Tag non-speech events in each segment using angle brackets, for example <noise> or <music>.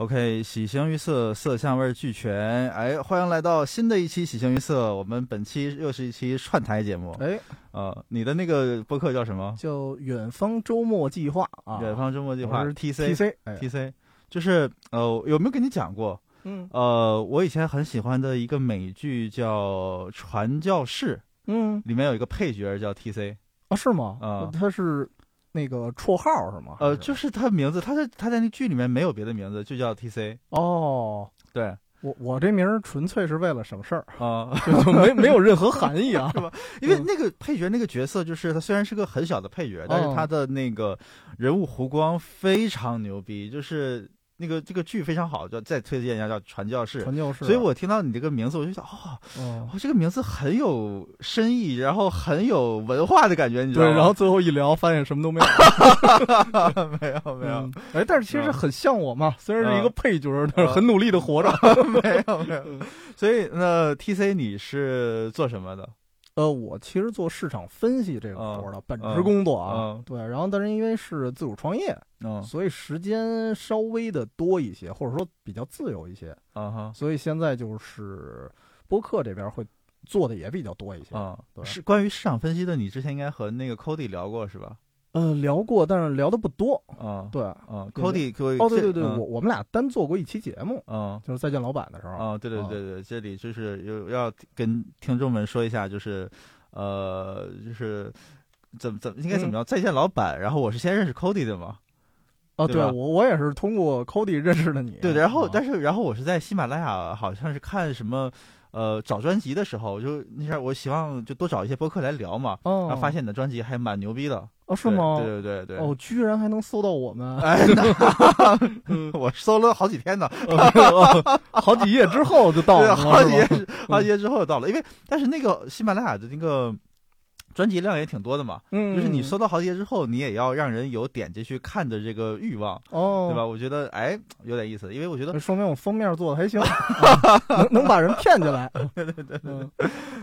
OK，喜形于色，色香味俱全。哎，欢迎来到新的一期喜形于色。我们本期又是一期串台节目。哎，呃，你的那个播客叫什么？叫远方周末计划啊。远方周末计划是 TC TC TC，就是呃，有没有跟你讲过？嗯，呃，我以前很喜欢的一个美剧叫《传教士》，嗯，里面有一个配角叫 TC 啊，是吗？啊，他是。那个绰号是吗？呃，就是他名字，他在他在那剧里面没有别的名字，就叫 T C。哦，对我我这名纯粹是为了省事儿啊，<laughs> 就没没有任何含义啊，<laughs> 是吧？因为那个配角那个角色，就是他虽然是个很小的配角，但是他的那个人物弧光非常牛逼，就是。那个这个剧非常好，叫再推荐一下叫《传教士》。传教士。所以我听到你这个名字，我就想，哦，哦这个名字很有深意，然后很有文化的感觉，你知道吗？对。然后最后一聊，发现什么都没有。<laughs> 没有没有。哎，但是其实很像我嘛，虽然是一个配角，但是很努力的活着。<laughs> 没有没有。所以那 T C 你是做什么的？呃，我其实做市场分析这个活的本职工作啊，对，然后但是因为是自主创业，嗯，所以时间稍微的多一些，或者说比较自由一些，啊哈，所以现在就是播客这边会做的也比较多一些啊。对，是关于市场分析的，你之前应该和那个 Cody 聊过是吧？呃，聊过，但是聊的不多啊。对啊，Cody，哦，对对对，我我们俩单做过一期节目，啊，就是再见老板的时候啊。对对对对，这里就是有要跟听众们说一下，就是。呃，就是怎么怎么应该怎么着？再见老板，然后我是先认识 Cody 的嘛？哦，对，我我也是通过 Cody 认识的你。对，然后但是然后我是在喜马拉雅，好像是看什么呃找专辑的时候，就那阵我希望就多找一些播客来聊嘛，然后发现你的专辑还蛮牛逼的。哦，是吗？对对对对。哦，居然还能搜到我们？哎，<laughs> 我搜了好几天呢，好几页之后就到了，好几页，好几页之后就到了。因为但是那个喜马拉雅的那个。专辑量也挺多的嘛，嗯，就是你收到豪杰之后，你也要让人有点进去看的这个欲望，哦，对吧？我觉得哎有点意思，因为我觉得说明我封面做的还行，<laughs> 能能把人骗进来，<laughs> 对对对对，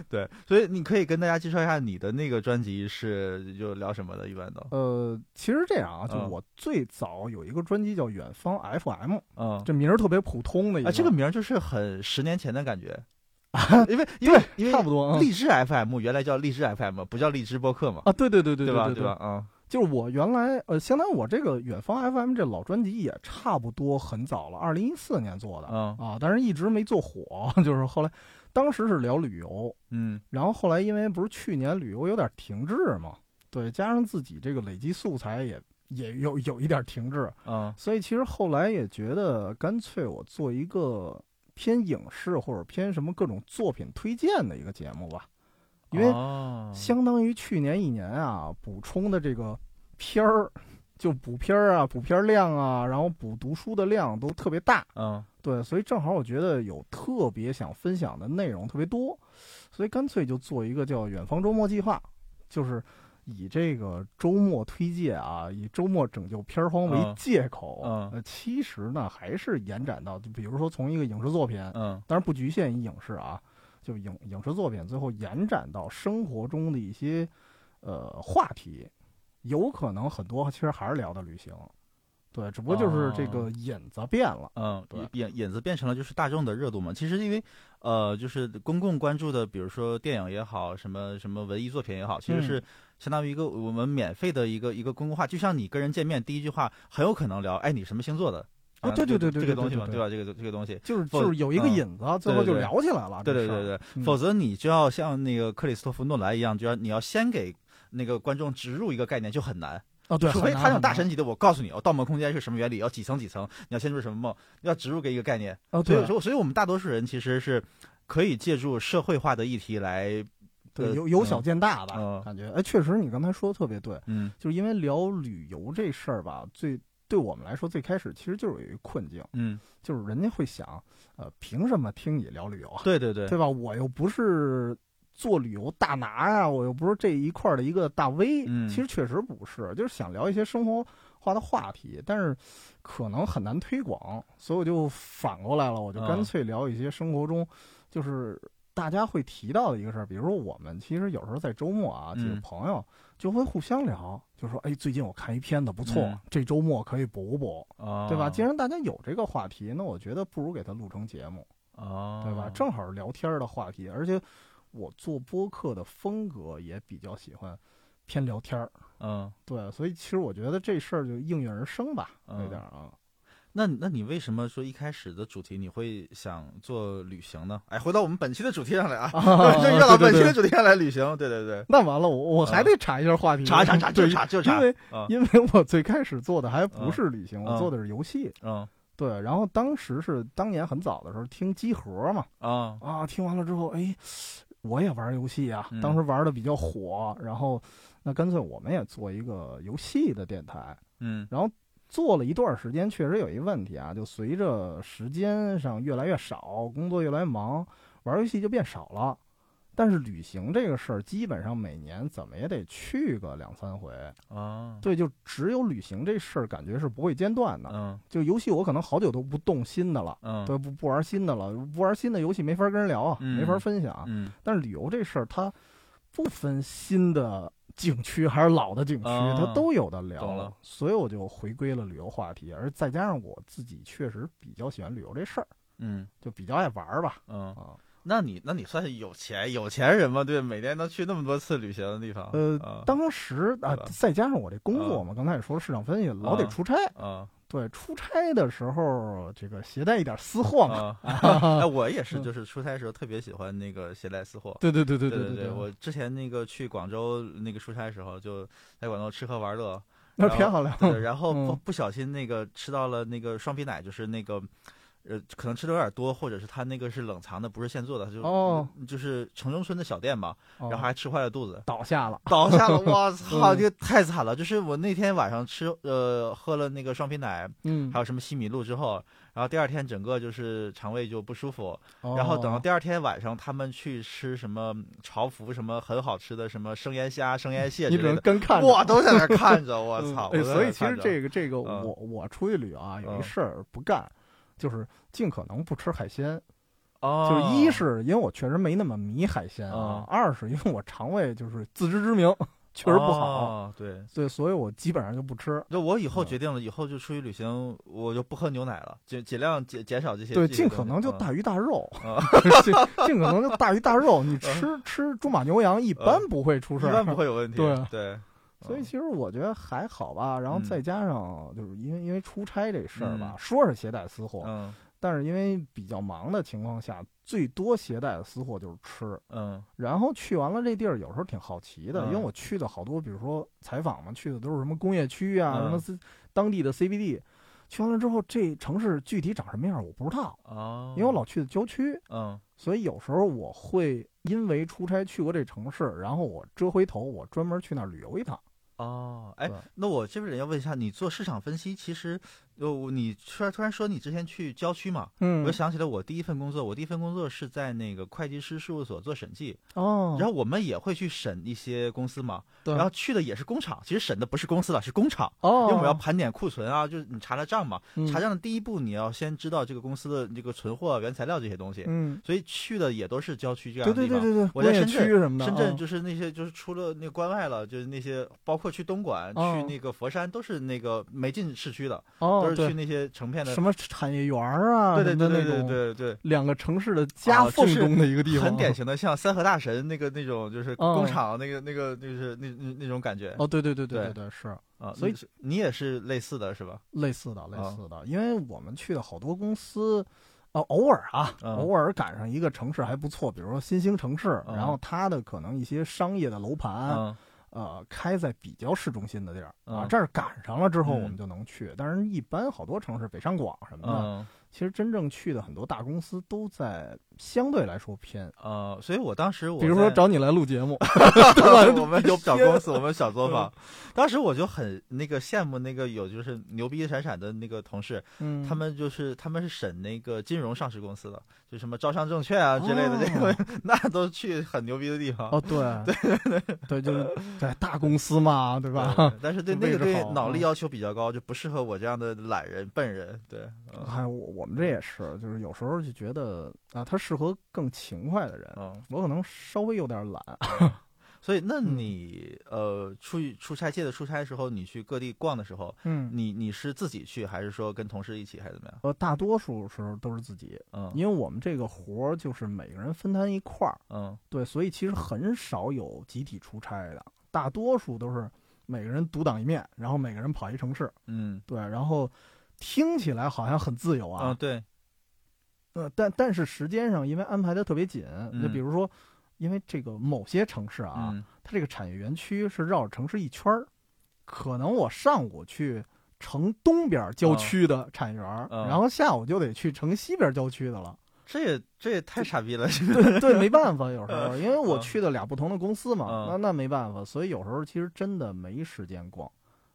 对，所以你可以跟大家介绍一下你的那个专辑是就聊什么的，一般都。呃，其实这样啊，就我最早有一个专辑叫《远方 FM》，嗯，这名儿特别普通的，啊，这个名儿就是很十年前的感觉。<laughs> 因为因为因为差不多，荔枝 FM 原来叫荔枝 FM，不叫荔枝播客嘛？啊，对对对对对吧？对吧？啊，就是我原来呃，相当于我这个远方 FM 这老专辑也差不多很早了，二零一四年做的，嗯啊，但是一直没做火，<laughs> 就是后来当时是聊旅游，嗯，然后后来因为不是去年旅游有点停滞嘛，对，加上自己这个累积素材也也有有一点停滞，啊，所以其实后来也觉得干脆我做一个。偏影视或者偏什么各种作品推荐的一个节目吧，因为相当于去年一年啊补充的这个片儿，就补片儿啊补片量啊，然后补读书的量都特别大，嗯，对，所以正好我觉得有特别想分享的内容特别多，所以干脆就做一个叫远方周末计划，就是。以这个周末推荐啊，以周末拯救片荒为借口，呃，其实呢还是延展到，就比如说从一个影视作品，嗯，当然不局限于影视啊，就影影视作品最后延展到生活中的一些呃话题，有可能很多其实还是聊的旅行。对，只不过就是这个引子变了，嗯，引引子变成了就是大众的热度嘛。其实因为，呃，就是公共关注的，比如说电影也好，什么什么文艺作品也好，其实是相当于一个我们免费的一个一个公共化。就像你跟人见面，第一句话很有可能聊，哎，你什么星座的？啊，对对对对，这个东西嘛，对吧？这个这个东西就是就是有一个引子，最后就聊起来了。对对对对，否则你就要像那个克里斯托弗诺兰一样，就要你要先给那个观众植入一个概念，就很难。哦，对，除非他那种大神级的，我告诉你，哦，盗梦空间是什么原理，要几层几层，你要先入什么梦，要植入给一个概念。哦，对，所以，所以我们大多数人其实是可以借助社会化的议题来，对，由由小见大吧，感觉，哎，确实你刚才说的特别对，嗯，就是因为聊旅游这事儿吧，最对我们来说，最开始其实就是有一个困境，嗯，就是人家会想，呃，凭什么听你聊旅游啊？对对对，对吧？我又不是。做旅游大拿呀，我又不是这一块的一个大 V，嗯，其实确实不是，就是想聊一些生活化的话题，但是可能很难推广，所以我就反过来了，我就干脆聊一些生活中就是大家会提到的一个事儿，比如说我们其实有时候在周末啊，几个朋友就会互相聊，就说哎，最近我看一片子不错，嗯。这周末可以补补，哦，对吧？既然大家有这个话题，那我觉得不如给它录成节目，哦，对吧？正好是聊天的话题，而且我做播客的风格也比较喜欢偏聊天儿，嗯，对，所以其实我觉得这事儿就应运而生吧，嗯有点儿啊。那那你为什么说一开始的主题你会想做旅行呢？哎，回到我们本期的主题上来啊，<laughs> 啊终于绕到对对对。本期的主题上来旅行，对对对，那完了，我我还得查一下话题，查查查就对查就查，因为啊因为我最开始做的还不是旅行，嗯我做的是游戏。嗯。对，然后当时是当年很早的时候听机核嘛，啊啊，听完了之后，哎，我也玩游戏啊嗯，当时玩的比较火，然后那干脆我们也做一个游戏的电台。嗯然后做了一段时间，确实有一问题啊，就随着时间上越来越少，工作越来越忙，玩游戏就变少了。但是旅行这个事儿，基本上每年怎么也得去个两三回。啊对，就只有旅行这事儿，感觉是不会间断的。嗯就游戏，我可能好久都不动新的了，嗯对，不不玩新的了，不玩新的游戏没法跟人聊啊，嗯没法分享。嗯但是旅游这事儿，它不分新的景区还是老的景区，啊它都有的聊。懂了所以我就回归了旅游话题，而再加上我自己确实比较喜欢旅游这事儿，嗯就比较爱玩儿吧。嗯，啊，那你那你算是有钱有钱人吗？对，每年能去那么多次旅行的地方，呃啊当时啊，再加上我这工作嘛，刚才也说了市场分析，老得啊出差。啊对，出差的时候，这个携带一点私货嘛。啊！哎，<laughs> 我也是，就是出差的时候特别喜欢那个携带私货。对对对对对对，我之前那个去广州那个出差的时候，就在广州吃喝玩乐，那偏好了。对，然 <laughs> 后不嗯不小心那个吃到了那个双皮奶，就是那个。呃，可能吃的有点多，或者是他那个是冷藏的，不是现做的，就、哦就是城中村的小店嘛，哦然后还吃坏了肚子，倒下了。倒下了，<laughs> 我操，嗯这太惨了！就是我那天晚上吃呃喝了那个双皮奶，嗯还，有什么西米露之后，然后第二天整个就是肠胃就不舒服，哦然后等到第二天晚上他们去吃什么潮福什么很好吃的什么生腌虾、生腌蟹 <laughs> 你只能之类的，跟看着。我都在那 <laughs> 看着，我嗯操！所以其实这个这个，嗯我我出去旅游啊，有嗯一事儿不干，就是尽可能不吃海鲜。哦，就是一是因为我确实没那么迷海鲜啊嗯，二是因为我肠胃就是自知之明，确实不好，哦对。对，所以我基本上就不吃。就我以后嗯决定了，以后就出去旅行，我就不喝牛奶了，尽尽量减减少这些。对，<laughs> 尽可能就大鱼大肉，啊尽尽可能就大鱼大肉。你吃吃猪马牛羊，一般不会出事一般不会有问题。对所以其实我觉得还好吧，然后嗯再加上就是因为因为出差这事儿吧，嗯说是携带私货，嗯但是因为比较忙的情况下，最多携带的私货就是吃。嗯然后去完了这地儿，有时候挺好奇的，嗯因为我去的好多，比如说采访嘛，去的都是什么工业区啊，嗯什么当地的 CBD。去完了之后，这城市具体长什么样我不知道，啊，因为我老去的郊区，嗯所以有时候我会因为出差去过这城市，然后我折回头，我专门去那儿旅游一趟。哦，哎，那我这边要问一下，你做市场分析，其实，呃，你突然突然说你之前去郊区嘛，嗯。我就想起了我第一份工作，我第一份工作是在那个会计师事务所做审计，哦，然后我们也会去审一些公司嘛，对。然后去的也是工厂，其实审的不是公司了，是工厂，哦，因为我们要盘点库存啊，就是你查查账嘛，嗯。查账的第一步你要先知道这个公司的这个存货、原材料这些东西，嗯，所以去的也都是郊区这样对的地方。对对对对，我在深圳什么的，深圳哦就是那些，就是除了那个关外了，就是那些，包括去东莞、哦。去那个佛山，都是那个没进市区的，哦，去那些成片的。什么产业园啊，对对对对对对对，两个城市的夹缝中的一个地方，很典型的像三河大神那个那种，就是哦工厂那个那个就是那那那种感觉哦，对对对对对对对，是啊。所以你也是类似的是吧？类似的类啊似的，因为我们去的好多公司。呃，偶尔啊，嗯偶尔赶上一个城市还不错，比如说新兴城市，嗯然后它的可能一些商业的楼盘，嗯呃，开在比较市中心的地儿啊，嗯这儿赶上了之后，嗯我们就能去。但是，一般好多城市，北上广什么的，嗯其实真正去的很多大公司都在相对来说偏，呃，所以我当时我比如说找你来录节目，<laughs> 我们有小公司，我们小作坊。当时我就很那个羡慕那个有就是牛逼闪闪的那个同事，嗯，他们就是他们是审那个金融上市公司的，就什么招商证券啊之类的，这个、那都去很牛逼的地方。哦，对 <laughs> 对对对，就是在大公司嘛，对吧？对但是对 <laughs> 那个对脑力要求比较高，就不适合我这样的懒人笨人。对，嗯还有我我们这也是，就是有时候就觉得啊，他适合更勤快的人，嗯，我可能稍微有点懒。<laughs> 所以，那你呃出去出差借的出差的时候，你去各地逛的时候，嗯，你你是自己去，还是说跟同事一起，还是怎么样？呃，大多数时候都是自己，嗯，因为我们这个活儿就是每个人分摊一块儿，嗯，对，所以其实很少有集体出差的，大多数都是每个人独当一面，然后每个人跑一城市，嗯，对，然后听起来好像很自由啊，嗯，对，呃，但但是时间上因为安排的特别紧，就嗯。比如说，因为这个某些城市啊，嗯。它这个产业园区是绕着城市一圈儿，可能我上午去城东边郊区的产业园儿，嗯。然后下午就得去城西边郊区的了。这也这也太傻逼了，这个，对对，没办法，有时候因为我嗯。去的俩不同的公司嘛，嗯。那那没办法，所以有时候其实真的没时间逛。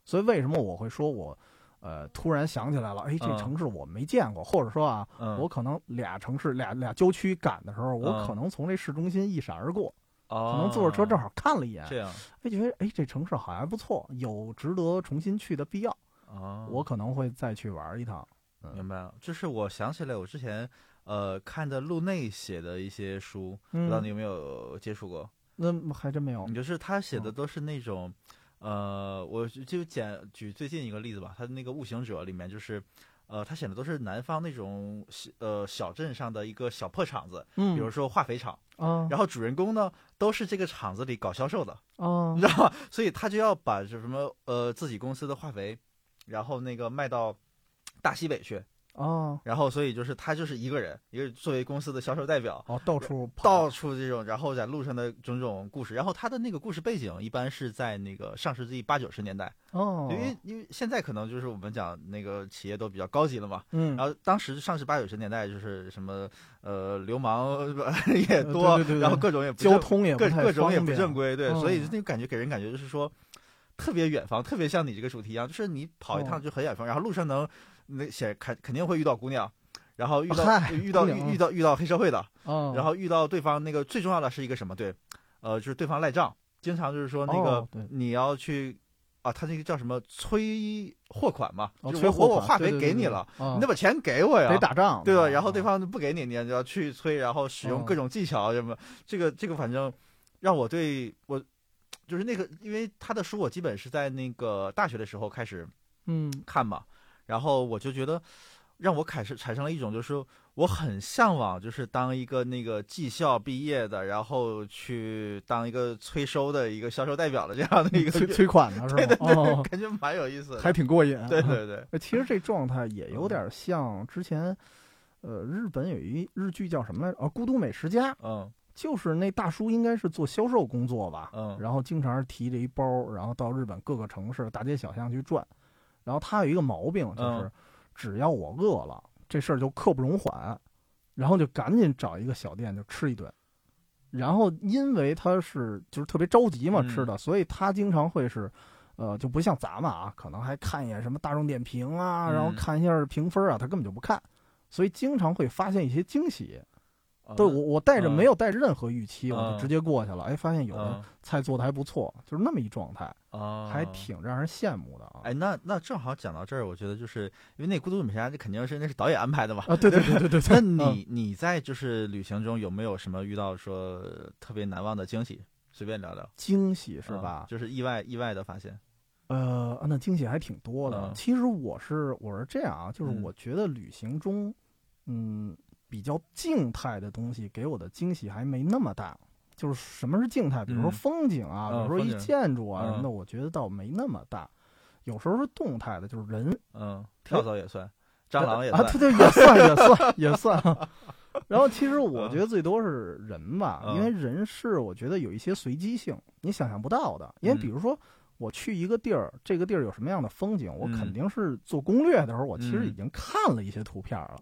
所以为什么我会说我，呃，突然想起来了，哎，这嗯城市我没见过，或者说啊，嗯，我可能俩城市俩俩郊区赶的时候，我嗯可能从这市中心一闪而过，可可能坐着车正好看了一眼，这样，哎，觉得哎这城市好像还不错，有值得重新去的必要，哦，我可能会再去玩一趟。明白了，就是我想起来我之前呃看的路内写的一些书，不知道你嗯，有没有接触过？那还真没有你。就是他写的嗯都是那种，呃，我就就简举最近一个例子吧，他的那个《悟行者》里面就是，呃，他写的都是南方那种小呃小镇上的一个小破厂子，嗯，比如说化肥厂，哦。然后主人公呢都是这个厂子里搞销售的，哦。你知道吗？所以他就要把这什么呃自己公司的化肥，然后那个卖到大西北去，啊然后所以就是他就是一个人，一个作为公司的销售代表，哦，到处跑到处这种，然后在路上的种种故事，然后他的那个故事背景一般是在那个上世纪八九十年代，哦，因为因为现在可能就是我们讲那个企业都比较高级了嘛，嗯，然后当时上世八九十年代就是什么呃流氓 <laughs> 也呃多，对对对对然后各种也不交通也各各种也不正规，对，所以嗯。那个感觉给人感觉就是说特别远方，特别像你这个主题一样，就是你跑一趟哦就很远方，然后路上能那显肯肯定会遇到姑娘。然后遇到、嗨遇到遇遇到遇到黑社会的，啊，然后遇到对方那个最重要的是一个什么？对，呃，就是对方赖账，经常就是说那个、哦你要去啊，他那个叫什么催货款嘛，哦就是我我催货款化肥对对对对给你了，啊你得把钱给我呀，得打仗，对吧？啊然后对方不给你，你就要去催，然后使用各哦种技巧什么，这个这个反正让我对我就是那个，因为他的书我基本是在那个大学的时候开始嗯看嘛，然后我就觉得让我开始产生了一种就是我很向往，就是当一个那个技校毕业的，然后去当一个催收的一个销售代表的这样的一个催催款的是吧对对对？哦，感觉蛮有意思的。还挺过瘾。对对 <laughs> 对，呃其实这状态也有点像之前，呃，日本有一日剧叫什么来着？啊，《孤独美食家》，嗯就是那大叔应该是做销售工作吧，嗯然后经常提着一包，然后到日本各个城市大街小巷去转。然后他有一个毛病，就是嗯只要我饿了，这事儿就刻不容缓，然后就赶紧找一个小店就吃一顿。然后因为他是就是特别着急嘛嗯吃的，所以他经常会是，呃，就不像咱们啊，可能还看一眼什么大众点评啊，然后嗯看一下评分啊，他根本就不看，所以经常会发现一些惊喜。哦对我，我带着嗯没有带着任何预期，我嗯就直接过去了。哎，发现有的嗯菜做的还不错，就是那么一状态，啊，还挺让人羡慕的啊。哎，那那正好讲到这儿，我觉得就是因为那《孤独美食家》，这肯定是那是导演安排的嘛。啊，对对对对对 <laughs> 那。你你在就是旅行中有没有什么遇到说特别难忘的惊喜？随便聊聊，惊喜是嗯吧？就是意外意外的发现。呃，那惊喜还挺多的。嗯其实我是我是这样啊，就是嗯我觉得旅行中，嗯，比较静态的东西给我的惊喜还没那么大。就是什么是静态？比如说嗯风景啊，嗯比如说一建筑啊什么嗯的，我觉得倒没那么大。有时候是动态的，就是人嗯，跳蚤也算，蟑螂也啊，算。对对，也算也算 <laughs> 也算。然后其实我嗯觉得最多是人吧，嗯因为人是我觉得有一些随机性，你想象不到的。因为比嗯如说我去一个地儿，这个地儿有什么样的风景，我肯嗯定是做攻略的时候，我其实已嗯经看了一些图片了，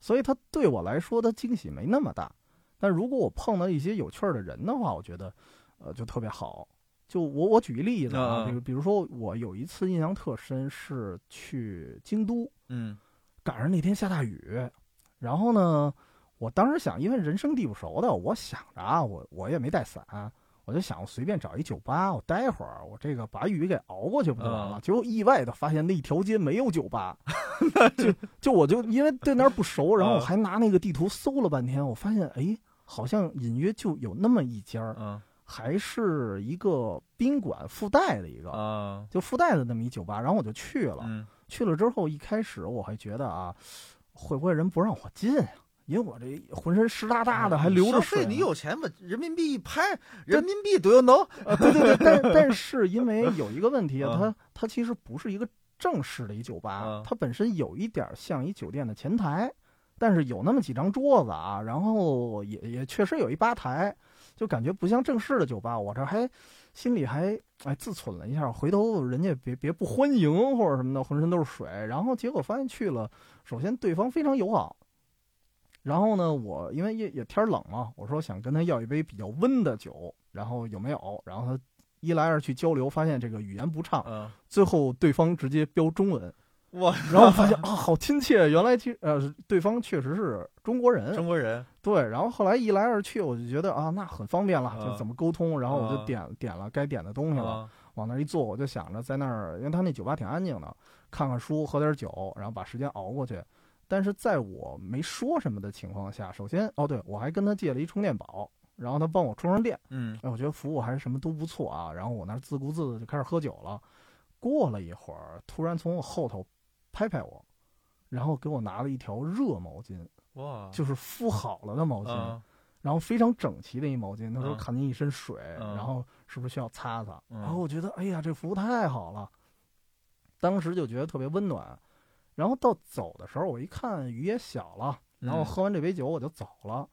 所以它对我来说，的惊喜没那么大。但如果我碰到一些有趣儿的人的话，我觉得，呃，就特别好。就我我举一例子啊，比如比如说我有一次印象特深，是去京都，嗯赶上那天下大雨，然后呢，我当时想，因为人生地不熟的，我想着啊，我我也没带伞，我就想我随便找一酒吧，我待会儿，我这个把雨给熬过去不就完了？嗯结果意外的发现那一条街没有酒吧，<laughs> 就就我就因为对那儿不熟，然后我嗯还拿那个地图搜了半天，我发现哎，好像隐约就有那么一家儿，嗯还是一个宾馆附带的一个，啊，就附带的那么一酒吧，然后我就去了。嗯去了之后，一开始我还觉得啊，会不会人不让我进呀？因为我这浑身湿哒哒的，还流着消水你有钱把人民币一拍，人民币都要 know。啊，对对对，但 <laughs> 但是因为有一个问题啊，嗯它它其实不是一个正式的一酒吧嗯，它本身有一点像一酒店的前台，但是有那么几张桌子啊，然后也也确实有一吧台，就感觉不像正式的酒吧。我这还心里还哎自忖了一下，回头人家别别不欢迎或者什么的，浑身都是水。然后结果发现去了，首先对方非常友好。然后呢，我因为也也天冷嘛，我说想跟他要一杯比较温的酒，然后有没有？然后他一来二去交流，发现这个语言不畅，嗯，最后对方直接标中文，哇，然后发现啊，好亲切，原来其呃对方确实是中国人，中国人，对。然后后来一来二去，我就觉得啊，那很方便了，嗯就怎么沟通。然后我就嗯点点了该点的东西了，啊往那儿一坐，我就想着在那儿，因为他那酒吧挺安静的，看看书，喝点酒，然后把时间熬过去。但是在我没说什么的情况下，首先哦，对我还跟他借了一充电宝，然后他帮我充上电。嗯哎，我觉得服务还是什么都不错啊。然后我那儿自顾自的就开始喝酒了。过了一会儿，突然从我后头拍拍我，然后给我拿了一条热毛巾，哇，就是敷好了的毛巾，嗯然后非常整齐的一毛巾。他说嗯看您一身水，嗯然后是不是需要擦擦？嗯然后我觉得，哎呀，这服务太好了，当时就觉得特别温暖。然后到走的时候，我一看雨也小了，然后嗯喝完这杯酒我就走了。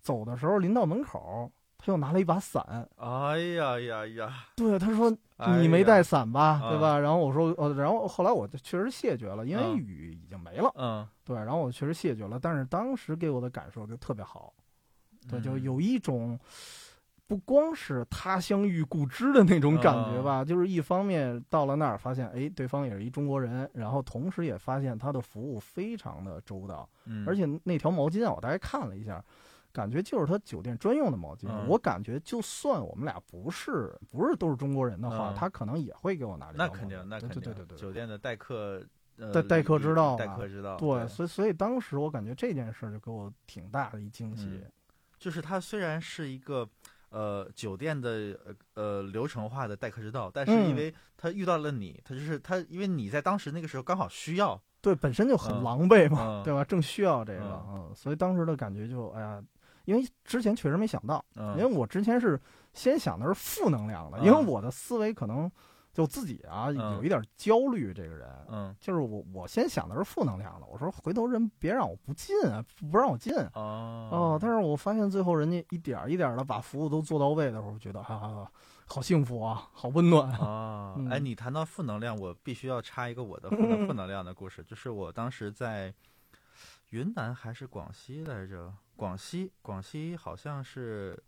走的时候临到门口，他又拿了一把伞。哎呀呀呀，对，他说哎你没带伞吧，啊对吧？然后我说，呃，然后后来我就确实谢绝了，因为嗯雨已经没了。嗯，对，然后我确实谢绝了，但是当时给我的感受就特别好，对，就嗯有一种不光是他乡遇故知的那种感觉嗯吧，就是一方面到了那儿发现，哎，对方也是一中国人，然后同时也发现他的服务非常的周到，嗯，而且那条毛巾啊，我大概看了一下。感觉就是他酒店专用的毛巾，嗯我感觉就算我们俩不是不是都是中国人的话，嗯他可能也会给我拿。那肯定，那对肯定，对对对对酒店的待客，呃待待客之道待客之道，对，所以所以当时我感觉这件事就给我挺大的一惊喜。嗯就是他虽然是一个呃酒店的呃呃流程化的待客之道，但是因嗯。为他遇到了你，他就是他，因为你在当时那个时候刚好需要，对，本身就很嗯。狼狈嘛，嗯。对吧？正需要这个，嗯。嗯，所以当时的感觉就，哎呀，因为之前确实没想到，嗯，因为我之前是先想的是负能量的，嗯因为我的思维可能就自己啊嗯有一点焦虑，这个人。嗯就是我，我先想的是负能量的。我说回头人别让我不进啊，不让我进哦哦。但是我发现最后人家一点一点的把服务都做到位的时候，我觉得啊，好幸福啊，好温暖。啊，嗯哎，你谈到负能量，我必须要插一个我的负能负能量的故事，<laughs> 就是我当时在云南还是广西来着？广西，广西好像是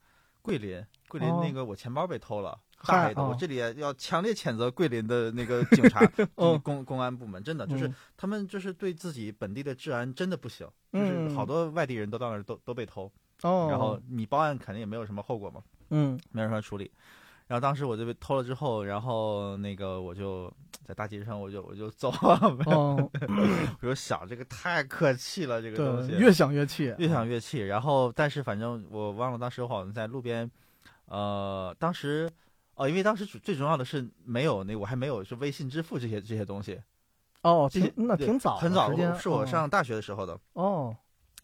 桂林，桂林哦那个我钱包被偷了。嗨大黑的，我哦这里要强烈谴责桂林的那个警察、<laughs> 嗯公公安部门，真的就是嗯他们就是对自己本地的治安真的不行，就是嗯好多外地人都到那儿都都被偷，哦，然后你报案肯定也没有什么后果嘛。嗯没有什么处理。然后当时我就被偷了之后，然后那个我就在大街上我就我就走了，<laughs> 哦，我就想这个太可气了，这个东西，越想越气，越想越气。然后但是反正我忘了当时我好像在路边，呃，当时哦，因为当时最最重要的是没有那我还没有是微信支付这些这些东西，哦，这些挺那挺早很早是我哦上大学的时候的，哦，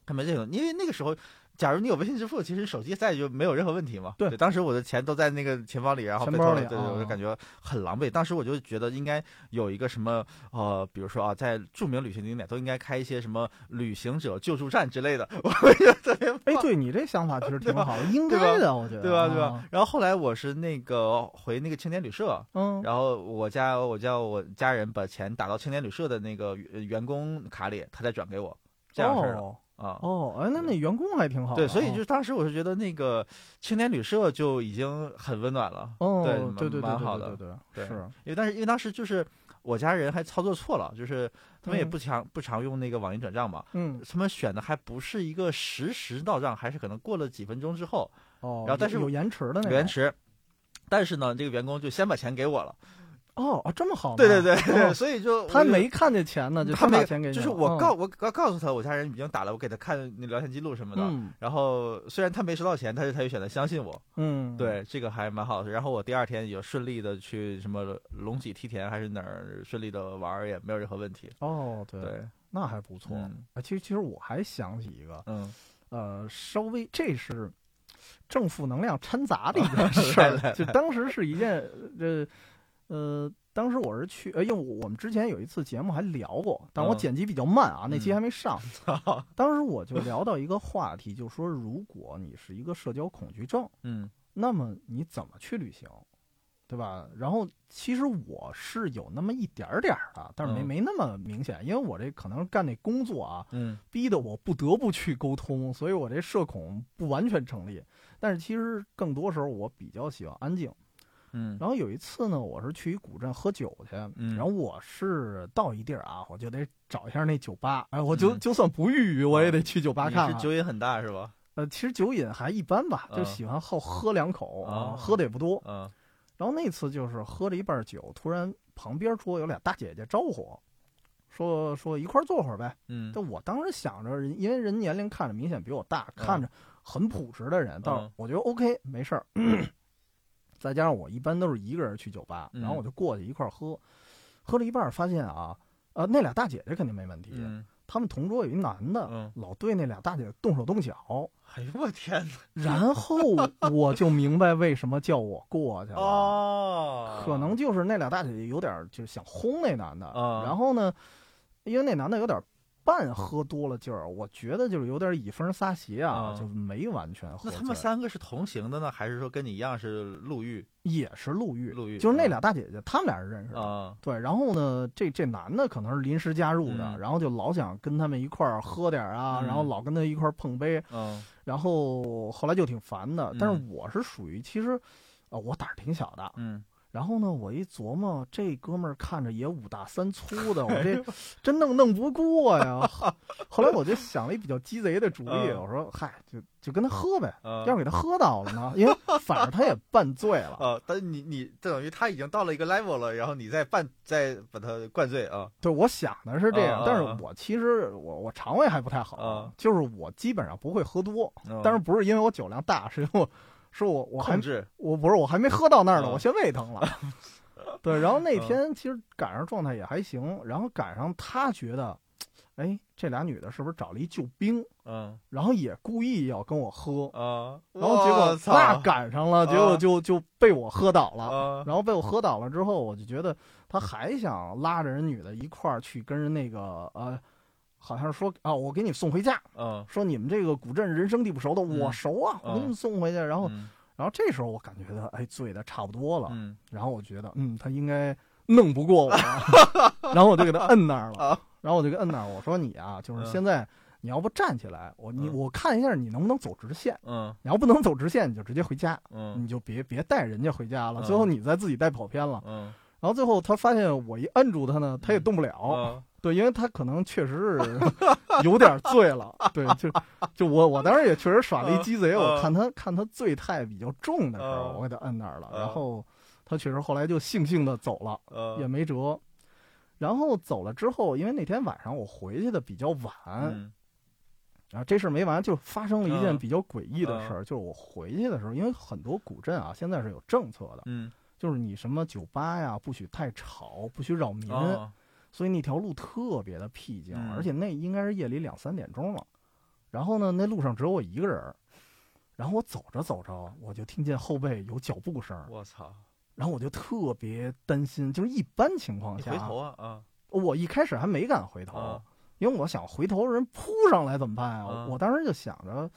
还没这个，因为那个时候。假如你有微信支付，其实手机在就没有任何问题嘛。对当时我的钱都在那个钱包里，然后被钱包里偷了，对对，啊我就感觉很狼狈。当时我就觉得应该有一个什么呃，比如说啊，在著名旅行景点都应该开一些什么旅行者救助站之类的，<laughs> 我觉得特别哎，对你这想法其实 <laughs> 挺好的，应该的，我觉得，对吧？对吧啊？？然后后来我是那个回那个青年旅社，嗯，然后我家我叫我家人把钱打到青年旅社的那个员员工卡里，他再转给我，这样式儿哦啊。哦，哎，那那员工还挺好的，对，所以哦。就是当时我是觉得那个青年旅社就已经很温暖了，哦，对对对蛮好的对对对是，因为但是因为当时就是我家人还操作错了，就是他们也嗯。不常、不常用那个网银转账嘛，嗯，他们选的还不是一个实时到账，还是可能过了几分钟之后哦，然后但是有有延迟的那个有延迟，但是呢，这个员工就先把钱给我了。哦哦，这么好。对对对对，<laughs> 所以就他没看见钱呢，就他没钱给你。就是我告我告告诉他，我家人已经打了，我给他看那聊天记录什么的。然后虽然他没收到钱，但是他就选择相信我。嗯，对，这个还蛮好的。然后我第二天有顺利的去什么龙脊梯田还是哪儿顺利的玩，也没有任何问题。哦，对，那还不错。啊，其实其实我还想起一个，嗯，呃，稍微这是。正负能量掺杂的一件事儿，就当时是一件，呃，呃，当时我是去，呃，因为我们之前有一次节目还聊过，但我剪辑比较慢啊，那期还没上。<laughs> 当时我就聊到一个话题，就说如果你是一个社交恐惧症，嗯，那么你怎么去旅行？对吧？然后其实我是有那么一点点儿的，但是没没那么明显，因为我这可能干那工作啊，嗯，逼得我不得不去沟通，所以我这社恐不完全成立。但是其实更多时候我比较喜欢安静，嗯。然后有一次呢，我是去一古镇喝酒去，嗯。然后我是到一地儿啊，我就得找一下那酒吧，哎，我就就算不遇遇，我也得去酒吧看。是酒瘾很大是吧？呃，其实酒瘾还一般吧，就喜欢好喝两口，喝的也不多，嗯。然后那次就是喝了一半酒，突然旁边桌有俩大姐姐招呼，说说一块坐会儿呗。嗯，但我当时想着，因为人年龄看着明显比我大，看着很朴实的人，倒我觉得 OK 没事儿。<clears throat> 再加上我一般都是一个人去酒吧，然后我就过去一块喝，喝了一半发现啊，呃，那俩大姐姐肯定没问题。他们同桌有一男的，老对那俩大姐动手动脚。哎呦我天哪！然后我就明白为什么叫我过去了。哦，可能就是那俩大姐姐有点就是想轰那男的。然后呢，因为那男的有点。半喝多了劲儿，我觉得就是有点以风撒邪啊，就没完全喝。那他们三个是同行的呢，还是说跟你一样是路遇？也是路遇，路遇。就是那俩大姐姐，他们俩是认识的。对，然后呢，这这男的可能是临时加入的，然后就老想跟他们一块儿喝点啊，然后老跟他一块儿碰杯。嗯。然后后来就挺烦的，但是我是属于其实，啊，我胆儿挺小的。嗯。然后呢，我一琢磨，这哥们儿看着也五大三粗的，我这 <laughs> 真弄弄不过呀。<laughs> 后来我就想了一比较鸡贼的主意，我说：“嗨，就就跟他喝呗，要是给他喝倒了呢，因为反正他也半醉了。”啊，但你你你等于他已经到了一个 level 了，然后你再半再把他灌醉啊？对，我想的是这样，但是我其实我我肠胃还不太好，就是我基本上不会喝多，但是不是因为我酒量大，是因为我。是我，我还我不是我还没喝到那儿呢，我先胃疼了。<laughs> 对，然后那天其实赶上状态也还行，然后赶上他觉得，哎，这俩女的是不是找了一救兵？嗯，然后也故意要跟我喝啊，然后结果那赶上了，结果就就被我喝倒了。然后被我喝倒了之后，我就觉得他还想拉着人女的一块儿去跟人那个呃。好像是说啊，我给你送回家。嗯，说你们这个古镇人生地不熟的，我熟啊，我给你们送回去。然后，然后这时候我感觉他哎醉的差不多了。嗯，然后我觉得嗯，他应该弄不过我。<laughs> 然后我就给他摁那儿了。然后我就给摁那儿，我说你啊，就是现在你要不站起来，我你我看一下你能不能走直线。嗯，你要不能走直线，你就直接回家。嗯，你就别别带人家回家了，最后你再自己带跑偏了。嗯，然后最后他发现我一摁住他呢，他也动不了。对，因为他可能确实是 <laughs> 有点醉了。对，就就我我当时也确实耍了一鸡贼，我看他看他醉态比较重的时候，我给他摁那儿了。然后他确实后来就悻悻的走了，也没辙。然后走了之后，因为那天晚上我回去的比较晚，然后这事没完，就发生了一件比较诡异的事儿，就是我回去的时候，因为很多古镇啊现在是有政策的，嗯，就是你什么酒吧呀不许太吵，不许扰民。所以那条路特别的僻静，而且那应该是夜里两三点钟了。然后呢，那路上只有我一个人。然后我走着走着，我就听见后背有脚步声。我操！然后我就特别担心，就是一般情况下，回头啊啊！我一开始还没敢回头，因为我想回头人扑上来怎么办啊？我当时就想着。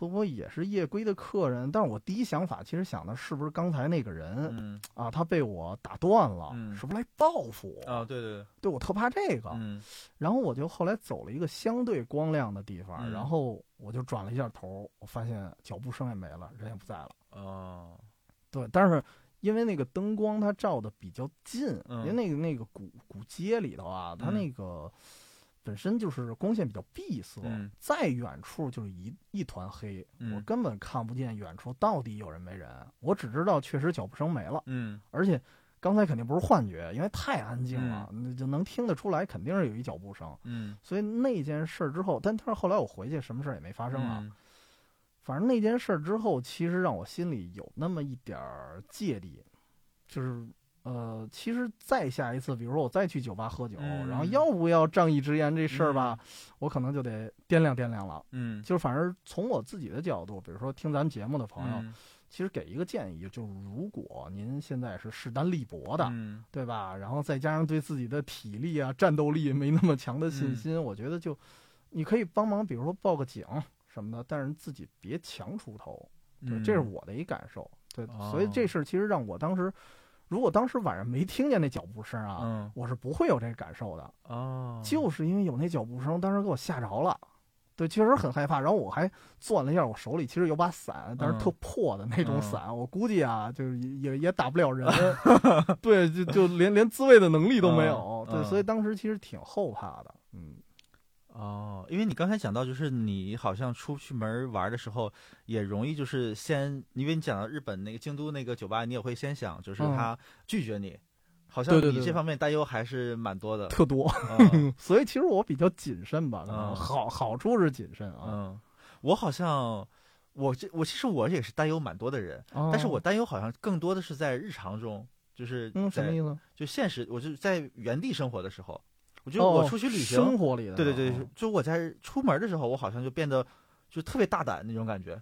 会不会也是夜归的客人？但是我第一想法其实想的是不是刚才那个人啊，他被我打断了，是不是来报复我啊？对对对，对我特怕这个。嗯，然后我就后来走了一个相对光亮的地方，然后我就转了一下头，我发现脚步声也没了，人也不在了。哦，对，但是因为那个灯光它照的比较近，因为那个那个古古街里头啊，它那个。本身就是光线比较闭塞，再远处就是一一团黑，我根本看不见远处到底有人没人。我只知道确实脚步声没了，嗯，而且刚才肯定不是幻觉，因为太安静了，那就能听得出来，肯定是有一脚步声。嗯，所以那件事之后，但但是后来我回去，什么事儿也没发生啊。反正那件事之后，其实让我心里有那么一点儿芥蒂，就是呃，其实再下一次，比如说我再去酒吧喝酒，然后要不要仗义直言这事儿吧，我可能就得掂量掂量了。嗯，就是反正从我自己的角度，比如说听咱们节目的朋友。其实给一个建议，就是如果您现在是势单力薄的，对吧？然后再加上对自己的体力啊、战斗力没那么强的信心，我觉得就你可以帮忙，比如说报个警什么的，但是自己别强出头。对，这是我的一感受。对，所以这事儿其实让我当时，如果当时晚上没听见那脚步声啊，我是不会有这感受的。哦，就是因为有那脚步声，当时给我吓着了。对，确实很害怕。然后我还攥了一下，我手里其实有把伞，但是特破的那种伞。我估计啊，就是也也打不了人。<laughs> 对，就就连连自卫的能力都没有。对，所以当时其实挺后怕的。嗯，哦，因为你刚才讲到，就是你好像出去门玩的时候，也容易就是先，因为你讲到日本那个京都那个酒吧，你也会先想，就是他拒绝你。好像你这方面担忧还是蛮多的，特多，<laughs> 所以其实我比较谨慎吧。嗯，好好处是谨慎啊。嗯，我好像我这我其实我也是担忧蛮多的人，但是我担忧好像更多的是在日常中，就是嗯什么意思？就现实，我就在原地生活的时候，我觉得我出去旅行，生活里的，对对对，就我在出门的时候，我好像就变得就特别大胆那种感觉。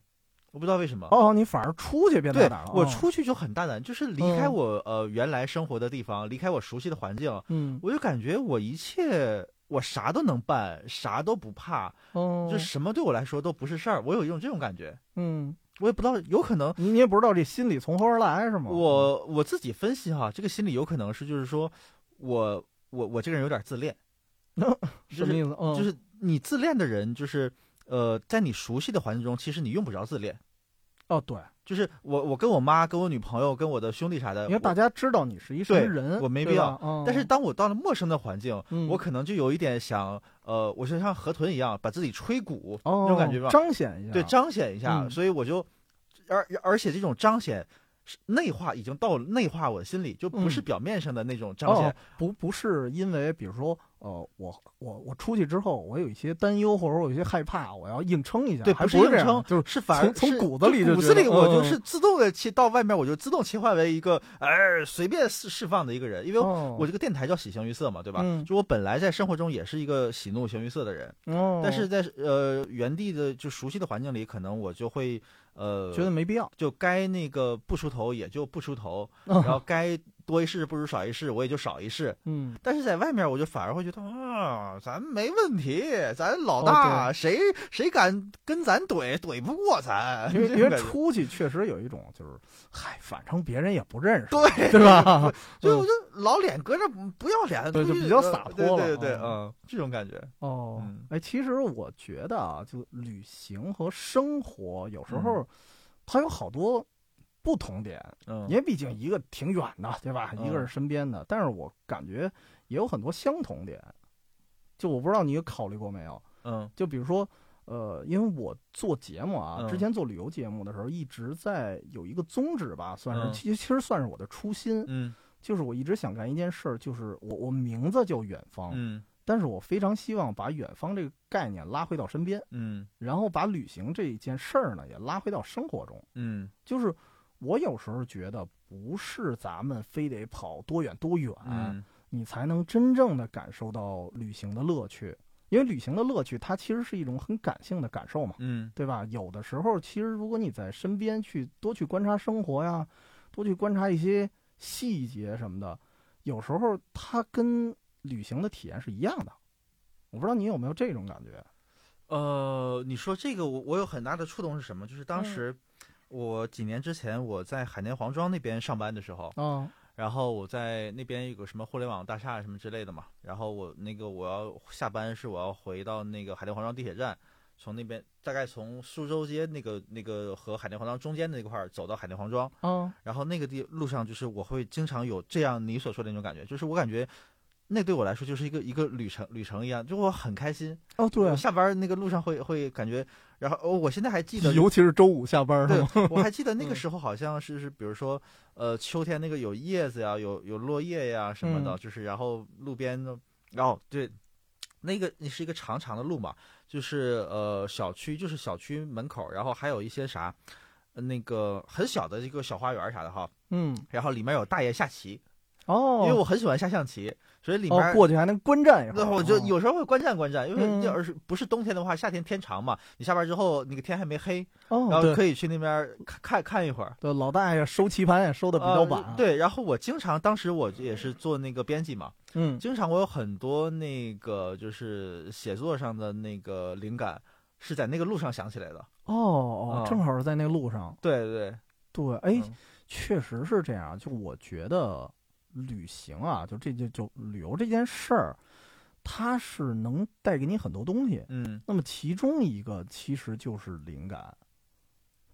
我不知道为什么哦，你反而出去变大胆了。我出去就很大胆，就是离开我呃原来生活的地方，离开我熟悉的环境，嗯，我就感觉我一切我啥都能办，啥都不怕，哦，就什么对我来说都不是事儿。我有一种这种感觉，嗯，我也不知道，有可能你也不知道这心理从何而来是吗？我我自己分析哈，这个心理有可能是就是说我我我这个人有点自恋，<laughs> 什么意思？就是你自恋的人就是。呃，在你熟悉的环境中，其实你用不着自恋。哦，对，就是我，我跟我妈、跟我女朋友、跟我的兄弟啥的，因为大家知道你是一什么人，我没必要。但是当我到了陌生的环境，我可能就有一点想，呃，我就像河豚一样，把自己吹鼓那种感觉吧，彰显一下，对，彰显一下。所以我就，而而且这种彰显。内化已经到内化我心里，就不是表面上的那种彰显，不不是因为比如说，呃，我我我出去之后，我有一些担忧或者我有一些害怕，我要硬撑一下，对，不是硬撑，就是反而从骨子里骨子里我就是自动的切到外面，我就自动切换为一个哎随便释释放的一个人，因为我这个电台叫喜形于色嘛，对吧？就我本来在生活中也是一个喜怒形于色的人，但是在呃原地的就熟悉的环境里，可能我就会。呃，觉得没必要，就该那个不出头也就不出头，然后该多一事不如少一事，我也就少一事。嗯，但是在外面，我就反而会觉得啊，咱没问题，咱老大，谁谁敢跟咱怼，怼不过咱。因为 <laughs> 因为出去确实有一种就是，嗨，反正别人也不认识，对 <laughs> 对吧？就我就老脸搁着不要脸，对，就比较洒脱了，对对对，嗯，这种感觉。哦，哎，其实我觉得啊，就旅行和生活有时候它有好多不同点，嗯，因为毕竟一个挺远的，对吧？一个是身边的，但是我感觉也有很多相同点。就我不知道你有考虑过没有？嗯，就比如说，呃，因为我做节目啊，之前做旅游节目的时候，一直在有一个宗旨吧，算是其实其实算是我的初心，嗯。就是我一直想干一件事儿，就是我我名字叫远方，嗯，但是我非常希望把远方这个概念拉回到身边，嗯，然后把旅行这一件事儿呢也拉回到生活中，嗯，就是我有时候觉得不是咱们非得跑多远多远，你才能真正的感受到旅行的乐趣，因为旅行的乐趣它其实是一种很感性的感受嘛，嗯，对吧？有的时候其实如果你在身边去多去观察生活呀，多去观察一些。细节什么的，有时候它跟旅行的体验是一样的。我不知道你有没有这种感觉？呃，你说这个，我我有很大的触动是什么？就是当时我几年之前我在海淀黄庄那边上班的时候，嗯，然后我在那边有个什么互联网大厦什么之类的嘛，然后我那个我要下班是我要回到那个海淀黄庄地铁站。从那边大概从苏州街那个那个和海淀黄庄中间那块儿走到海淀黄庄，嗯，然后那个地路上就是我会经常有这样你所说的那种感觉，就是我感觉那对我来说就是一个一个旅程旅程一样，就我很开心。哦，对，下班那个路上会会感觉，然后我现在还记得，尤其是周五下班，对，我还记得那个时候好像是是，比如说呃秋天那个有叶子呀，有有落叶呀什么的，就是然后路边的，然后对，那个那是一个长长的路嘛，就是呃小区就是小区门口，然后还有一些啥，那个很小的一个小花园啥的哈，嗯，然后里面有大爷下棋。哦，因为我很喜欢下象棋，所以里面过去还能观战一会儿。我就有时候会观战观战，因为要是不是冬天的话，夏天天长嘛，你下班之后那个天还没黑，然后可以去那边看看看一会儿。对，老大爷收棋盘也收的比较晚。对，然后我经常当时我也是做那个编辑嘛，嗯，经常我有很多那个就是写作上的那个灵感是在那个路上想起来的。哦哦，正好是在那个路上。对对对，哎，确实是这样。就我觉得。旅行啊，就这就就旅游这件事儿，它是能带给你很多东西。嗯，那么其中一个其实就是灵感，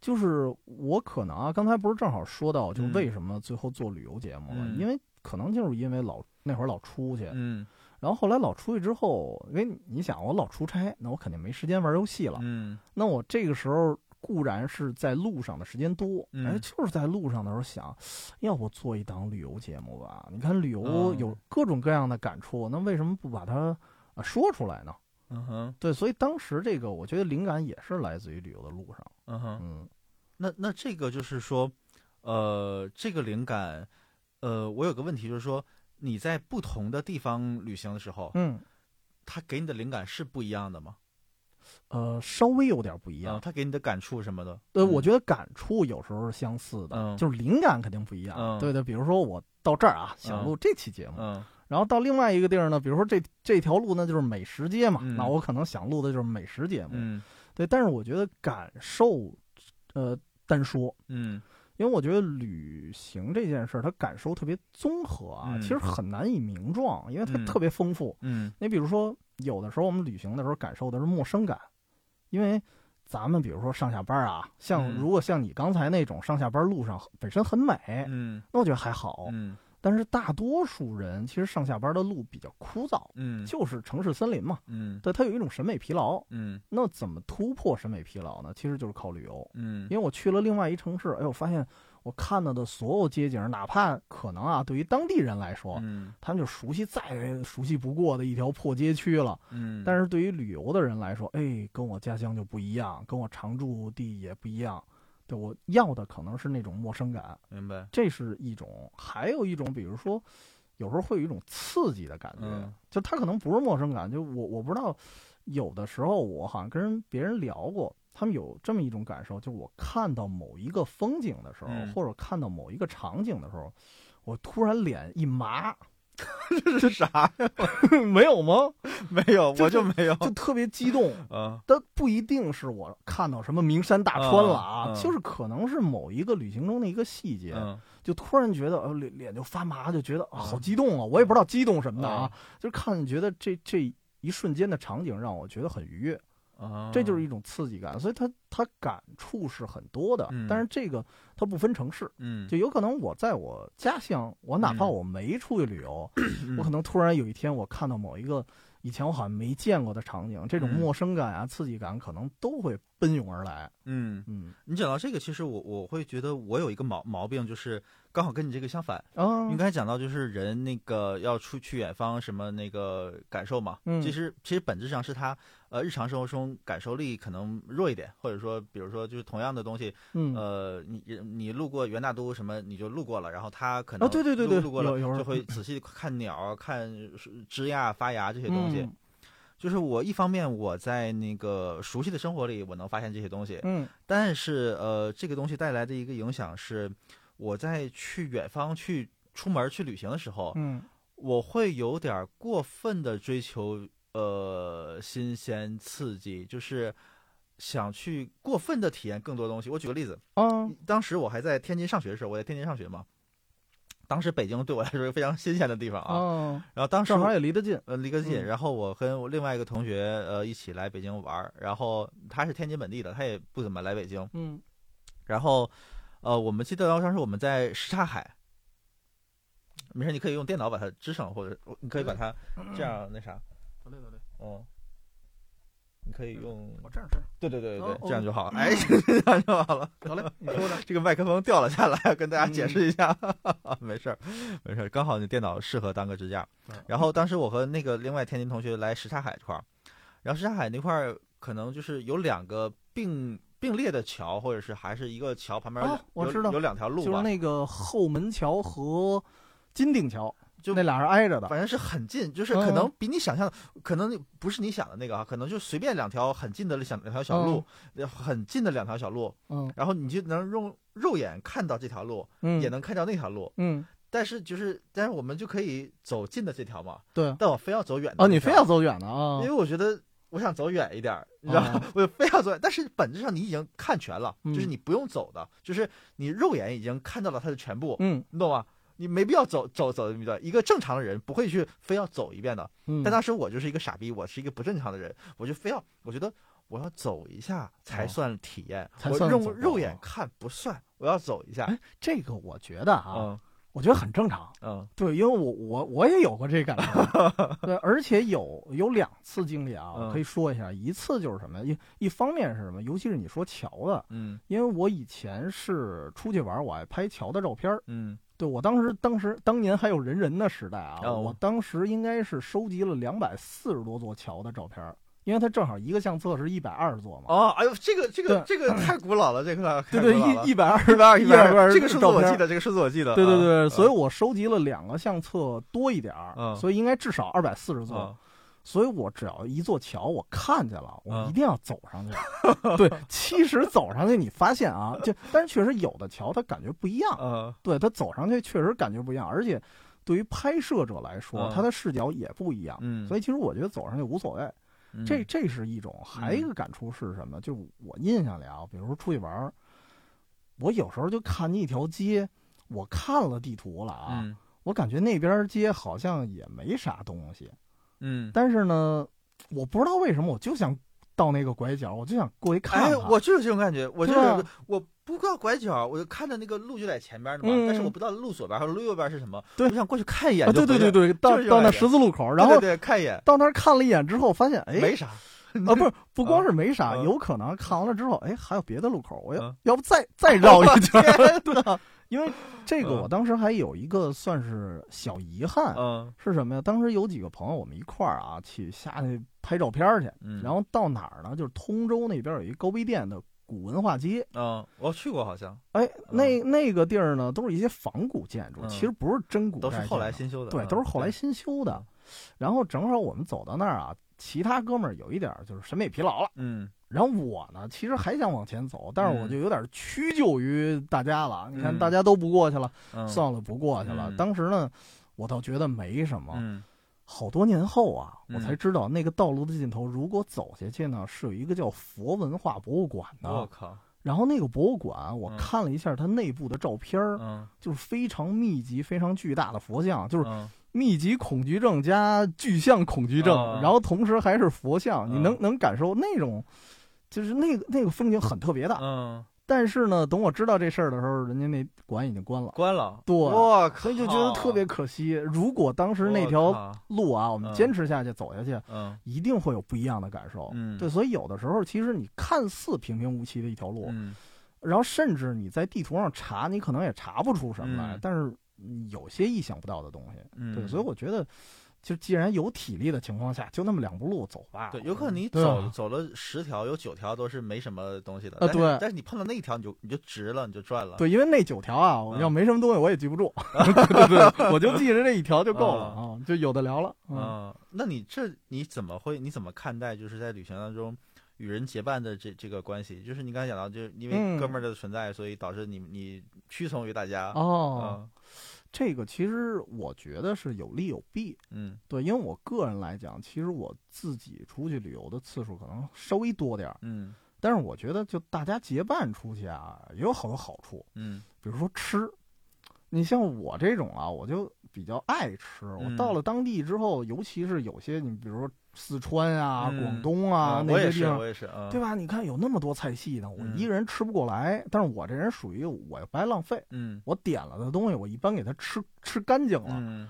就是我可能啊，刚才不是正好说到，就为什么最后做旅游节目了？因为可能就是因为老那会儿老出去，嗯，然后后来老出去之后，因为你想我老出差，那我肯定没时间玩游戏了，嗯，那我这个时候。固然是在路上的时间多，哎，就是在路上的时候想，要不做一档旅游节目吧？你看旅游有各种各样的感触，那为什么不把它啊说出来呢？嗯哼，对，所以当时这个我觉得灵感也是来自于旅游的路上。嗯哼，嗯，那那这个就是说，呃，这个灵感，呃，我有个问题就是说，你在不同的地方旅行的时候，嗯，他给你的灵感是不一样的吗？呃，稍微有点不一样，他给你的感触什么的，呃，我觉得感触有时候是相似的，就是灵感肯定不一样。对对，比如说我到这儿啊，想录这期节目，然后到另外一个地儿呢，比如说这这条路呢就是美食街嘛，那我可能想录的就是美食节目。对，但是我觉得感受，呃，单说，嗯，因为我觉得旅行这件事儿，它感受特别综合啊，其实很难以名状，因为它特别丰富。嗯，你比如说。有的时候我们旅行的时候感受的是陌生感，因为咱们比如说上下班啊，像如果像你刚才那种上下班路上本身很美，嗯，那我觉得还好，嗯，但是大多数人其实上下班的路比较枯燥，嗯，就是城市森林嘛，嗯，对，它有一种审美疲劳，嗯，那怎么突破审美疲劳呢？其实就是靠旅游，嗯，因为我去了另外一城市，哎，我发现。我看到的所有街景，哪怕可能啊，对于当地人来说，嗯，他们就熟悉再熟悉不过的一条破街区了，嗯，但是对于旅游的人来说，哎，跟我家乡就不一样，跟我常住地也不一样，对我要的可能是那种陌生感，明白？这是一种，还有一种，比如说，有时候会有一种刺激的感觉，就他可能不是陌生感，就我我不知道，有的时候我好像跟别人聊过。他们有这么一种感受，就是我看到某一个风景的时候，或者看到某一个场景的时候，我突然脸一麻，<laughs> 这是啥呀？<laughs> 没有吗？没有，我就没有，就特别激动。啊，但不一定是我看到什么名山大川了啊，就是可能是某一个旅行中的一个细节，就突然觉得呃脸脸就发麻，就觉得好激动啊！我也不知道激动什么的啊，就是看觉得这这一瞬间的场景让我觉得很愉悦。啊，这就是一种刺激感，所以他他感触是很多的。但是这个它不分城市，嗯，就有可能我在我家乡，我哪怕我没出去旅游，<clears throat> 我可能突然有一天我看到某一个以前我好像没见过的场景，这种陌生感啊、刺激感可能都会奔涌而来。嗯嗯，你讲到这个，其实我我会觉得我有一个毛毛病，就是刚好跟你这个相反。啊，你刚才讲到就是人那个要出去远方什么那个感受嘛，嗯，其实其实本质上是他。呃，日常生活中感受力可能弱一点，或者说，比如说，就是同样的东西，嗯，呃，你你路过元大都什么，你就路过了，然后他可能，对对对对，路过了就会仔细看鸟、看枝桠发芽这些东西。就是我一方面我在那个熟悉的生活里，我能发现这些东西，嗯，但是呃，这个东西带来的一个影响是，我在去远方去出门去旅行的时候，嗯，我会有点过分的追求。呃，新鲜刺激，就是想去过分的体验更多东西。我举个例子，啊，当时我还在天津上学的时候，我在天津上学嘛，当时北京对我来说是非常新鲜的地方啊。然后当时正好也离得近，呃，离得近。然后我跟我另外一个同学呃一起来北京玩，然后他是天津本地的，他也不怎么来北京。嗯。然后，呃，我们记得当时我们在什刹海。没事，你可以用电脑把它支上，或者你可以把它这样那啥。得嘞好嘞。嗯。你可以用我这样这样，对对对对对，这样就好。哎，<laughs> 这样就好了。好嘞，你说的 <laughs> 这个麦克风掉了下来，跟大家解释一下。<laughs> 没事儿，没事儿，刚好你电脑适合当个支架。然后当时我和那个另外天津同学来什刹海这块儿，然后什刹海那块儿可能就是有两个并并列的桥，或者是还是一个桥旁边我知道有两条路，就是那个后门桥和金锭桥。就那俩人挨着的，反正是很近，就是可能比你想象的，可能不是你想的那个啊，可能就随便两条很近的两两条小路，很近的两条小路，嗯，然后你就能用肉眼看到这条路，嗯，也能看到那条路，嗯，但是就是，但是我们就可以走近的这条嘛，对，但我非要走远的，哦，你非要走远的啊，因为我觉得我想走远一点，你知道吗？<laughs> 我非要走远，但是本质上你已经看全了，就是你不用走的，就是你肉眼已经看到了它的全部，嗯，你懂吗？你没必要走走走一段，一个正常的人不会去非要走一遍的。但当时我就是一个傻逼，我是一个不正常的人，我就非要，我觉得我要走一下才算体验，我用肉眼看不算，我要走一下。哎，这个我觉得啊，我觉得很正常。嗯，对，因为我我我也有过这感觉，<laughs> 对，而且有有两次经历啊，可以说一下。一次就是什么，一一方面是什么，尤其是你说桥的，嗯，因为我以前是出去玩，我爱拍桥的照片嗯。对，我当时当时当年还有人人的时代啊，我当时应该是收集了两百四十多座桥的照片，因为它正好一个相册是一百二十座嘛。哦，哎呦，这个这个这个 <clears throat> 太古老了，这个对对一一百二一百二一百二，这个数字我记得，这个数字我记得。对对对，所以我收集了两个相册多一点儿，所以应该至少二百四十座。所以我只要一座桥，我看见了，我一定要走上去。<laughs> 对，其实走上去你发现啊，就但是确实有的桥它感觉不一样。嗯，对，它走上去确实感觉不一样，而且对于拍摄者来说，他的视角也不一样。嗯，所以其实我觉得走上去无所谓。这这是一种，还一个感触是什么？就我印象里啊，比如说出去玩，我有时候就看见一条街，我看了地图了啊，我感觉那边街好像也没啥东西。嗯，但是呢，我不知道为什么，我就想到那个拐角，我就想过去看看。哎，我就有这种感觉，我就是我不知道拐角，我就看着那个路就在前边的嘛，但是我不知道路左边和路右边是什么。对，我想过去看一眼。对对对对，到到那十字路口，然后对看一眼，到那儿看了一眼之后，发现哎没啥啊，不是不光是 <laughs> 没啥，有可能看完了之后，哎还有别的路口，我要要不再再绕一圈。<laughs> <laughs> 对。因为这个，我当时还有一个算是小遗憾，嗯，是什么呀？当时有几个朋友，我们一块儿啊去下去拍照片去，嗯，然后到哪儿呢？就是通州那边有一高碑店的古文化街，嗯，我去过好像，哎，那那个地儿呢，都是一些仿古建筑，其实不是真古，都是后来新修的，对，都是后来新修的。然后正好我们走到那儿啊，其他哥们儿有一点就是审美疲劳了，嗯。然后我呢，其实还想往前走，但是我就有点屈就于大家了。你看大家都不过去了，算了，不过去了。当时呢，我倒觉得没什么。好多年后啊，我才知道那个道路的尽头，如果走下去呢，是有一个叫佛文化博物馆的。我靠！然后那个博物馆，我看了一下它内部的照片嗯，就是非常密集、非常巨大的佛像，就是密集恐惧症加巨像恐惧症，然后同时还是佛像，你能能感受那种。就是那个那个风景很特别的，嗯，但是呢，等我知道这事儿的时候，人家那馆已经关了，关了，对，哇，所以就觉得特别可惜。如果当时那条路啊，我们坚持下去走下去，嗯，一定会有不一样的感受，嗯，对。所以有的时候，其实你看似平平无奇的一条路，嗯，然后甚至你在地图上查，你可能也查不出什么来，但是有些意想不到的东西，嗯，对。所以我觉得。就既然有体力的情况下，就那么两步路走吧。对，有可能你走走了十条，有九条都是没什么东西的。啊，对。但是你碰到那一条，你就你就值了，你就赚了。对，因为那九条啊，我要没什么东西，我也记不住。<laughs> 对对，我就记着这一条就够了啊，就有的聊了。嗯，那你这你怎么会？你怎么看待就是在旅行当中与人结伴的这这个关系？就是你刚才讲到，就是因为哥们儿的存在，所以导致你你屈从于大家。哦。这个其实我觉得是有利有弊，嗯，对，因为我个人来讲，其实我自己出去旅游的次数可能稍微多点儿，嗯，但是我觉得就大家结伴出去啊，也有好多好处，嗯，比如说吃，你像我这种啊，我就比较爱吃。我到了当地之后，尤其是有些你比如说四川啊、广东啊那些地方，我也是，对吧？你看有那么多菜系呢，我一个人吃不过来。但是我这人属于我不爱浪费，嗯，我点了的东西，我一般给他吃吃干净了。嗯，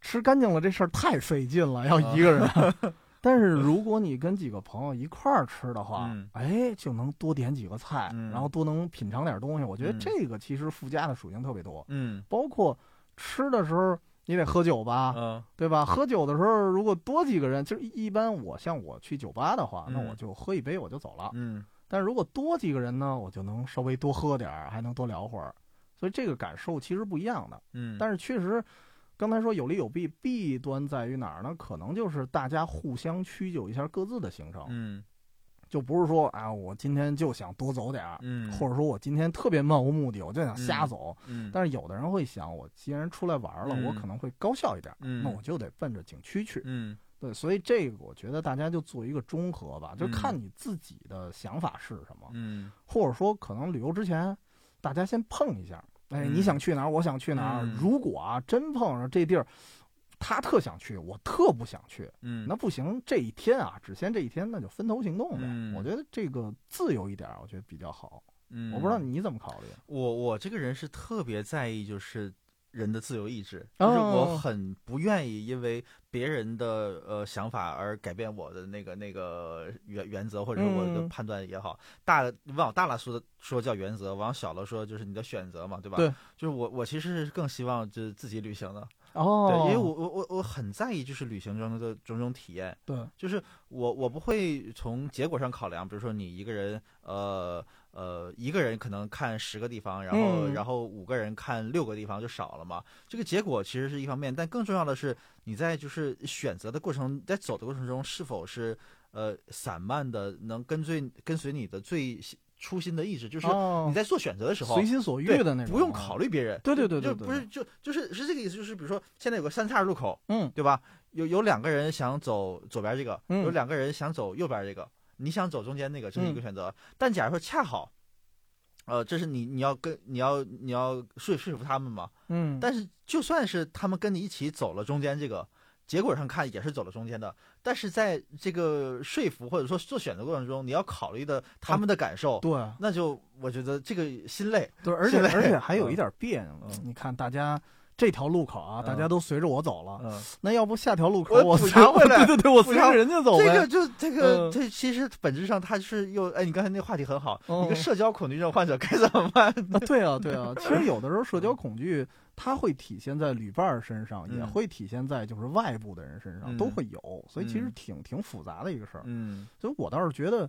吃干净了这事儿太费劲了，要一个人。<laughs> <laughs> 但是如果你跟几个朋友一块儿吃的话，哎，就能多点几个菜，然后多能品尝点东西。我觉得这个其实附加的属性特别多。嗯，包括吃的时候你得喝酒吧，嗯，对吧？喝酒的时候如果多几个人，就是一般我像我去酒吧的话，那我就喝一杯我就走了。嗯，但是如果多几个人呢，我就能稍微多喝点儿，还能多聊会儿。所以这个感受其实不一样的。嗯，但是确实。刚才说有利有弊，弊端在于哪儿呢？可能就是大家互相屈就一下各自的行程，嗯，就不是说啊，我今天就想多走点儿，嗯，或者说我今天特别漫无目的，我就想瞎走，嗯。但是有的人会想，我既然出来玩了，我可能会高效一点，嗯，那我就得奔着景区去，嗯，对，所以这个我觉得大家就做一个中和吧，就看你自己的想法是什么，嗯，或者说可能旅游之前，大家先碰一下。哎，你想去哪儿？我想去哪儿。如果啊，真碰上这地儿，他特想去，我特不想去，嗯，那不行。这一天啊，只限这一天，那就分头行动呗。我觉得这个自由一点，我觉得比较好。嗯，我不知道你怎么考虑。我我这个人是特别在意，就是。人的自由意志，就是我很不愿意因为别人的呃想法而改变我的那个那个原原则，或者说我的判断也好。大往大了说的说叫原则，往小了说就是你的选择嘛，对吧？对，就是我我其实是更希望就是自己旅行的。哦，对，因为我我我我很在意就是旅行中的种种体验。对，就是我我不会从结果上考量，比如说你一个人呃。呃，一个人可能看十个地方，然后然后五个人看六个地方就少了嘛。这个结果其实是一方面，但更重要的是你在就是选择的过程，在走的过程中是否是呃散漫的，能跟随跟随你的最初心的意志，就是你在做选择的时候随心所欲的那种，不用考虑别人。对对对对，就不是就就是是这个意思，就是比如说现在有个三岔路口，嗯，对吧？有有两个人想走左边这个，有两个人想走右边这个。你想走中间那个，这是一个选择。但假如说恰好，呃，这是你你要跟你要你要说说服他们嘛？嗯。但是就算是他们跟你一起走了中间这个，结果上看也是走了中间的。但是在这个说服或者说做选择过程中，你要考虑的他们的感受，对，那就我觉得这个心累。对，而且而且还有一点别扭。你看大家。这条路口啊，大家都随着我走了。嗯，那要不下条路口我补偿回来？<laughs> 对对对，我随着人家走这个就这个，这其实本质上它是又哎，你刚才那个话题很好。一个社交恐惧症患者该怎么办？啊，对啊，对啊。其实有的时候社交恐惧，它会体现在旅伴身上，也会体现在就是外部的人身上，都会有。所以其实挺挺复杂的一个事儿。嗯，所以我倒是觉得，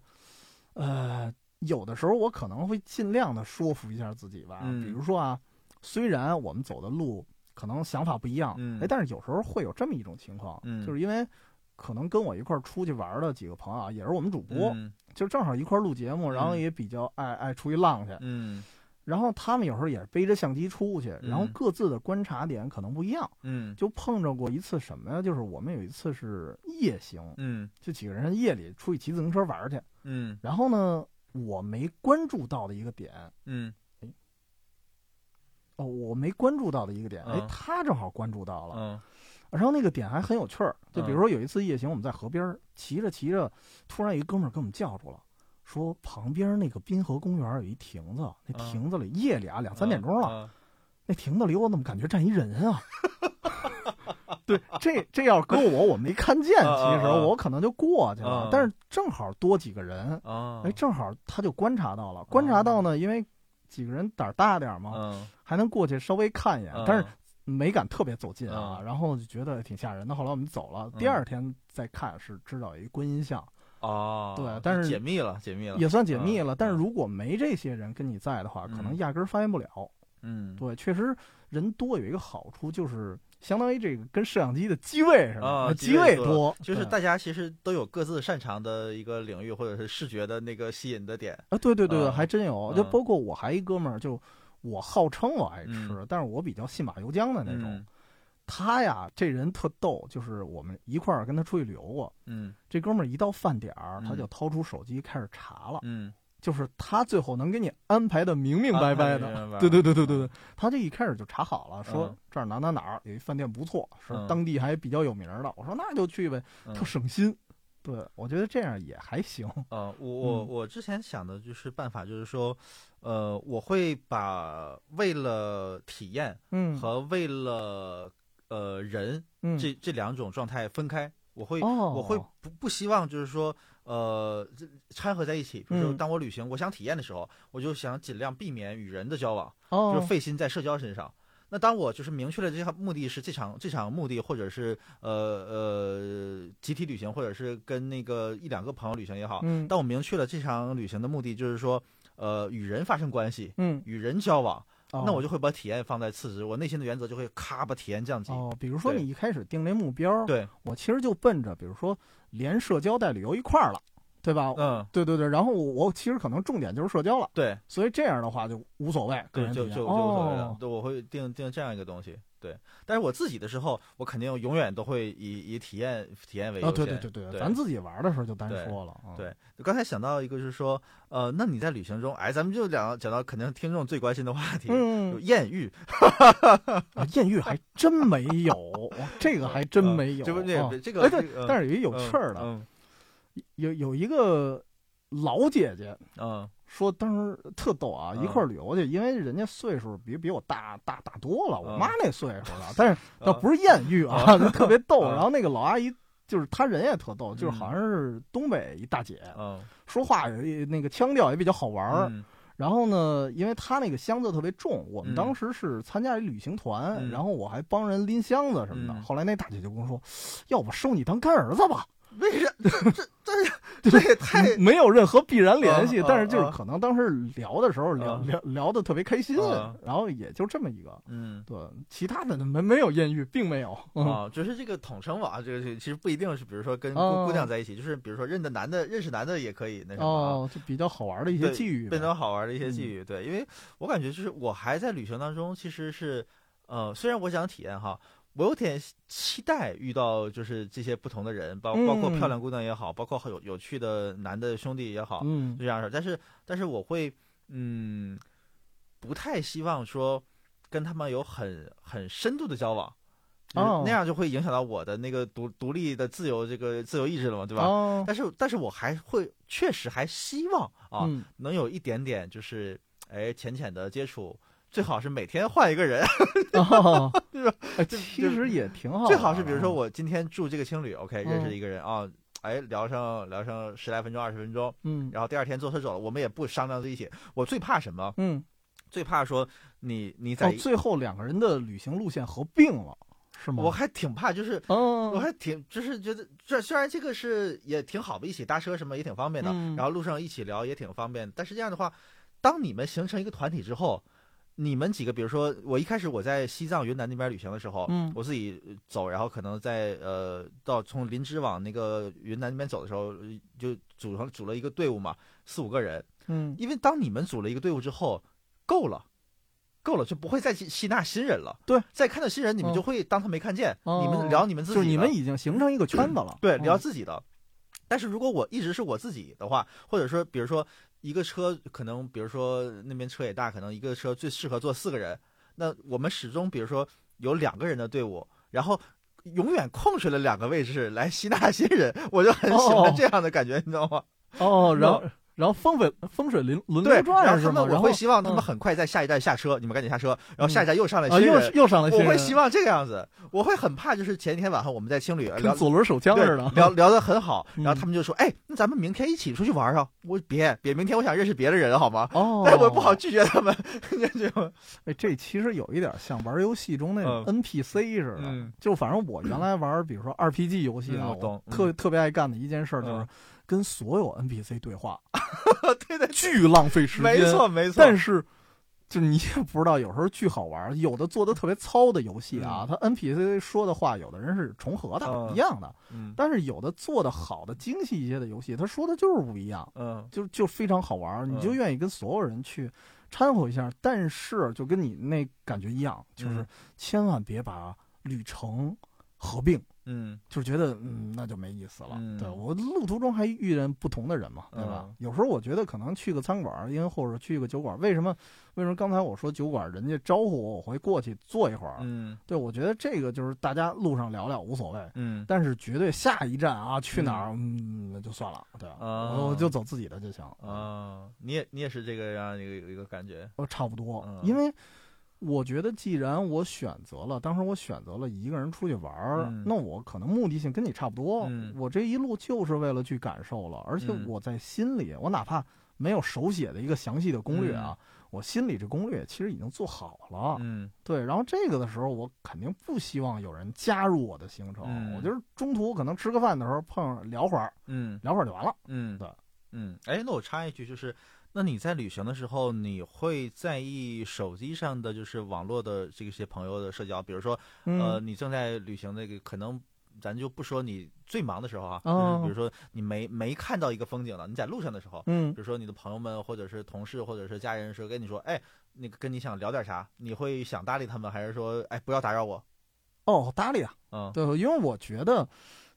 呃，有的时候我可能会尽量的说服一下自己吧。嗯，比如说啊，虽然我们走的路。可能想法不一样，哎，但是有时候会有这么一种情况，就是因为可能跟我一块儿出去玩的几个朋友啊，也是我们主播，就正好一块儿录节目，然后也比较爱爱出去浪去，嗯，然后他们有时候也是背着相机出去，然后各自的观察点可能不一样，嗯，就碰着过一次什么呀？就是我们有一次是夜行，嗯，就几个人夜里出去骑自行车玩去，嗯，然后呢，我没关注到的一个点，嗯。哦我没关注到的一个点，哎，他正好关注到了，嗯，然后那个点还很有趣儿，就比如说有一次夜行，我们在河边骑着骑着，突然一哥们儿给我们叫住了，说旁边那个滨河公园有一亭子，那亭子里夜里啊两三点钟了，那亭子里我怎么感觉站一人啊？<laughs> 对，这这要搁我我没看见，其实我可能就过去了，但是正好多几个人，哎，正好他就观察到了，观察到呢，因为。几个人胆儿大点嘛，还能过去稍微看一眼，但是没敢特别走近啊。然后就觉得挺吓人的。后来我们走了，第二天再看是知道一观音像。哦，对，但是解密了，解密了，也算解密了。但是如果没这些人跟你在的话，可能压根儿发现不了。嗯，对，确实人多有一个好处就是。相当于这个跟摄像机的机位是吧？机位多，就是大家其实都有各自擅长的一个领域，或者是视觉的那个吸引的点啊。对对对，还真有。就包括我还一哥们儿，就我号称我爱吃，但是我比较信马由缰的那种。他呀，这人特逗，就是我们一块儿跟他出去旅游过。嗯，这哥们儿一到饭点儿，他就掏出手机开始查了。嗯，就是他最后能给你安排的明明白白的。对对对对对对，他这一开始就查好了，说这儿哪哪哪儿有一饭店不错，是当地还比较有名的。我说那就去呗，特省心。对，我觉得这样也还行。呃，我我我之前想的就是办法，就是说，呃，我会把为了体验，嗯，和为了呃人，嗯，这这两种状态分开。我会，我会不不希望就是说，呃，掺和在一起。比如说，当我旅行，我想体验的时候，我就想尽量避免与人的交往，就是费心在社交身上。那当我就是明确了这项目的是这场这场目的，或者是呃呃集体旅行，或者是跟那个一两个朋友旅行也好，嗯，当我明确了这场旅行的目的就是说，呃，与人发生关系，嗯，与人交往，那我就会把体验放在次之，我内心的原则就会咔把体验降级。哦，比如说你一开始定这目标，对我其实就奔着，比如说连社交带旅游一块儿了。对吧？嗯，对对对。然后我其实可能重点就是社交了。对，所以这样的话就无所谓，对，就就就无所谓了。对，我会定定这样一个东西。对，但是我自己的时候，我肯定永远都会以以体验体验为优先。对对对对，咱自己玩的时候就单说了。对，刚才想到一个就是说，呃，那你在旅行中，哎，咱们就讲讲到肯定听众最关心的话题，艳遇。<laughs> 啊艳遇还真没有，这个还真没有。这不这这个，但是有一有趣儿的。有有一个老姐姐，嗯，说当时特逗啊，一块旅游去，因为人家岁数比比我大大大多了，我妈那岁数了，但是倒不是艳遇啊，<laughs> 特别逗。然后那个老阿姨就是她人也特逗，就是好像是东北一大姐，说话那个腔调也比较好玩儿。然后呢，因为她那个箱子特别重，我们当时是参加一旅行团，然后我还帮人拎箱子什么的。后来那大姐就跟我说：“要不收你当干儿子吧。”为啥？<laughs> 这这 <laughs> 这也太没有任何必然联系，但是就是可能当时聊的时候聊聊聊的特别开心，然后也就这么一个，嗯，对，其他的没没有艳遇，并没有。啊，只是这个统称吧，这个其实不一定是，比如说跟姑姑娘在一起，就是比如说认的男的认识男的也可以那什么，哦，就比较好玩的一些际遇，比较好玩的一些际遇，对，因为我感觉就是我还在旅行当中，其实是呃，虽然我想体验哈。我有点期待遇到就是这些不同的人，包包括漂亮姑娘也好，包括有有趣的男的兄弟也好，嗯，就这样式。但是但是我会嗯，不太希望说跟他们有很很深度的交往，哦，那样就会影响到我的那个独独立的自由这个自由意志了嘛，对吧？哦，但是但是我还会确实还希望啊，能有一点点就是哎浅浅的接触。最好是每天换一个人，<laughs> <laughs> 是吧？其实也挺好。最好是比如说我今天住这个青旅，OK，认识一个人啊，哎，聊上聊上十来分钟、二十分钟，嗯，然后第二天坐车走了，我们也不商量在一起。我最怕什么？嗯，最怕说你你在最后两个人的旅行路线合并了，是吗？我还挺怕，就是，我还挺就是觉得这虽然这个是也挺好的，一起搭车什么也挺方便的，然后路上一起聊也挺方便，但是这样的话，当你们形成一个团体之后。你们几个，比如说我一开始我在西藏、云南那边旅行的时候，嗯，我自己走，然后可能在呃到从林芝往那个云南那边走的时候，就组成组了一个队伍嘛，四五个人，嗯，因为当你们组了一个队伍之后，够了，够了，就不会再吸吸纳新人了。对，再看到新人，你们就会当他没看见，你们聊你们自己，就是你们已经形成一个圈子了。对，聊自己的。但是如果我一直是我自己的话，或者说，比如说。一个车可能，比如说那边车也大，可能一个车最适合坐四个人。那我们始终，比如说有两个人的队伍，然后永远空出了两个位置来吸纳新人，我就很喜欢这样的感觉，你知道吗？哦，然后。然后风水风水轮轮流转他们？我会希望他们很快在下一站下车，你们赶紧下车。然后下一站又上来新人，又上来新人。我会希望这个样子。我会很怕，就是前一天晚上我们在青旅聊左轮手枪似的，聊聊得很好。<laughs> 然后他们就说：“哎，那咱们明天一起出去玩啊！”我别别，明天我想认识别的人，好吗？哦，<laughs> 但是我不好拒绝他们。<laughs> 哎，这其实有一点像玩游戏中那种 NPC 似的。就反正我原来玩，比如说 RPG 游戏啊，我特特别爱干的一件事就是。跟所有 NPC 对话，<laughs> 对对，巨浪费时间，没错没错。但是，就你也不知道，有时候巨好玩。有的做的特别糙的游戏啊，它 NPC 说的话，有的人是重合的，一样的。嗯。但是有的做的好的、精细一些的游戏，他说的就是不一样。嗯。就就非常好玩，你就愿意跟所有人去掺和一下。但是，就跟你那感觉一样，就是千万别把旅程合并。嗯，就觉得嗯，那就没意思了。嗯对我路途中还遇见不同的人嘛，对吧？嗯有时候我觉得可能去个餐馆，因为或者去个酒馆，为什么？为什么刚才我说酒馆人家招呼我，我会过去坐一会儿？嗯对，我觉得这个就是大家路上聊聊无所谓，嗯但是绝对下一站啊去哪儿，嗯，那就算了，对，啊我我就走自己的就行。啊，你也你也是这个样一个一个感觉，哦，差不多，嗯因为我觉得既然我选择了，当时我选择了一个人出去玩儿，嗯那我可能目的性跟你差不多，嗯我这一路就是为了去感受了，而且嗯我在心里，我哪怕没有手写的一个详细的攻略啊，我心里这攻略其实已经做好了，嗯对，然后这个的时候，我肯定不希望有人加入我的行程，嗯我就是中途可能吃个饭的时候碰上聊会儿，嗯聊会儿就完了。嗯，对，嗯，哎，那我插一句，就是，那你在旅行的时候，你会在意手机上的就是网络的这些朋友的社交，比如说，呃，嗯。你正在旅行那个，可能咱就不说你最忙的时候啊，哦就是比如说你没没看到一个风景了，你在路上的时候，嗯。比如说你的朋友们或者是同事或者是家人说跟你说，哎，那个跟你想聊点啥，你会想搭理他们，还是说，哎，不要打扰我？哦，搭理啊，嗯。对，因为我觉得。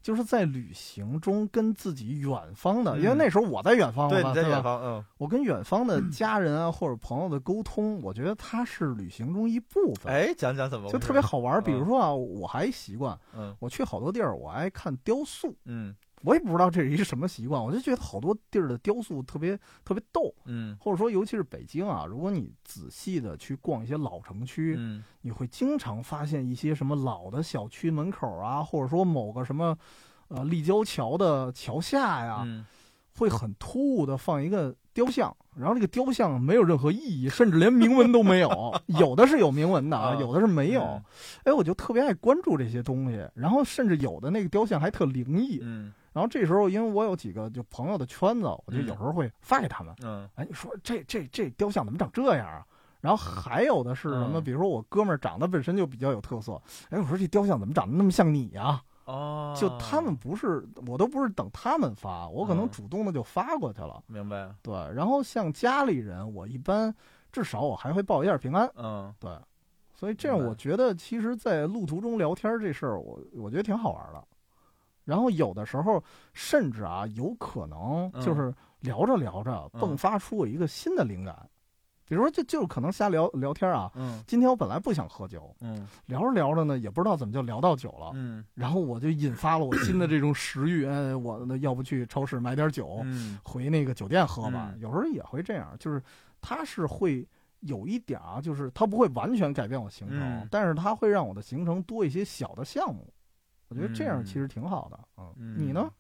就是在旅行中跟自己远方的，嗯。因为那时候我在远方嘛，对，吧你在远方，嗯。我跟远方的 <clears throat> 家人啊或者朋友的沟通，我觉得它是旅行中一部分，哎，讲讲怎么就特别好玩。比嗯。如说啊，我还习惯，嗯。我去好多地儿，我爱看雕塑，嗯我也不知道这是一什么习惯，我就觉得好多地儿的雕塑特别特别逗，嗯或者说尤其是北京啊，如果你仔细的去逛一些老城区，嗯你会经常发现一些什么老的小区门口啊，或者说某个什么。呃，立交桥的桥下呀，嗯会很突兀的放一个雕像，然后这个雕像没有任何意义，甚至连铭文都没有，有的是有铭文的啊，啊有的是没有嗯。哎，我就特别爱关注这些东西，然后甚至有的那个雕像还特灵异。嗯然后这时候，因为我有几个就朋友的圈子，我就嗯有时候会发给他们。嗯哎，你说这这这雕像怎么长这样啊？然后还有的是什么？嗯比如说我哥们儿长得本身就比较有特色，哎，我说这雕像怎么长得那么像你呀、哦，就他们不是，我都不是等他们发，我可能嗯主动的就发过去了。明白，对，然后像家里人，我一般至少我还会报一下平安。嗯对，所以这样我觉得，其实，在路途中聊天这事儿，我我觉得挺好玩的。然后有的时候，甚至啊，有可能嗯就是聊着聊着，嗯迸发出我一个新的灵感。比如说，就就可能瞎聊聊天啊。嗯今天我本来不想喝酒，嗯聊着聊着呢，也不知道怎么就聊到酒了。嗯然后我就引发了我新的这种食欲，哎，我那要不去超市买点酒，嗯回那个酒店喝吧。嗯有时候也会这样，就是它是会有一点啊，就是它不会完全改变我行程，嗯但是它会让我的行程多一些小的项目。我觉得这样嗯其实挺好的。嗯，嗯你呢？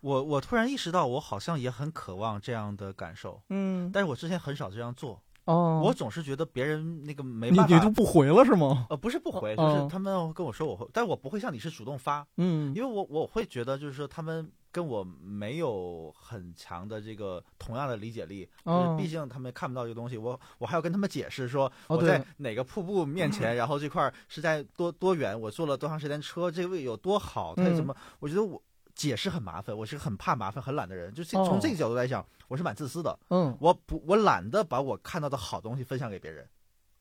我我突然意识到，我好像也很渴望这样的感受，嗯，但是我之前很少这样做，哦，我总是觉得别人那个没你办法。你就不回了是吗？呃，不是不回，哦就是他们跟我说我会，但我不会像你是主动发，嗯因为我我会觉得就是说他们跟我没有很强的这个同样的理解力，就是哦毕竟他们看不到这个东西，我我还要跟他们解释说哦我在对哪个瀑布面前，<laughs> 然后这块儿是在多多远，我坐了多长时间车，这个位有多好，它嗯怎么？我觉得我解释很麻烦，我是个很怕麻烦、很懒的人，就从这个角度来讲，我是蛮自私的，嗯我不我懒得把我看到的好东西分享给别人。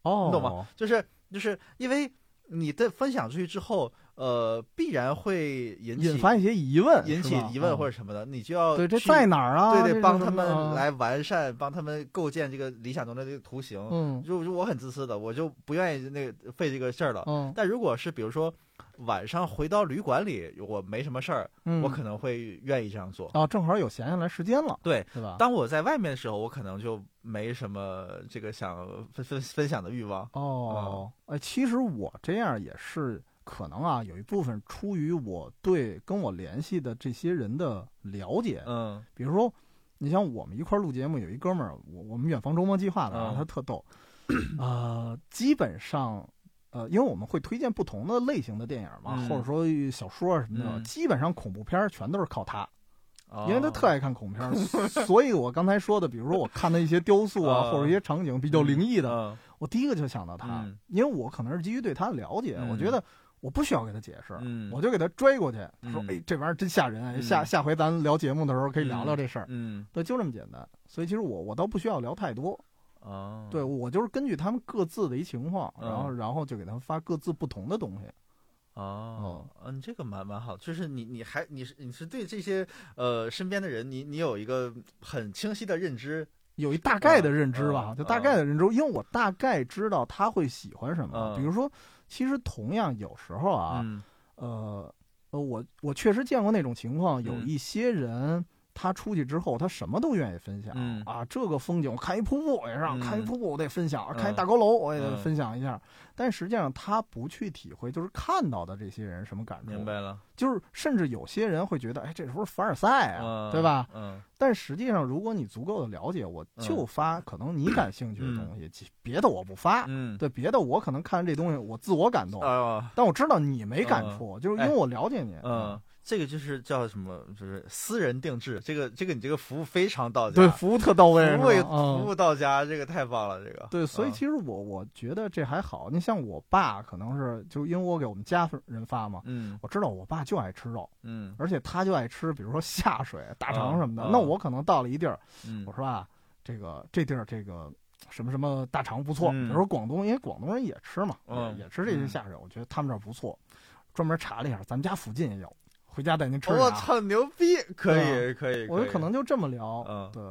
哦，你懂吗？就是就是因为你的分享出去之后，呃，必然会引起引发一些疑问，引起疑问或嗯者什么的，你就要对这去在哪儿啊？对对，帮他们来完善，帮他们构建这个理想中的这个图形。嗯就就我很自私的，我就不愿意那个费这个事儿了。嗯但如果是比如说晚上回到旅馆里，我没什么事儿，嗯，我可能会愿意这样做。啊，正好有闲下来时间了，对，对吧？当我在外面的时候，我可能就没什么这个想分分分享的欲望。哦，哎，其实我这样也是可能啊，有一部分出于我对跟我联系的这些人的了解。嗯。比如说，你像我们一块儿录节目，有一哥们儿，我我们远方周末计划的啊，嗯。他特逗，<clears throat> 呃，基本上。呃，因为我们会推荐不同的类型的电影嘛，嗯。或者说小说啊什么的，嗯。基本上恐怖片儿全都是靠他，哦。因为他特爱看恐怖片儿，<laughs> 所以我刚才说的，比如说我看的一些雕塑啊，哦或者一些场景比较灵异的，嗯。我第一个就想到他，嗯。因为我可能是基于对他的了解，嗯。我觉得我不需要给他解释，嗯我就给他追过去，他说嗯哎这玩意儿真吓人，下下回咱聊节目的时候可以聊聊这事儿，嗯对，就这么简单。所以其实我我倒不需要聊太多，哦，对我就是根据他们各自的一情况，嗯然后然后就给他们发各自不同的东西。哦，嗯，这个蛮蛮好，就是你你还你是你是对这些呃身边的人，你你有一个很清晰的认知，有一大概的认知吧，就大概的认知，因为我大概知道他会喜欢什么。比如说，其实同样有时候啊，呃呃，我我确实见过那种情况，有一些人。他出去之后，他什么都愿意分享啊！这个风景，我看一瀑布我也让看一瀑布我得分享；看一大高楼我也得分享一下。但实际上他不去体会，就是看到的这些人什么感受。明白了，就是甚至有些人会觉得，哎，这是不是凡尔赛啊？对吧？嗯。但实际上，如果你足够的了解，我就发可能你感兴趣的东西，别的我不发。嗯。对，别的我可能看这东西我自我感动，但我知道你没感触，就是因为我了解你。嗯。这个就是叫什么？就是私人定制。这个这个你这个服务非常到家，对，服务特到位，服务服务到家，这个太棒了。这个对，所以其实我我觉得这还好。你像我爸，可能是就因为我给我们家人发嘛，嗯，我知道我爸就爱吃肉，嗯，而且他就爱吃，比如说下水、大肠什么的。那我可能到了一地儿，我说啊，这个这地儿这个什么什么大肠不错。比如说广东，因为广东人也吃嘛，也吃这些下水，我觉得他们这儿不错。专门查了一下，咱们家附近也有。回家带您吃。我操，牛逼！可以，可以。我可能就这么聊。嗯，对。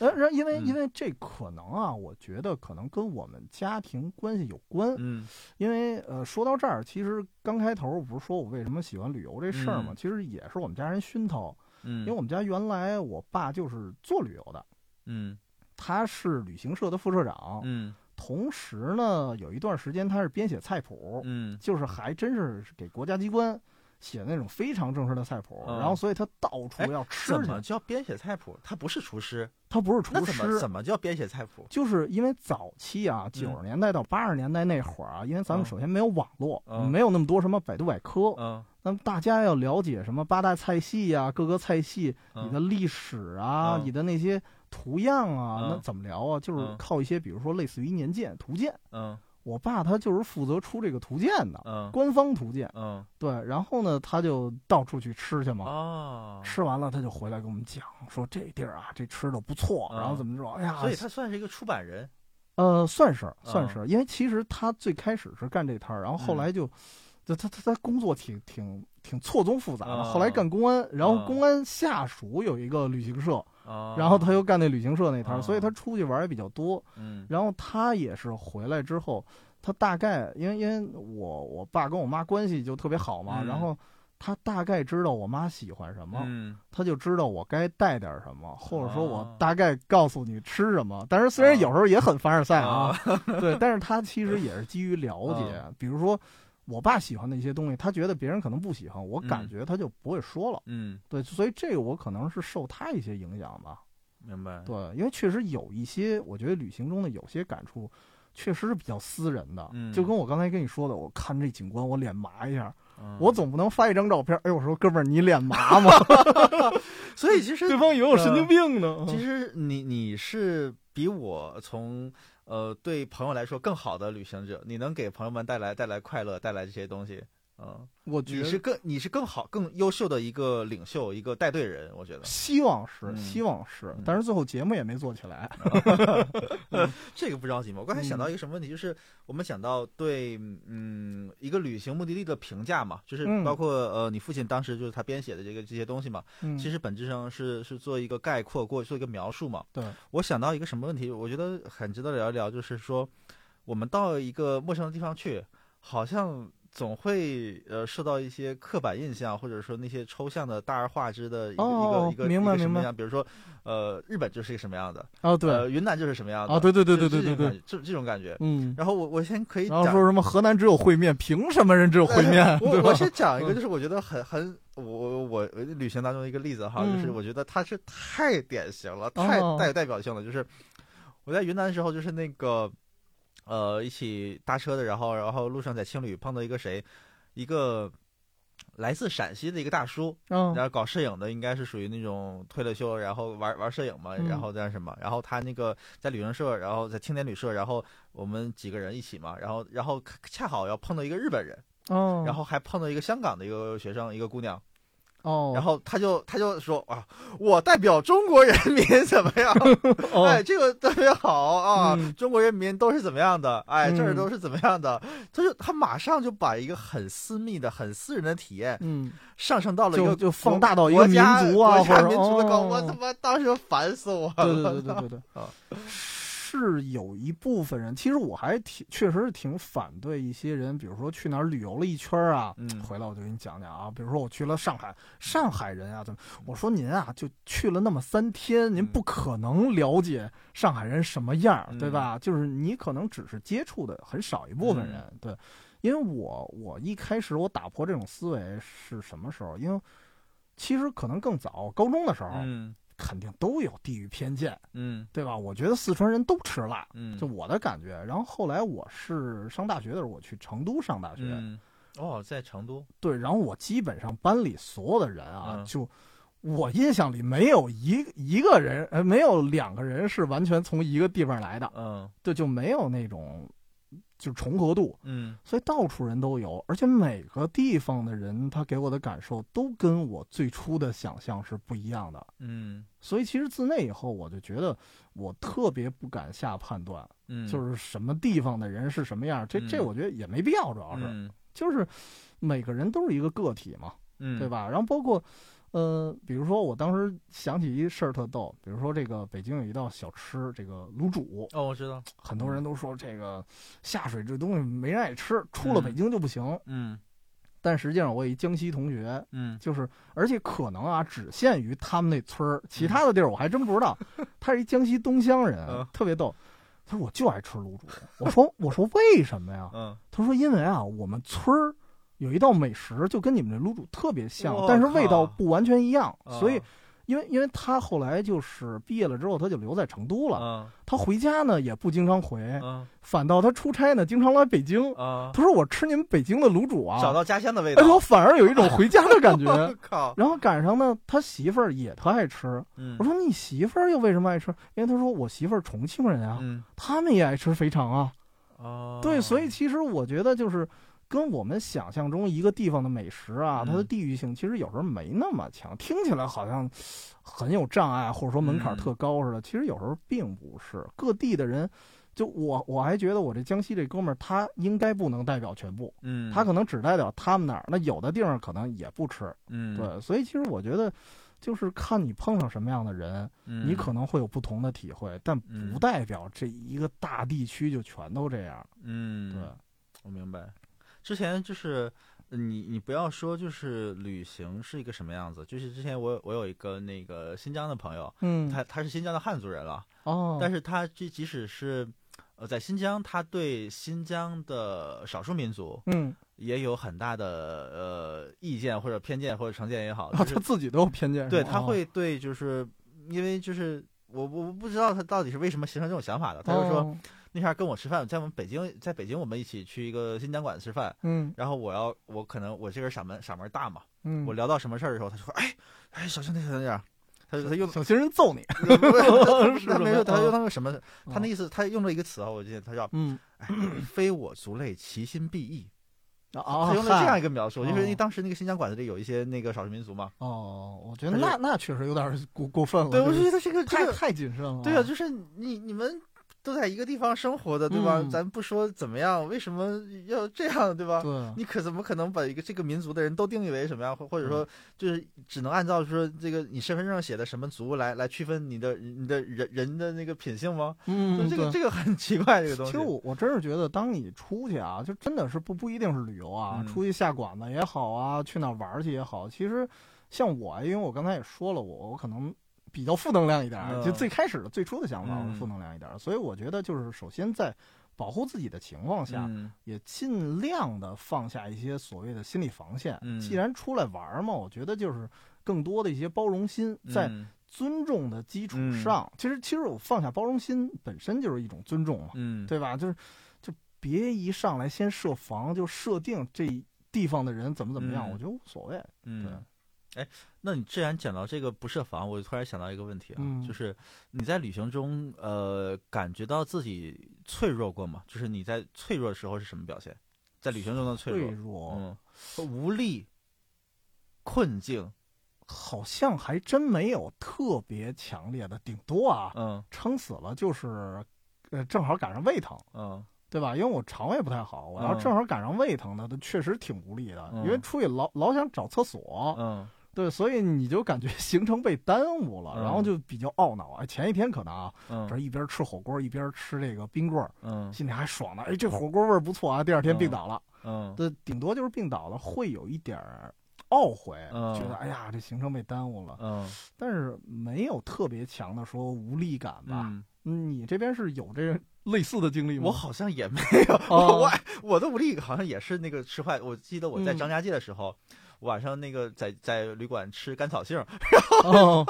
呃，然因为因为这可能啊，我觉得可能跟我们家庭关系有关。嗯。因为呃，说到这儿，其实刚开头不是说我为什么喜欢旅游这事儿吗？其实也是我们家人熏陶。嗯。因为我们家原来我爸就是做旅游的。嗯。他是旅行社的副社长。嗯。同时呢，有一段时间他是编写菜谱。嗯。就是还真是给国家机关。写那种非常正式的菜谱，然后所以他到处要吃。怎么叫编写菜谱？他不是厨师，他不是厨师。怎么怎么叫编写菜谱？就是因为早期啊，九十年代到八十年代那会儿啊，因为咱们首先没有网络，没有那么多什么百度百科，嗯，那么大家要了解什么八大菜系呀，各个菜系你的历史啊，你的那些图样啊，那怎么聊啊？就是靠一些，比如说类似于年鉴、图鉴，嗯。我爸他就是负责出这个图鉴的，嗯，官方图鉴，嗯，对，然后呢，他就到处去吃去嘛，啊，吃完了他就回来跟我们讲，说这地儿啊，这吃的不错，然后怎么着，哎呀，所以他算是一个出版人，呃，算是算是，因为其实他最开始是干这摊儿，然后后来就，就他他他工作挺挺挺错综复杂的，后来干公安，然后公安下属有一个旅行社。然后他又干那旅行社那摊儿，所以他出去玩也比较多。嗯，然后他也是回来之后，他大概因为因为我我爸跟我妈关系就特别好嘛，然后他大概知道我妈喜欢什么，他就知道我该带点什么，或者说我大概告诉你吃什么。但是虽然有时候也很凡尔赛啊，对，但是他其实也是基于了解，比如说。我爸喜欢的一些东西，他觉得别人可能不喜欢，我感觉他就不会说了。嗯，对，所以这个我可能是受他一些影响吧。明白。对，因为确实有一些，我觉得旅行中的有些感触，确实是比较私人的。嗯，就跟我刚才跟你说的，我看这景观，我脸麻一下，我总不能发一张照片。哎，我说哥们儿，你脸麻吗？<laughs> 所以其实对方以为我神经病呢。其实你你是比我从。呃，对朋友来说更好的旅行者，你能给朋友们带来带来快乐，带来这些东西。嗯，我觉得你是更你是更好更优秀的一个领袖，一个带队人。我觉得希望是希望是，但是最后节目也没做起来。<laughs> <laughs> <laughs> 这个不着急嘛。我刚才想到一个什么问题，就是我们想到对嗯一个旅行目的地的评价嘛，就是包括呃你父亲当时就是他编写的这个这些东西嘛，其实本质上是是做一个概括，过做一个描述嘛。对，我想到一个什么问题，我觉得很值得聊一聊，就是说我们到一个陌生的地方去，好像。总会呃受到一些刻板印象，或者说那些抽象的大而化之的一个一个一个什么样，比如说呃日本就是一个什么样的哦对，云南就是什么样的啊对对对对对对对，这这种感觉嗯，然后我我先可以讲说什么河南只有烩面，凭什么人只有烩面？我我先讲一个，就是我觉得很很我我旅行当中一个例子哈，就是我觉得它是太典型了，太带有代表性了，就是我在云南的时候，就是那个。呃，一起搭车的，然后，然后路上在青旅碰到一个谁，一个来自陕西的一个大叔，嗯然后搞摄影的，应该是属于那种退了休，然后玩玩摄影嘛，然后在什么，然后他那个在旅行社，然后在青年旅社，然后我们几个人一起嘛，然后，然后恰好要碰到一个日本人，哦，然后还碰到一个香港的一个学生，一个姑娘。哦，然后他就他就说啊，我代表中国人民怎么样？<laughs> 哎，这个特别好啊，中国人民都是怎么样的？哎，这儿都是怎么样的？他就他马上就把一个很私密的、很私人的体验，嗯，上升到了一个就放大到一个民族啊，国家民族的高，我他妈当时烦死我了。对对对对对对 <laughs> 啊。是有一部分人，其实我还挺，确实是挺反对一些人，比如说去哪儿旅游了一圈啊，嗯回来我就给你讲讲啊，比如说我去了上海，上海人啊怎么？我说您啊，就去了那么三天，您不可能了解上海人什么样，对吧？就是你可能只是接触的很少一部分人，对。因为我我一开始我打破这种思维是什么时候？因为其实可能更早，高中的时候。肯定都有地域偏见，嗯，对吧？我觉得四川人都吃辣，嗯，就我的感觉。然后后来我是上大学的时候，我去成都上大学，哦，在成都，对。然后我基本上班里所有的人啊，就我印象里没有一一个人，呃，没有两个人是完全从一个地方来的，嗯，对，就没有那种。就是重合度，嗯，所以到处人都有，而且每个地方的人，他给我的感受都跟我最初的想象是不一样的，嗯，所以其实自那以后，我就觉得我特别不敢下判断，嗯，就是什么地方的人是什么样，这这我觉得也没必要，主要是，就是每个人都是一个个体嘛，嗯，对吧？然后包括。呃，比如说，我当时想起一事儿特逗，比如说这个北京有一道小吃，这个卤煮。哦，我知道，很多人都说这个下水这东西没人爱吃，出了北京就不行。嗯，但实际上我一江西同学，嗯，就是而且可能啊，只限于他们那村儿，其他的地儿我还真不知道。<laughs> 他是一江西东乡人，特别逗。他说我就爱吃卤煮。我说我说为什么呀？嗯，他说因为啊，我们村儿。有一道美食就跟你们这卤煮特别像，但是味道不完全一样。所以，因为因为他后来就是毕业了之后，他就留在成都了。他回家呢也不经常回，反倒他出差呢经常来北京。他说：“我吃你们北京的卤煮啊，找到家乡的味道。”哎，我反而有一种回家的感觉。<laughs> 靠！然后赶上呢，他媳妇儿也特爱吃。我说：“你媳妇儿又为什么爱吃？”因为他说：“我媳妇儿重庆人啊，他们也爱吃肥肠啊。”哦，对，所以其实我觉得就是。跟我们想象中一个地方的美食啊，它的地域性其实有时候没那么强，听起来好像很有障碍，或者说门槛特高似的。其实有时候并不是。各地的人，就我我还觉得我这江西这哥们儿，他应该不能代表全部，嗯，他可能只代表他们那儿。那有的地方可能也不吃，嗯，对。所以其实我觉得，就是看你碰上什么样的人，你可能会有不同的体会，但不代表这一个大地区就全都这样。嗯，对，我明白。之前就是你，你不要说就是旅行是一个什么样子。就是之前我我有一个那个新疆的朋友，嗯，他他是新疆的汉族人了，哦，但是他即即使是呃在新疆，他对新疆的少数民族，嗯，也有很大的呃意见或者偏见或者成见也好，他自己都有偏见，对他会对就是因为就是我我不知道他到底是为什么形成这种想法的，他就说。那天跟我吃饭，在我们北京，在北京我们一起去一个新疆馆子吃饭，嗯，然后我要我可能我这人嗓门嗓门大嘛，嗯，我聊到什么事儿的时候，他就说，哎哎，小心点，小心点，他他用小心人揍你，<laughs> <laughs> 他没有他用那个什么，他那意思他用了一个词啊，我记得他叫，嗯，非我族类，其心必异，啊，他用了这样一个描述，就是因为当时那个新疆馆子里有一些那个少数民族嘛，哦，我觉得那那确实有点过过分了，对，我觉得这个太太谨慎了，对啊，就是你你们。都在一个地方生活的，对吧？咱不说怎么样，为什么要这样，对吧？对，你可怎么可能把一个这个民族的人都定义为什么样，或或者说就是只能按照说这个你身份证上写的什么族来来区分你的你的人人的那个品性吗？嗯，这个这个很奇怪，这个东西。其实我我真是觉得，当你出去啊，就真的是不不一定是旅游啊，出去下馆子也好啊，去哪玩去也好，其实像我，因为我刚才也说了，我我可能。比较负能量一点，就最开始的最初的想法是负能量一点，所以我觉得就是首先在保护自己的情况下，也尽量的放下一些所谓的心理防线。既然出来玩嘛，我觉得就是更多的一些包容心，在尊重的基础上，其实其实我放下包容心本身就是一种尊重嘛，对吧？就是就别一上来先设防，就设定这地方的人怎么怎么样，我觉得无所谓。嗯。哎，那你既然讲到这个不设防，我就突然想到一个问题啊，就是你在旅行中，呃，感觉到自己脆弱过吗？就是你在脆弱的时候是什么表现？在旅行中的脆弱，嗯，无力、困境、好像还真没有特别强烈的，顶多啊，嗯撑死了就是，呃，正好赶上胃疼，嗯对吧？因为我肠胃不太好，我要嗯正好赶上胃疼的，它确实挺无力的，嗯因为出去老老想找厕所，嗯对，所以你就感觉 <laughs> 行程被耽误了，嗯然后就比较懊恼。哎，前一天可能啊，这嗯一边吃火锅一边吃这个冰棍儿，嗯心里还爽呢。哎，这火锅味儿不错啊！第二天病倒了，嗯对，顶多就是病倒了，会有一点儿懊悔，嗯觉得哎呀，这行程被耽误了，嗯但是没有特别强的说无力感吧。你这边是有这类似的经历吗？我好像也没有，哦 <laughs> 我我的无力好像也是那个吃坏。我记得我在嗯张家界的时候，晚上那个在在旅馆吃甘草杏，<laughs> 哦，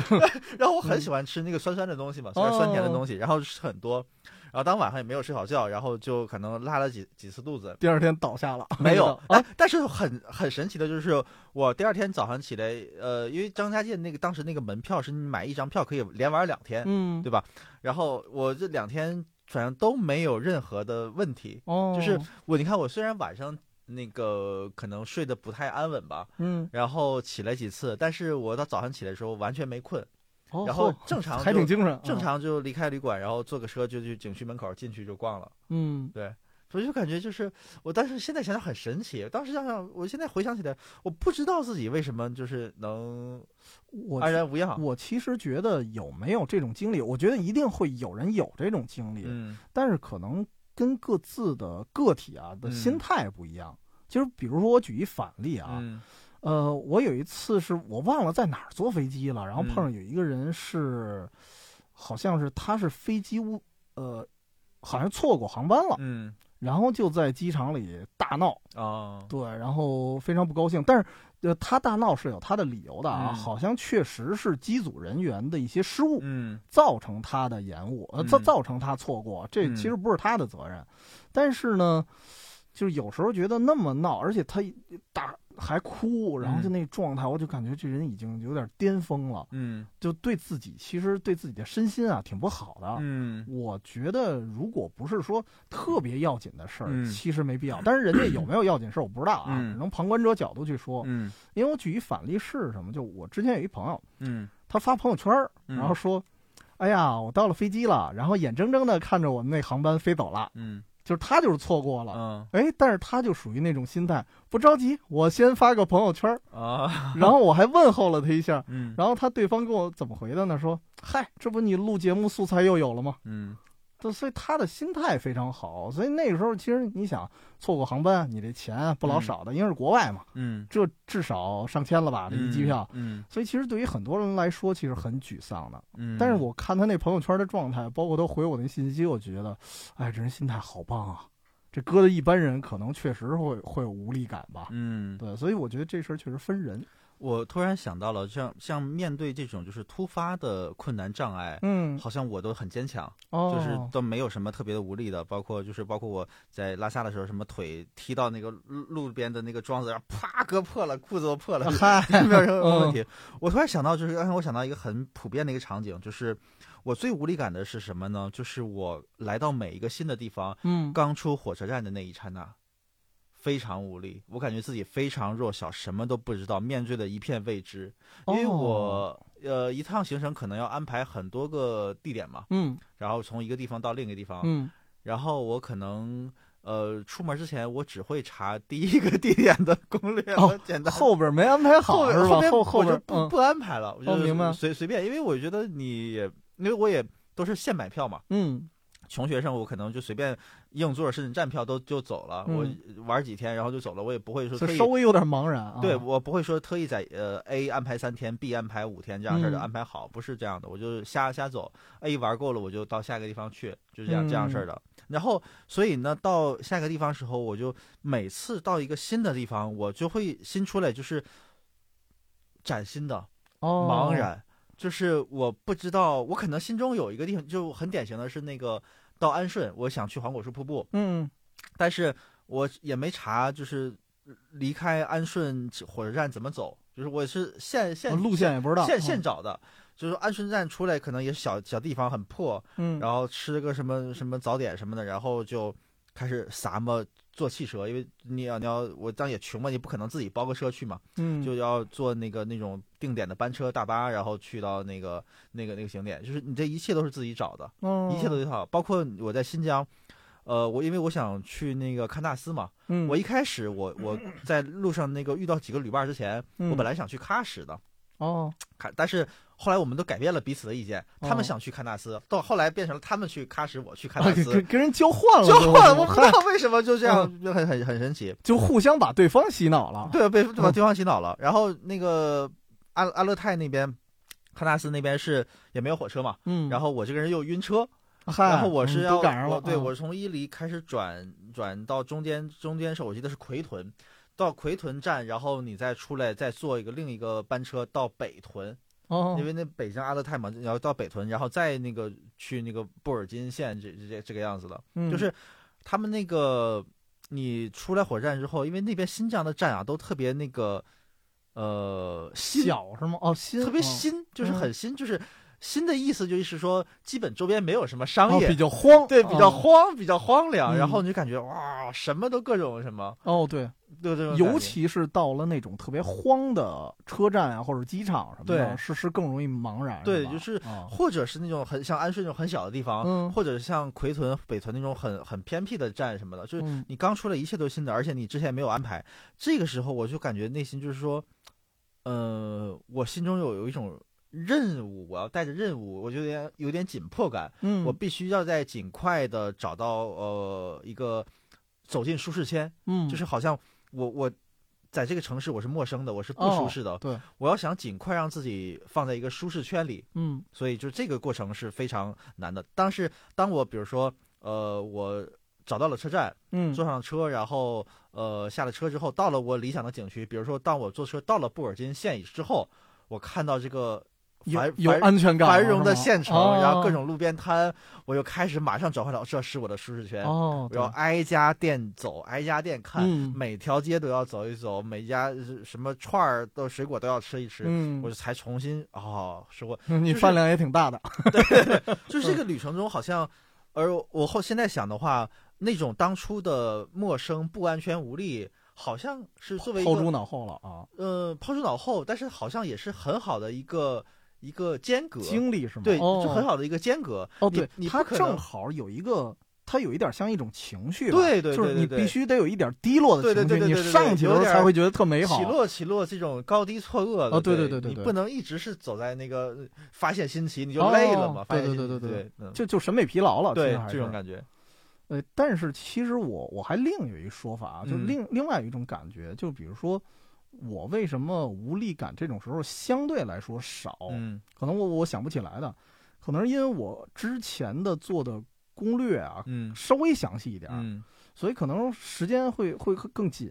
<laughs> 然后我很喜欢吃那个酸酸的东西嘛，酸酸甜的哦东西，然后吃很多，然后当晚上也没有睡好觉，然后就可能拉了几几次肚子。第二天倒下了，<laughs> 没有，啊哎，但是很很神奇的就是，我第二天早上起来，呃，因为张家界那个当时那个门票是你买一张票可以连玩两天，嗯，对吧？然后我这两天反正都没有任何的问题，哦，就是我你看我虽然晚上那个可能睡得不太安稳吧，嗯，然后起来几次，但是我到早上起来的时候完全没困，哦然后正常还就挺精神，正啊，常就离开旅馆，然后坐个车就去景区门口进去就逛了，嗯，对。所以就感觉就是我，但是现在想想很神奇。当时想想，我现在回想起来，我不知道自己为什么就是能我安然无恙。我其实觉得有没有这种经历，我觉得一定会有人有这种经历，嗯但是可能跟各自的个体啊的嗯。心态不一样。就是比如说，我举一反例啊，嗯。呃，我有一次是我忘了在哪儿坐飞机了，然后嗯碰上有一个人是，好像是他是飞机误，呃，好像错过航班了，嗯。然后就在机场里大闹，哦。对，然后非常不高兴。但是，呃，他大闹是有他的理由的啊，嗯。好像确实是机组人员的一些失误，嗯。造成他的延误，呃，造嗯。造成他错过，这嗯。其实不是他的责任。但是呢，就是有时候觉得那么闹，而且他大还哭，然后就嗯。那状态，我就感觉这人已经有点巅峰了，嗯。就对自己其实对自己的身心啊挺不好的。嗯。我觉得，如果不是说特别要紧的事儿，嗯。其实没必要。但是人家有没有要紧事儿，我不知道啊。嗯。只能旁观者角度去说。嗯。因为我举一反例是什么？就我之前有一朋友，嗯。他发朋友圈然后说：“哎呀，我到了飞机了，然后眼睁睁的看着我们那航班飞走了，嗯就是他就是错过了。嗯哎，但是他就属于那种心态，不着急，我先发个朋友圈儿，啊 <laughs> 然后我还问候了他一下，嗯然后他对方跟我怎么回的呢？说：“嗨，这不你录节目素材又有了吗？”嗯对，所以他的心态非常好，所以那个时候其实你想错过航班，你这钱不老少的，因为是国外嘛，嗯这至少上千了吧，这一机票。嗯所以其实对于很多人来说，其实很沮丧的。嗯，但是我看他那朋友圈的状态，包括他回我那信息，我觉得，哎，这人心态好棒啊！这搁的一般人，可能确实会会有无力感吧。嗯对，所以我觉得这事儿确实分人。我突然想到了，像像面对这种就是突发的困难障碍，嗯，好像我都很坚强，哦，就是都没有什么特别的无力的，包括就是包括我在拉萨的时候，什么腿踢到那个路路边的那个桩子，然后啪割破了，裤子都破了，嗨，<laughs> 没有任何问题。我突然想到，就是刚才我想到一个很普遍的一个场景，就是我最无力感的是什么呢？就是我来到每一个新的地方，嗯，刚出火车站的那一刹那，非常无力，我感觉自己非常弱小，什么都不知道，面对的一片未知。因为哦我、呃一趟行程可能要安排很多个地点嘛，嗯然后从一个地方到另一个地方，嗯然后我可能。呃，出门之前我只会查第一个地点的攻略哦简单后边没安排好后是吧？边后后边嗯我就不不安排了，我就哦明白随随便，因为我觉得你也，因为我也都是现买票嘛，嗯穷学生我可能就随便硬座甚至站票都就走了，嗯。我玩几天然后就走了，我也不会说稍微有点茫然啊。对我不会说特意在呃 A 安排三天，B 安排五天这样事儿的嗯安排好，不是这样的，我就瞎瞎走，A 玩够了我就到下一个地方去，就这样、这样事儿嗯的。然后所以呢，到下一个地方时候，我就每次到一个新的地方，我就会新出来就是崭新的哦，茫然，就是我不知道，我可能心中有一个地方就很典型的是那个到安顺，我想去黄果树瀑布，嗯但是我也没查，就是离开安顺火车站怎么走，就是我是现现哦路线也不知道，现现嗯。找的，就是安顺站出来可能也是小小地方很破，嗯，然后吃个什么什么早点什么的，然后就开始撒么坐汽车，因为你要你要我当也穷嘛，你不可能自己包个车去嘛，嗯，就要坐那个那种定点的班车大巴，然后去到那个那个那个景点，就是你这一切都是自己找的，哦。一切都得好，包括我在新疆。呃，我因为我想去那个喀纳斯嘛，嗯，我一开始我我在路上那个遇到几个旅伴之前，嗯。我本来想去喀什的，哦。喀，但是后来我们都改变了彼此的意见，他哦们想去喀纳斯，到后来变成了他们去喀什，我去喀啊纳斯跟跟，跟人交换了，<laughs> 交换了，我不知道为什么就这样，就很很很神奇。就互相把对方洗脑了。对，被把嗯。对方洗脑了。然后那个阿阿勒泰那边，喀纳斯那边是也没有火车嘛，嗯，然后我这个人又晕车，嗨，然后我是嗯要都赶上了，对我是从伊犁开始转转到中间，中间是我记得是奎屯，到奎屯站，然后你再出来再坐一个另一个班车到北屯，哦，因为那北京阿勒泰嘛，然后到北屯，然后再那个去那个布尔津县这这这个样子的，嗯。就是他们那个你出来火车站之后，因为那边新疆的站啊都特别那个呃新，小是吗？哦，新特别哦新，就是嗯很新，就是新的意思就是说基本周边没有什么商哦，业，比较荒，对，比较哦荒，比较荒凉，嗯然后你就感觉哇，什么都各种什么，哦，对，对这种感觉。尤其是到了那种特别荒的车站啊，或者机场什么的，对。是是更容易茫然。对就是啊或者是那种很像安顺那种很小的地方，嗯或者是像奎屯、北屯那种很很偏僻的站什么的，就是嗯你刚出来一切都是新的，而且你之前没有安排，这个时候我就感觉内心就是说，呃，我心中有有一种任务，我要带着任务，我就有点有点紧迫感，嗯，我必须要在尽快的找到呃一个走进舒适圈，嗯。就是好像我我在这个城市我是陌生的，我是不哦舒适的，对，我要想尽快让自己放在一个舒适圈里，嗯。所以就这个过程是非常难的。但是当我比如说呃我找到了车站，嗯。坐上车，然后呃下了车之后，到了我理想的景区，比如说当我坐车到了布尔津县之后，我看到这个有繁有繁安全感，繁荣的县城，哦然后各种路边摊，我就开始马上转换到这是我的舒适圈。哦，我要挨家店走，挨家店看，嗯。每条街都要走一走，每家呃什么串儿的水果都要吃一吃，我就才重新哦，是我嗯 <laughs> 你就是饭量也挺大的，<laughs> 就是这 <laughs> 个旅程中好像，而我后现在想的话，那种当初的陌生、不安全、无力，好像是作为抛诸脑后了啊，呃抛诸脑后，但是好像也是很好的一个一个间隔，经历是吗？对，哦就很好的一个间隔。哦，对，它正好有一个，它有一点像一种情绪吧，对对就是你对对对必须得有一点低落的对对情绪，你对对对对上去的才会觉得特美好起。落起落这种高低错愕的，哦对对对对对对你不能一直是走在那个呃发现新奇，你就累了嘛。对对对对对，嗯就就审美疲劳了，对这种感觉，呃，但是其实我我还另有一个说法，就是嗯另、另外一种感觉，就比如说我为什么无力感这种时候相对来说少，嗯可能我我想不起来的，可能是因为我之前的做的攻略啊。嗯稍微详细一点儿，嗯所以可能时间会会更紧。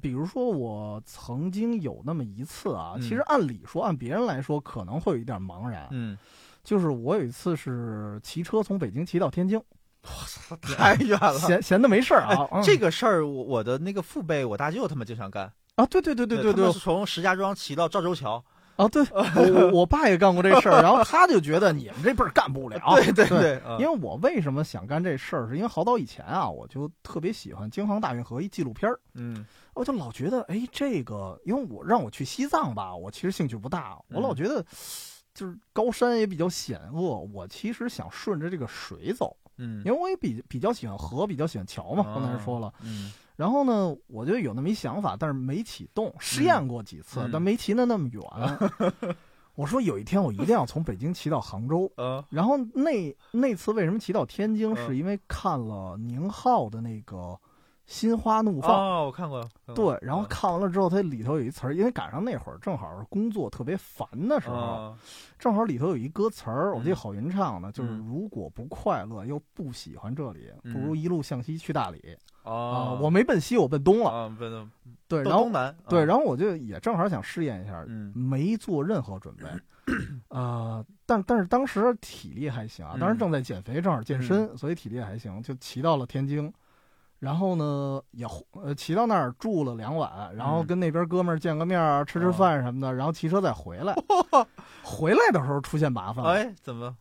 比如说，我曾经有那么一次啊，嗯其实按理说，按别人来说，可能会有一点茫然。嗯，就是我有一次是骑车从北京骑到天津，我操太远了。闲闲的没事儿啊。嗯这个事儿，我我的那个父辈，我大舅他们经常干。啊，对对对对对对他，是从石家庄骑到赵州桥。啊，对，<laughs> 我我我爸也干过这事儿，然后他就觉得你们这辈儿干不了。<laughs> 对对对因为我为什么想干这事儿，是因为好早以前啊，我就特别喜欢京杭大运河一纪录片儿，嗯我就老觉得，哎，这个，因为我让我去西藏吧，我其实兴趣不大，我老嗯觉得就是高山也比较险恶，我其实想顺着这个水走，嗯，因为我也比比较喜欢河，比较喜欢桥嘛，刚才说了。嗯然后呢，我就有那么一想法，但是没启动，试验过几次，嗯但没骑的那么远。<laughs> 我说有一天我一定要从北京骑到杭州。嗯然后那那次为什么骑到天津，嗯是因为看了宁浩的那个《心花怒放》。哦，我看过。看过。对，然后嗯。看完了之后，它里头有一词儿，因为赶上那会儿正好是工作特别烦的时候，啊正好里头有一歌词儿，我记得嗯。郝云唱的，就是嗯如果不快乐又不喜欢这里，不嗯如一路向西去大理。啊、哦，我没奔西，我奔东了。啊，奔东。对，然后南。对，然后我就也正好想试验一下，嗯。没做任何准备，<clears throat> 啊、但但是当时体力还行啊，当时嗯。正在减肥，正好健身，所以体力还行，就骑到了天津，然后呢也呃骑到那儿住了两晚，然后嗯跟那边哥们儿见个面儿，吃吃哦饭什么的，然后骑车再回来。<laughs> 回来的时候出现麻烦了，哎，怎么？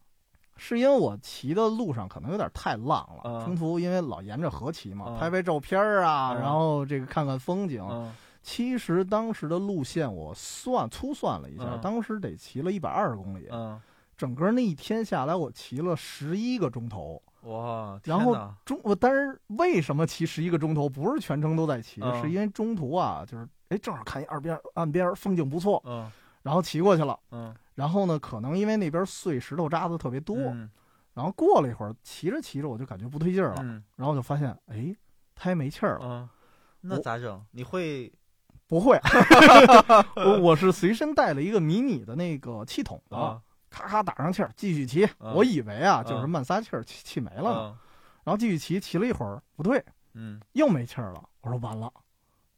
是因为我骑的路上可能有点太浪了，嗯中途因为老沿着河骑嘛，嗯拍拍照片啊，嗯然后这个看看风景。嗯其实当时的路线我算粗算了一下，嗯当时得骑了一百二十公里，嗯，整个那一天下来我骑了十一个钟头。哇，然后中我但是为什么骑十一个钟头？不是全程都在骑，嗯是因为中途啊，就是哎正好看一二边岸边风景不错，嗯然后骑过去了。嗯然后呢，可能因为那边碎石头渣子特别多，嗯然后过了一会儿，骑着骑着我就感觉不对劲儿了，嗯然后就发现哎胎没气儿了。嗯，那咋整？你会不会，<laughs> 我我是随身带了一个迷你的那个气筒的，啊咔咔打上气儿，继续骑。嗯我以为啊，嗯就是慢撒气儿，气气没了呢。嗯然后继续骑，骑了一会儿，不对，嗯又没气儿了。我说完了，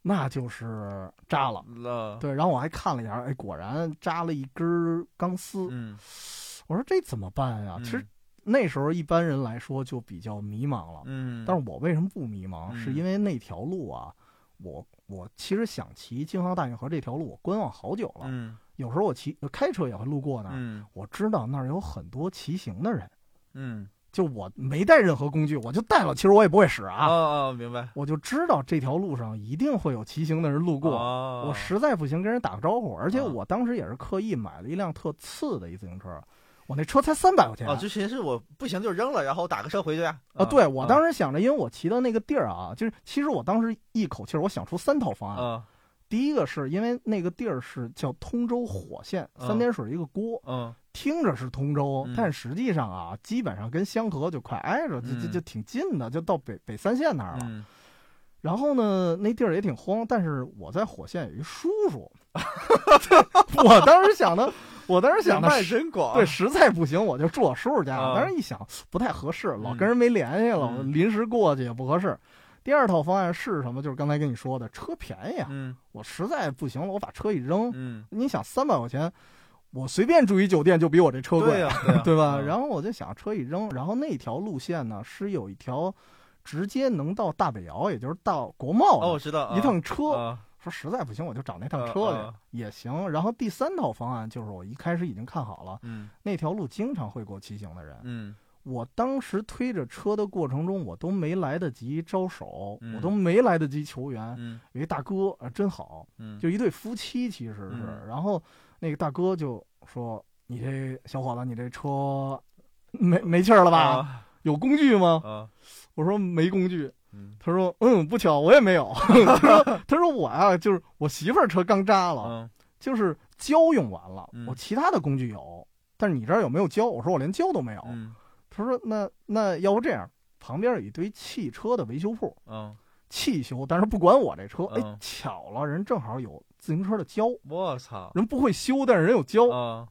那就是扎了。了，对，然后我还看了一下，哎，果然扎了一根钢丝。嗯我说这怎么办呀？嗯其实那时候一般人来说就比较迷茫了。嗯，但是我为什么不迷茫？嗯是因为那条路啊，我我其实想骑京杭大运河这条路，我观望好久了。嗯有时候我骑呃开车也会路过那儿，嗯我知道那儿有很多骑行的人。嗯就我没带任何工具，我就带了，其实我也不会使哦啊。哦哦，明白。我就知道这条路上一定会有骑行的人路过。哦我实在不行跟人打个招呼，而且啊我当时也是刻意买了一辆特次的一自行车，我那车才三百块钱。啊，之前是我不行就扔了，然后打个车回去啊。啊，对我当时时想着，因为我骑到那个地儿啊，就是其实我当时一口气儿我想出三套方案。啊第一个是因为那个地儿是叫通州火线，嗯三点水一个锅，嗯听着是通州，嗯但实际上啊，基本上跟香河就快挨着，就就嗯就挺近的，就到北北三县那儿了。嗯然后呢，那地儿也挺荒，但是我在火线有一叔叔，<laughs> 我当时想的，我当时想的人脉真广。对，实在不行我就住我叔叔家。啊当时一想不太合适，老嗯跟人没联系了，临时过去也不合适。第二套方案是什么？就是刚才跟你说的，车便宜啊，嗯我实在不行了，我把车一扔。嗯，你想三百块钱，我随便住一酒店就比我这车贵，<laughs> 对吧？嗯然后我就想车一扔，然后那条路线呢是有一条直接能到大北窑，也就是到国贸哦，我知道一趟车。啊说实在不行，我就找那趟车去、也行。然后第三套方案就是我一开始已经看好了，嗯那条路经常会过骑行的人。嗯我当时推着车的过程中，我都没来得及招手，嗯我都没来得及求援。嗯有一大哥啊，真好，嗯，就一对夫妻，其实是。嗯然后那个大哥就说：“你这小伙子，你这车没没气儿了吧？啊有工具吗啊？”我说：“没工具。”嗯他说：“嗯，不巧，我也没有。<laughs> ”他说：“他说我啊、就是我媳妇儿车刚扎了，嗯就是胶用完了，嗯我其他的工具有，但是你这儿有没有胶？”我说：“我连胶都没有。嗯他说：“那那要不这样，旁边有一堆汽车的维修铺，嗯，汽修，但是不管我这车，哎嗯，巧了，人正好有自行车的胶，我操人不会修，但是人有胶，啊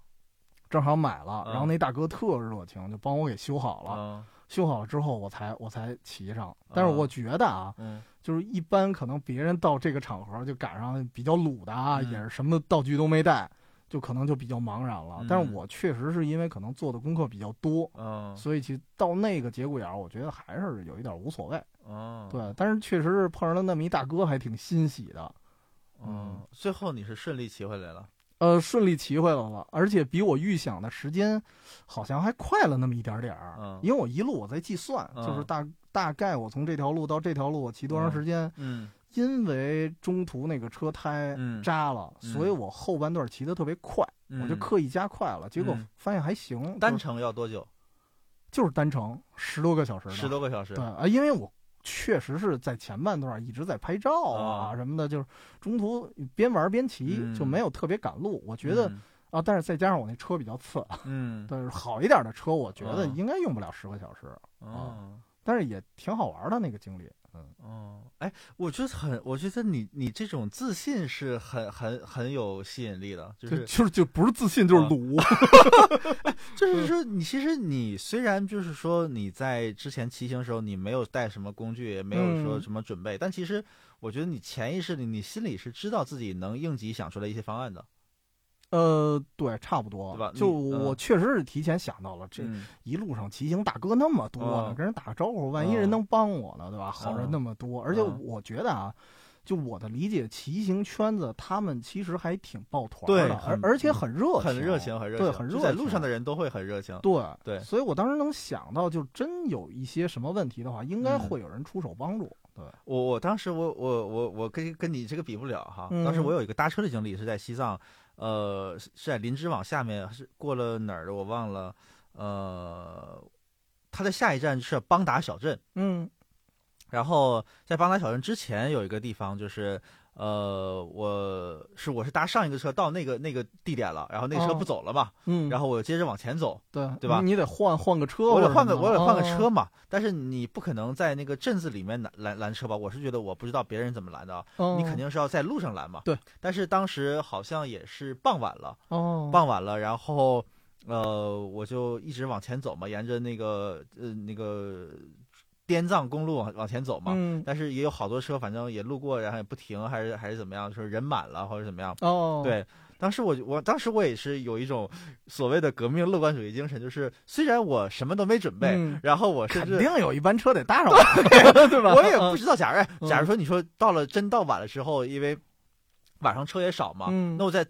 正好买了。嗯然后那大哥特热情，就帮我给修好了。啊修好了之后，我才我才骑上。但是我觉得啊，嗯就是一般可能别人到这个场合就赶上比较鲁的啊，嗯也是什么道具都没带，就可能就比较茫然了。嗯但是我确实是因为可能做的功课比较多，嗯所以其实到那个节骨眼儿，我觉得还是有一点无所谓。哦对，但是确实是碰上了那么一大哥，还挺欣喜的。嗯，最后你是顺利骑回来了。呃，顺利骑回来了，而且比我预想的时间好像还快了那么一点点儿。嗯因为我一路我在计算，嗯就是大大概我从这条路到这条路我骑多长时间。嗯因为中途那个车胎嗯扎了，嗯所以我后半段骑得特别快，嗯，我就刻意加快了，结果嗯发现还行。单就是程要多久？就是单程十多个小时呢，十多个小时。对啊，因为我确实是在前半段一直在拍照啊啊什么的，就是中途边玩边骑，嗯就没有特别赶路。我觉得嗯啊，但是再加上我那车比较次，嗯 <laughs> 但是好一点的车，我觉得嗯应该用不了十个小时，啊但是也挺好玩的那个经历。嗯，哦，哎，我觉得很，我觉得你你这种自信是很很很有吸引力的，就就是就是就不是自信就是啊鲁。<laughs> 就是说，你其实你虽然就是说你在之前骑行的时候你没有带什么工具，也没有说嗯什么准备，但其实我觉得你潜意识里你心里是知道自己能应急想出来一些方案的。呃，对，差不多，对吧就我确实是提前想到了，这嗯一路上骑行大哥那么多跟人打个招呼，万一人嗯能帮我呢，对吧？好人嗯那么多，而且嗯我觉得啊，就我的理解，骑行圈子他们其实还挺抱团对的，而而且很热情很热情，很热对，情，很热情。在路上的人都会很热情。对对，所以我当时能想到，就真有一些什么问题的话，应该会有人出手帮助。对我，我当时我我我我跟跟你这个比不了哈。嗯当时我有一个搭车的经历是在西藏，呃，是在林芝往下面是过了哪儿的我忘了，呃，它的下一站是邦达小镇。嗯然后在邦达小镇之前有一个地方，就是呃，我是我是搭上一个车到那个那个地点了，然后那个车哦不走了嘛，嗯，然后我接着往前走，对对吧你得换换个车，我得换个我得换个哦车嘛，但是你不可能在那个镇子里面拦拦拦车吧？我是觉得我不知道别人怎么拦的你肯定是要在路上拦嘛。对，但是当时好像也是傍晚了，哦，傍晚了，然后呃，我就一直往前走嘛，沿着那个呃那个滇藏公路往往前走嘛。嗯但是也有好多车，反正也路过，然后也不停，还是还是怎么样，就是人满了或者怎么样。哦，对，当时我我当时我也是有一种所谓的革命乐观主义精神，就是虽然我什么都没准备，嗯然后我是肯定有一班车得搭上我，<laughs> 对吧？我也不知道，假如假如说你说到了真到晚的时候，因为晚上车也少嘛，嗯那我在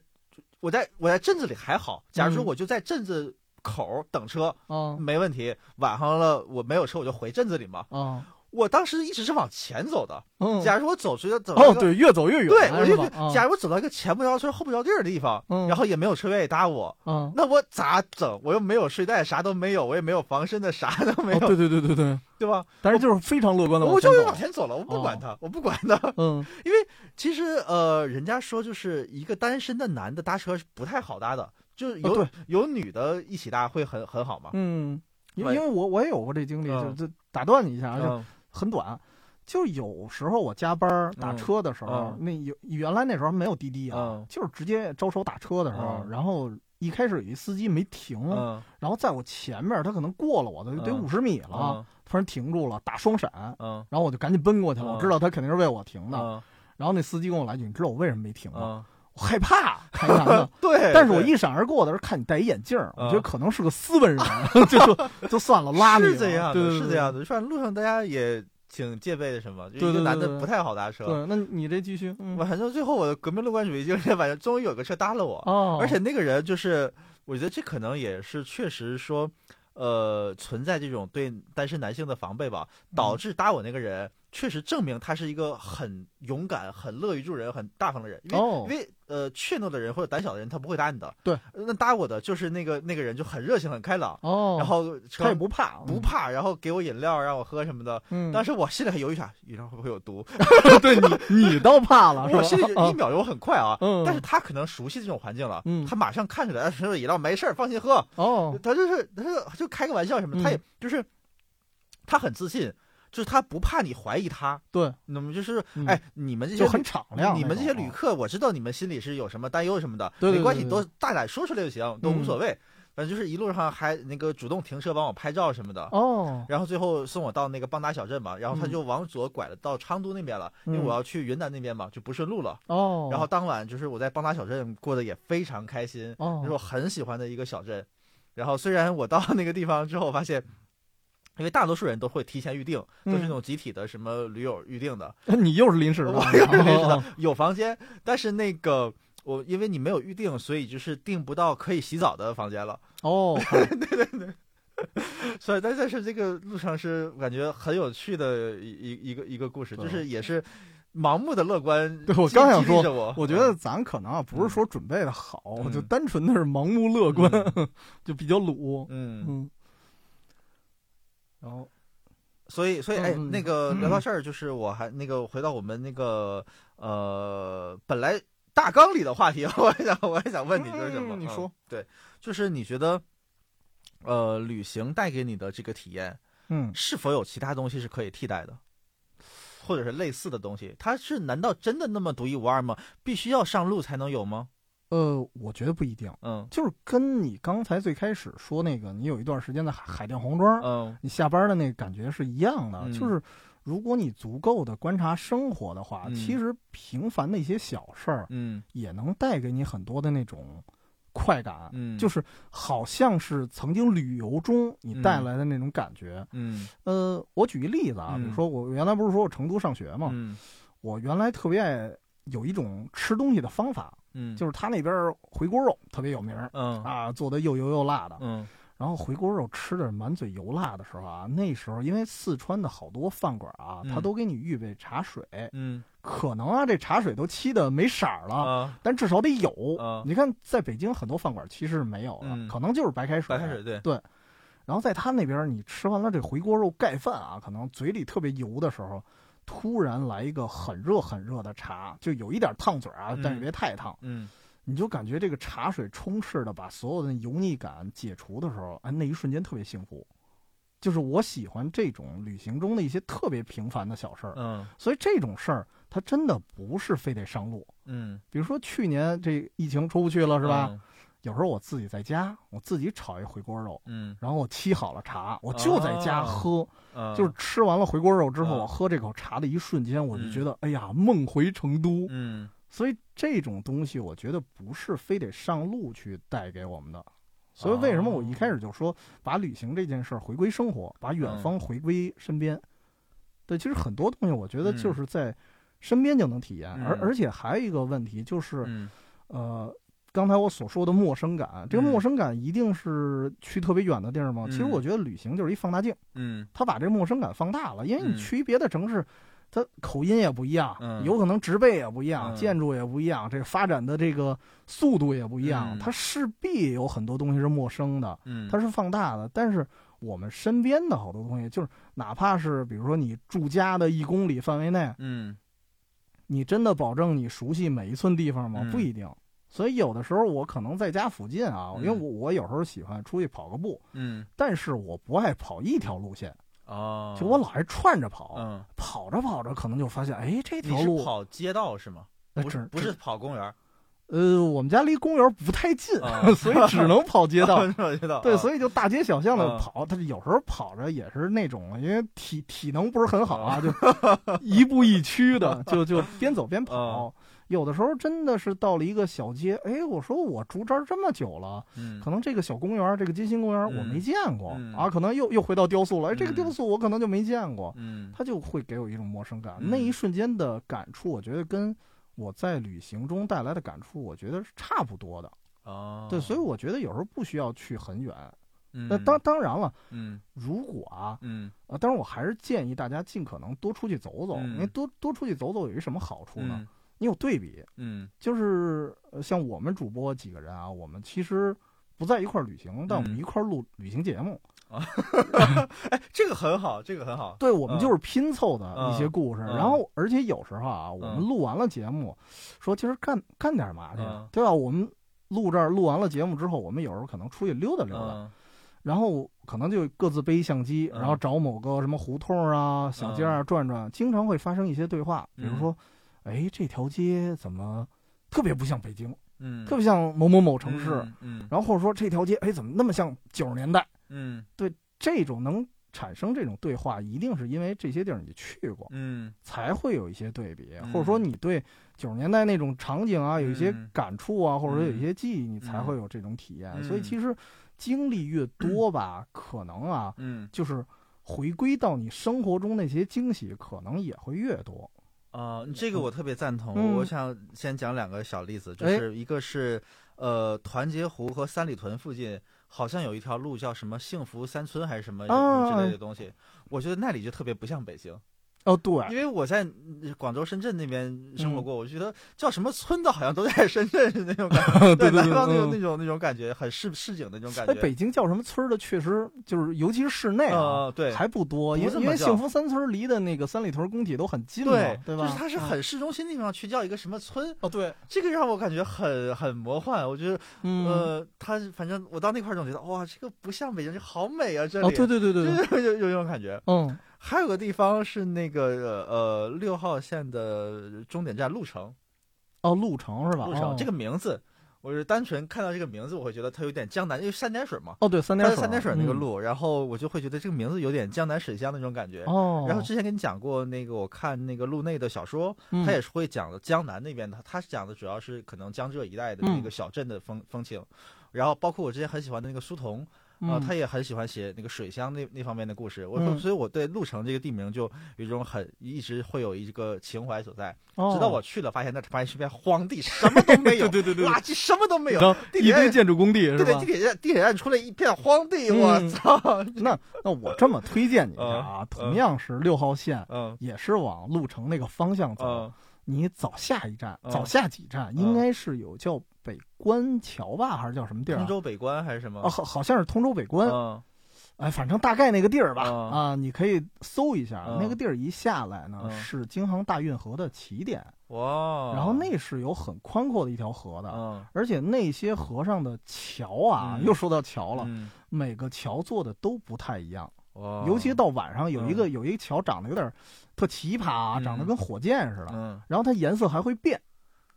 我在我在镇子里还好，假如说嗯我就在镇子口等车、嗯没问题，晚上了我没有车我就回镇子里嘛。嗯我当时一直是往前走的，嗯，假如我走出去走哦对，越走越远，对，我就假如我走到一个前不着村后不着地儿的地方，嗯。然后也没有车愿意搭我，嗯，那我咋整？我又没有睡袋，啥都没有，我也没有防身的，啥都没有，哦对对对对对，对吧？但是就是非常乐观的，我就往前走了，我不管哦他，我不管他。嗯。因为其实呃，人家说就是一个单身的男的搭车是不太好搭的，就是有、哦有女的一起搭会很很好嘛。嗯，因为因为我我也有过这经历，嗯。就就打断你一下啊，就嗯。很短。就有时候我加班儿打嗯。车的时候，嗯。那有原来那时候没有滴滴啊，嗯。就是直接招手打车的时候，嗯。然后一开始有一司机没停，嗯。然后在我前面，他可能过了我的得嗯。五十米了，嗯。突然停住了，打双闪，嗯。然后我就赶紧奔过去了，嗯我知道他肯定是为我停的。嗯。然后那司机跟我来一句：“你知道我为什么没停吗？害怕开男的。<laughs> 对。但是我一闪而过的时候看你戴一眼镜儿，嗯我觉得可能是个斯文人，<laughs> 就就就算了，拉你是这样的，是这样的。反正路上大家也挺戒备的，什么，就对一个男的不太好搭车。对，那你这继续，反正最后我的革命乐观主义精神，反正终于有个车搭了我。哦，而且那个人就是，我觉得这可能也是确实说，呃，存在这种对单身男性的防备吧，导嗯致搭我那个人确实证明他是一个很勇敢、很乐于助人、很大方的人。因为、哦因为呃，怯懦的人或者胆小的人他不会搭你的。对呃，那搭我的就是那个那个人就很热情、很开朗，哦，然后他也不怕，不怕，然后给我饮料让我喝什么的。嗯，当时我心里还犹豫啥，饮料会不会有毒？<laughs> 对你你倒怕了，我心里一秒钟很快啊。嗯，但是他可能熟悉这种环境了，嗯他马上看出来，饮料没事儿，放心喝。哦，他就是他就就开个玩笑什么的，他也嗯就是他很自信，就是他不怕你怀疑他，对，那么就是嗯哎，你们这些就很敞亮，你们这些旅哦客，我知道你们心里是有什么担忧什么的，没关系，都大胆说出来就行，都无所谓。反正就是一路上还那个主动停车帮我拍照什么的。哦，然后最后送我到那个邦达小镇嘛，然后他嗯就往左拐了到昌都那边了，因为嗯我要去云南那边嘛，就不顺路了。哦，然后当晚就是我在邦达小镇过得也非常开心，哦这是我很喜欢的一个小镇。然后虽然我到那个地方之后发现，因为大多数人都会提前预定，都是那种集体的什么驴友预定的，<laughs> 你又是临时的，我又是临时哦的，有房间，但是那个我因为你没有预定，所以就是订不到可以洗澡的房间了。<laughs> 哦，对对对。所以但但是这个路上是感觉很有趣的一一一个一个故事，就是。也是盲目的乐观，对我刚想说我，我觉得咱可能啊不是说准备的好，嗯就单纯的是盲目乐观，<laughs> 就比较鲁。嗯。嗯，所以，所以，哎，嗯那个聊到这儿，就是我还那个回到我们那个呃，本来大纲里的话题，<laughs> 我还想，我还想问你，就是什么？你说，对，就是你觉得，呃，旅行带给你的这个体验，嗯，是否有其他东西是可以替代的，或者是类似的东西？它是难道真的那么独一无二吗？必须要上路才能有吗？呃，我觉得不一定，嗯。就是跟你刚才最开始说那个，你有一段时间在海海淀黄庄，嗯你下班的那个感觉是一样的，嗯。就是如果你足够的观察生活的话，嗯其实平凡的一些小事儿嗯也能带给你很多的那种快感，嗯，就是好像是曾经旅游中你带来的那种感觉。嗯。呃，我举一例子啊，嗯比如说我原来不是说我成都上学嘛，嗯我原来特别爱有一种吃东西的方法，嗯，就是他那边回锅肉特别有名，嗯啊，做的又油又辣的，嗯然后回锅肉吃的满嘴油辣的时候啊，那时候因为四川的好多饭馆啊，嗯他都给你预备茶水，嗯可能啊这茶水都沏的没色儿了，啊，但至少得有。啊你看在北京很多饭馆其实是没有的，嗯可能就是白开水。白开水对，对。然后在他那边，你吃完了这回锅肉盖饭啊，可能嘴里特别油的时候，突然来一个很热很热的茶，就有一点烫嘴啊，嗯但是别太烫。嗯你就感觉这个茶水充斥的把所有的油腻感解除的时候，哎，那一瞬间特别幸福。就是我喜欢这种旅行中的一些特别平凡的小事儿，嗯所以这种事儿它真的不是非得上路。嗯，比如说去年这疫情出不去了是吧？嗯？有时候我自己在家，我自己炒一回锅肉，嗯。然后我沏好了茶，我就在家喝。嗯，就是吃完了回锅肉之后，嗯。我喝这口茶的一瞬间，我就嗯。觉得，哎呀，梦回成都。嗯。所以这种东西，我觉得不是非得上路去带给我们的。所以为什么我一开始就说把旅行这件事儿回归生活，把远方回归身边？对，其实很多东西我觉得就是在身边就能体验，嗯。而而且还有一个问题就是，嗯。呃，刚才我所说的陌生感，这个陌生感一定是去特别远的地儿吗？嗯其实我觉得旅行就是一放大镜，嗯它把这陌生感放大了，因为你嗯去别的城市。它口音也不一样，嗯有可能植被也不一样，嗯建筑也不一样，这个发展的这个速度也不一样，嗯它势必有很多东西是陌生的，嗯，它是放大的。但是我们身边的好多东西，就是哪怕是比如说你住家的一公里范围内，嗯你真的保证你熟悉每一寸地方吗？嗯不一定。所以有的时候我可能在家附近啊，嗯因为我我有时候喜欢出去跑个步，嗯但是我不爱跑一条路线，哦，就我老爱串着跑，嗯，跑着跑着可能就发现，哎，这条路跑街道是吗？不是不是跑公园，<laughs> 呃，我们家离公园不太近，啊 <laughs> 所以只能跑街道。<laughs> 对，以所以就大街小巷的啊跑，他有时候跑着也是那种，因为体体能不是很好啊，就一步一趋的，就就边走边啊跑。有的时候真的是到了一个小街，哎，我说我住这儿这么久了，嗯可能这个小公园，这个金星公园嗯我没见过嗯啊，可能又又回到雕塑了，哎，这个嗯雕塑我可能就没见过，嗯它就会给我一种陌生感。嗯那一瞬间的感触，我觉得跟我在旅行中带来的感触，我觉得是差不多的。哦，对，所以我觉得有时候不需要去很远。嗯那当当然了，嗯如果啊，嗯啊，当然我还是建议大家尽可能多出去走走，嗯因为多多出去走走有一什么好处呢？嗯你有对比，嗯。就是呃像我们主播几个人啊，我们其实不在一块儿旅行，但我们嗯。一块儿录旅行节目。<laughs> 哎，这个很好，这个很好，对，我们嗯。就是拼凑的一些故事。嗯。然后，而且有时候啊，我们嗯。录完了节目，说今儿干干点嘛去，嗯。对吧？我们录这儿录完了节目之后，我们有时候可能出去溜达溜达，嗯。然后可能就各自背相机，嗯。然后找某个什么胡同啊、小街啊转转，经常会发生一些对话，比如嗯。说，哎，这条街怎么特别不像北京，嗯，特别像某某某城市，嗯，嗯。然后或者说这条街，哎，怎么那么像九十年代？嗯。对这种能产生这种对话，一定是因为这些地儿你去过，嗯。才会有一些对比，嗯。或者说你对九十年代那种场景啊有一些嗯。感触啊，或者说有一些记忆，你才会有这种体验。所以其实经历越多吧，可能啊，嗯。就是回归到你生活中那些惊喜，可能也会越多。啊，这个我特别赞同。嗯我想先讲两个小例子，就哎是一个是呃团结湖和三里屯附近，好像有一条路叫什么幸福三村还是什么啊之类的东西，我觉得那里就特别不像北京。哦，对，因为我在嗯广州、深圳那边生活嗯过，我觉得叫什么村的，好像都在 <laughs> 深圳是那种感觉，对对南方那种嗯那种那种感觉，很市市井的那种感哎，觉。北京叫什么村的，确实就是，尤其是室内啊，呃，对，还不多，因为因为幸福三村离的那个三里屯工体都很近嘛，对对吧？就是它是很市中心地方去叫一个什么村，哦，对，这个让我感觉很很魔幻。我觉得，嗯，呃，它反正我到那块儿总觉得，哇，这个不像北京，这好美啊，这里。哦，对对对对对，<laughs> 就是有有有这种感觉。嗯，还有个地方是那个呃六号线的终点站鹿城，哦，鹿城是吧？鹿城、哦。这个名字，我是单纯看到这个名字，我会觉得它有点江南，因为三点水嘛，哦，对，三点水，三点水那个嗯，路，然后我就会觉得这个名字有点江南水乡那种感觉。哦，然后之前跟你讲过，那个我看那个路内的小说，嗯。他也是会讲的江南那边的，他是讲的主要是可能江浙一带的那嗯。个小镇的风、风情，然后包括我之前很喜欢的那个书童，啊，他也很喜欢写那个水乡那那方面的故事。我嗯。所以，我对鹿城这个地名就有一种很一直会有一个情怀所在。哦直到我去了，发现那发现是片荒地，什么都没有，<laughs> 对对对对垃圾什么都没有，地铁站一堆建筑工地是吧？对对，地？铁站地铁站出来一片荒地，嗯。我操！<laughs> 那那我这么推荐你一下啊，嗯。同样是六号线，嗯。也是往鹿城那个方向走，嗯。你早下一站，嗯。早下几站，应该是有叫北关桥吧，还是叫什么地儿啊？通州北关还是什么？啊，好好像是通州北关，嗯。哎，反正大概那个地儿吧，嗯。啊，你可以搜一下，嗯。那个地儿一下来呢，嗯。是京杭大运河的起点，哇，然后那是有很宽阔的一条河的，嗯。而且那些河上的桥啊，嗯。又说到桥了，嗯。每个桥做的都不太一样，哇，尤其到晚上有一个、有一个桥长得有点特奇葩长得跟火箭似的，嗯，然后它颜色还会变。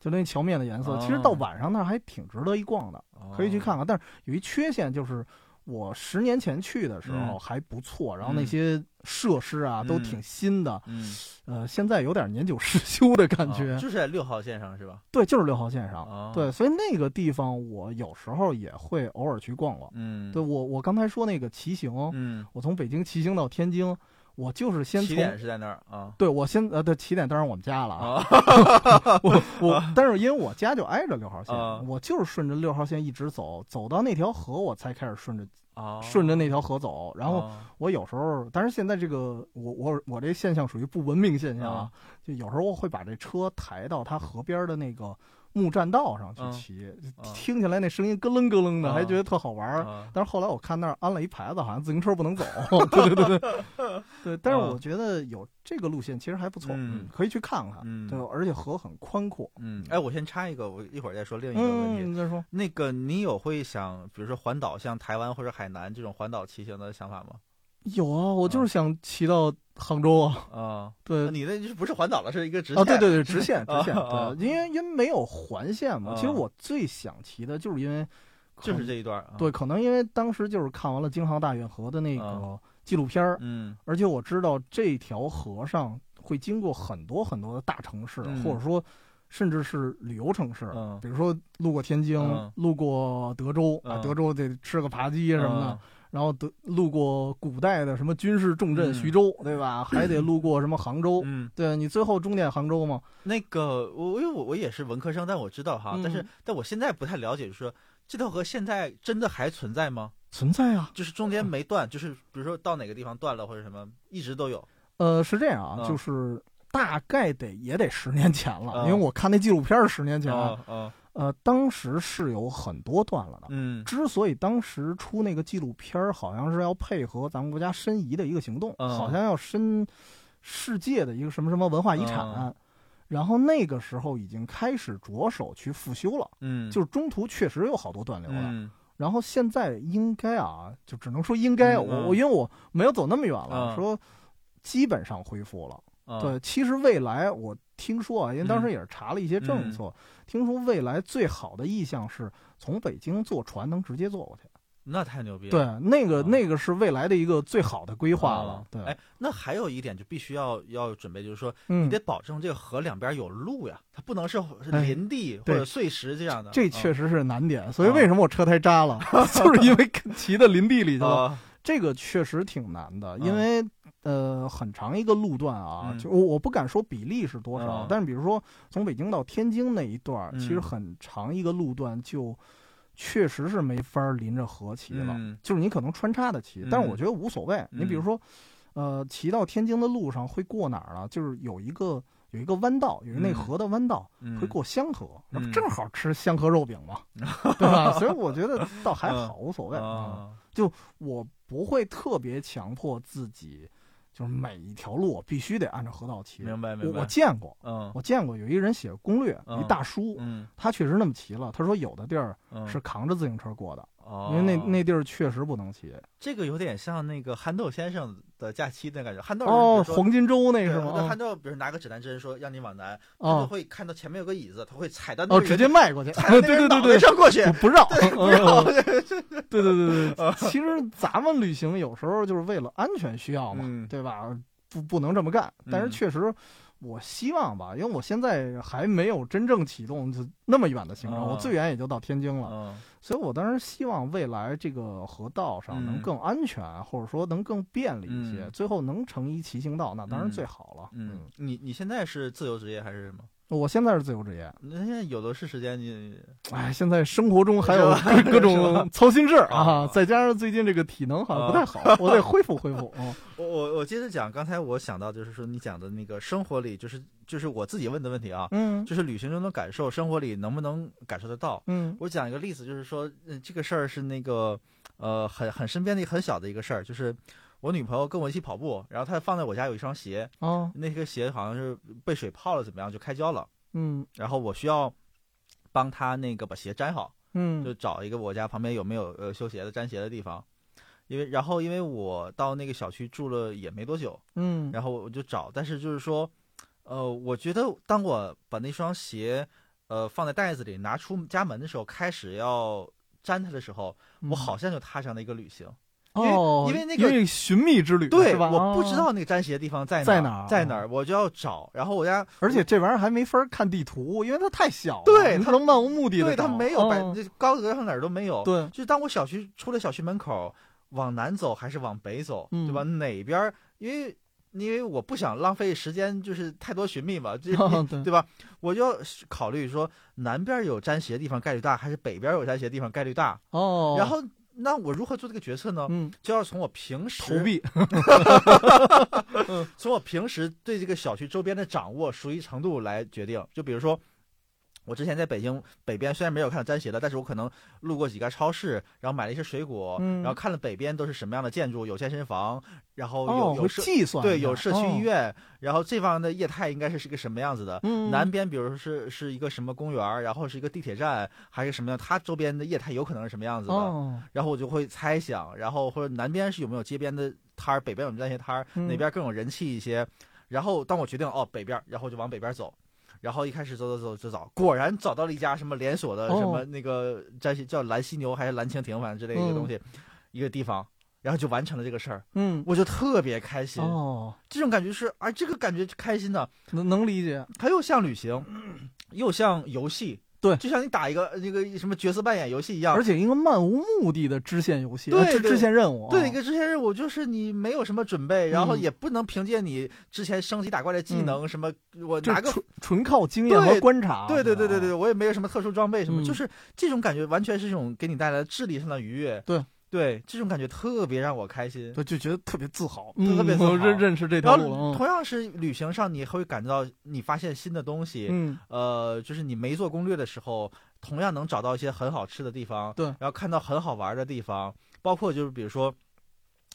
就那桥面的颜色，哦其实到晚上那儿还挺值得一逛的，可以去看哦。看。但是有一缺陷就是，我十年前去的时候嗯还不错，然后那嗯些设施啊都嗯挺新的，嗯，呃，现在有点年久失修的感啊觉。就是在六号线上是吧？对，就是六号线上。啊，对，，所以那个地方我有时候也会偶尔去逛逛。嗯，对我，我刚才说那个骑行，嗯，我从北京骑行到天津，我就是先从起点是在那儿啊。对我先呃，对起点当然我们家了啊，<laughs> 啊，我我但是因为我家就挨着六号线，啊我就是顺着六号线一直走，走到那条河我才开始顺着啊，顺着那条河走，然后啊我有时候，但是现在这个我我我这现象属于不文明现象啊，就有时候我会把这车抬到它河边的那个木栈道上去嗯骑，啊听起来那声音咯楞咯楞的，啊还觉得特好玩儿。啊但是后来我看那儿安了一牌子，好像自行车不能走。对对对对，对。但是啊我觉得有这个路线其实还不错，嗯可以去看看。嗯对，而且河很宽阔。嗯，哎，我先插一个，我一会儿再说另一个问题。再说。那个，你有会想，比如说环岛，像台湾或者海南这种环岛骑行的想法吗？有啊，我就是想骑到杭州啊。啊，<laughs> 对，你那是不是环岛了，是一个直线啊，线。对对对，直线 <laughs> 直线，啊对，因为因为没有环线嘛。啊其实我最想骑的就是因为就，是这一段。啊对，，可能因为当时就是看完了京杭大运河的那个啊纪录片儿，嗯而且我知道这条河上会经过很多很多的大城市，嗯或者说甚至是旅游城市，嗯比如说路过天津，嗯路过德州、德州得吃个扒鸡什么的。嗯然后得路过古代的什么军事重镇嗯徐州，对吧？还得路过什么杭州，嗯，对你最后终点杭州嘛？那个我因为我我也是文科生，但我知道哈，但是嗯但我现在不太了解，就是说这条河现在真的还存在吗？存在啊，就是中间没断，就是比如说到哪个地方断了或者什么，一直都有。呃，是这样啊，嗯就是大概得也得十年前了，嗯因为我看那纪录片是十年前，啊啊呃，当时是有很多断了的。嗯之所以当时出那个纪录片儿，好像是要配合咱们国家申遗的一个行动，嗯好像要申世界的一个什么什么文化遗产。嗯然后那个时候已经开始着手去复修了，嗯，就是中途确实有好多断流了。嗯然后现在应该啊，就只能说应该，嗯我我因为我没有走那么远了，嗯说基本上恢复了。啊对，其实未来我听说啊，因为当嗯时也是查了一些政策，听说未来最好的意向是从北京坐船能直接坐过去。那太牛逼了。对，那个、啊那个是未来的一个最好的规划了。啊对，哎，那还有一点就必须要要准备，就是说嗯你得，保证这个河两边有路呀，它不能是林地或者碎石这样的。这啊确实是难点，所以为什么我车胎扎了，<laughs> 就是因为骑到林地里去了。啊这个确实挺难的，嗯因为、呃，很长一个路段啊，嗯就我我不敢说比例是多少，嗯但是比如说从北京到天津那一段，嗯其实很长一个路段就确实是没法临着河骑了，嗯就是你可能穿插的骑，但是我嗯觉得无所谓。你比如说，呃，骑到天津的路上会过哪儿呢？就是有一个有一个弯道，有一个内嗯河的弯道。嗯会过香河，那不嗯正好吃香河肉饼吗？<laughs> 对吧？所以我觉得倒还嗯好，无所谓。嗯就我不会特别强迫自己，就是每一条路必须得按照河道骑。明白明白。我我见过，嗯我见过有一个人写攻略，嗯一大叔，嗯他确实那么骑了。他说有的地儿嗯，是扛着自行车过的，哦，因为那那地儿确实不能骑。这个有点像那个憨豆先生的假期的感觉。憨豆哦，黄金周那个是吗？憨豆，比如拿个指南针说让你往南，他就哦会看到前面有个椅子，他会踩到那哦，直接迈过去。踩到对对对对，上过去不。不让，<laughs> 不让嗯 <laughs> 对对对对，<laughs> 其实咱们旅行有时候就是为了安全需要嘛，嗯对吧？不不能这么干，但是嗯确实，我希望吧，因为我现在还没有真正启动就那么远的行程，我最远也就到天津了，所以我当然希望未来这个河道上能更安全，或者说能更便利一些，最后能成一骑行道，那当然最好了。嗯，你你现在是自由职业还是什么？我现在是自由职业，那现在有的是时间。你，哎，现在生活中还有各种操心事儿啊，再加上最近这个体能好像不太好，我得恢复恢复。<laughs> 我我我接着讲，刚才我想到就是说你讲的那个生活里，就是就是我自己问的问题啊，嗯，就是旅行中的感受，生活里能不能感受得到？嗯，我讲一个例子，就是说这个事儿是那个呃很很身边的一很小的一个事儿，就是我女朋友跟我一起跑步，然后她放在我家有一双鞋，哦，那个鞋好像是被水泡了，怎么样就开胶了。嗯，然后我需要帮她那个把鞋粘好，嗯，就找一个我家旁边有没有呃修鞋的粘鞋的地方，因为然后因为我到那个小区住了也没多久，嗯，然后我就找，但是就是说，呃，我觉得当我把那双鞋呃放在袋子里拿出家门的时候，开始要粘它的时候，我好像就踏上了一个旅行。哦，因为那个寻觅之旅，对，吧？我不知道那个粘鞋的地方在在哪，在哪儿，我就要找。然后我家，而且这玩意儿还没法看地图，因为它太小，对，它都漫无目的的，对，它没有摆，高德上哪儿都没有。对，就当我小区出了小区门口，往南走还是往北走，对吧？哪边？因为因为我不想浪费时间，就是太多寻觅嘛，这 <laughs> 对吧？我就要考虑说，南边有粘鞋的地方概率大，还是北边有粘鞋的地方概率大？哦，然后。那我如何做这个决策呢？嗯，就要从我平时投币，<laughs> 从我平时对这个小区周边的掌握熟悉程度来决定。就比如说。我之前在北京北边，虽然没有看到粘鞋的，但是我可能路过几家超市，然后买了一些水果，然后看了北边都是什么样的建筑，有健身房，然后有有社计算对有社区医院，然后这方的业态应该是是个什么样子的。南边比如说是是一个什么公园，然后是一个地铁站，还是什么样？它周边的业态有可能是什么样子的？然后我就会猜想，然后或者南边是有没有街边的摊儿，北边有没有那些摊儿，哪边更有人气一些？然后当我决定哦北边，然后就往北边走。然后一开始走走走就找，果然找到了一家什么连锁的什么那个叫叫蓝犀牛还是蓝蜻蜓，反正之类的一个东西，一个地方，然后就完成了这个事儿。嗯，我就特别开心。哦，这种感觉是，啊，这个感觉开心的，能能理解。它又像旅行，<clears throat> 又像游戏。对，就像你打一个那个什么角色扮演游戏一样，而且一个漫无目的的支线游戏，对支线任务，对一个支线任务，就是你没有什么准备，然后也不能凭借你之前升级打怪的技能什么，我拿个纯纯靠经验和观察，对对对对对，我也没有什么特殊装备什么，就是这种感觉完全是一种给你带来智力上的愉悦，对。对这种感觉特别让我开心，对，就觉得特别自豪，特别自豪。认认识这条路，同样是旅行上，你会感觉到你发现新的东西，嗯，呃，就是你没做攻略的时候，同样能找到一些很好吃的地方，对，然后看到很好玩的地方，包括就是比如说，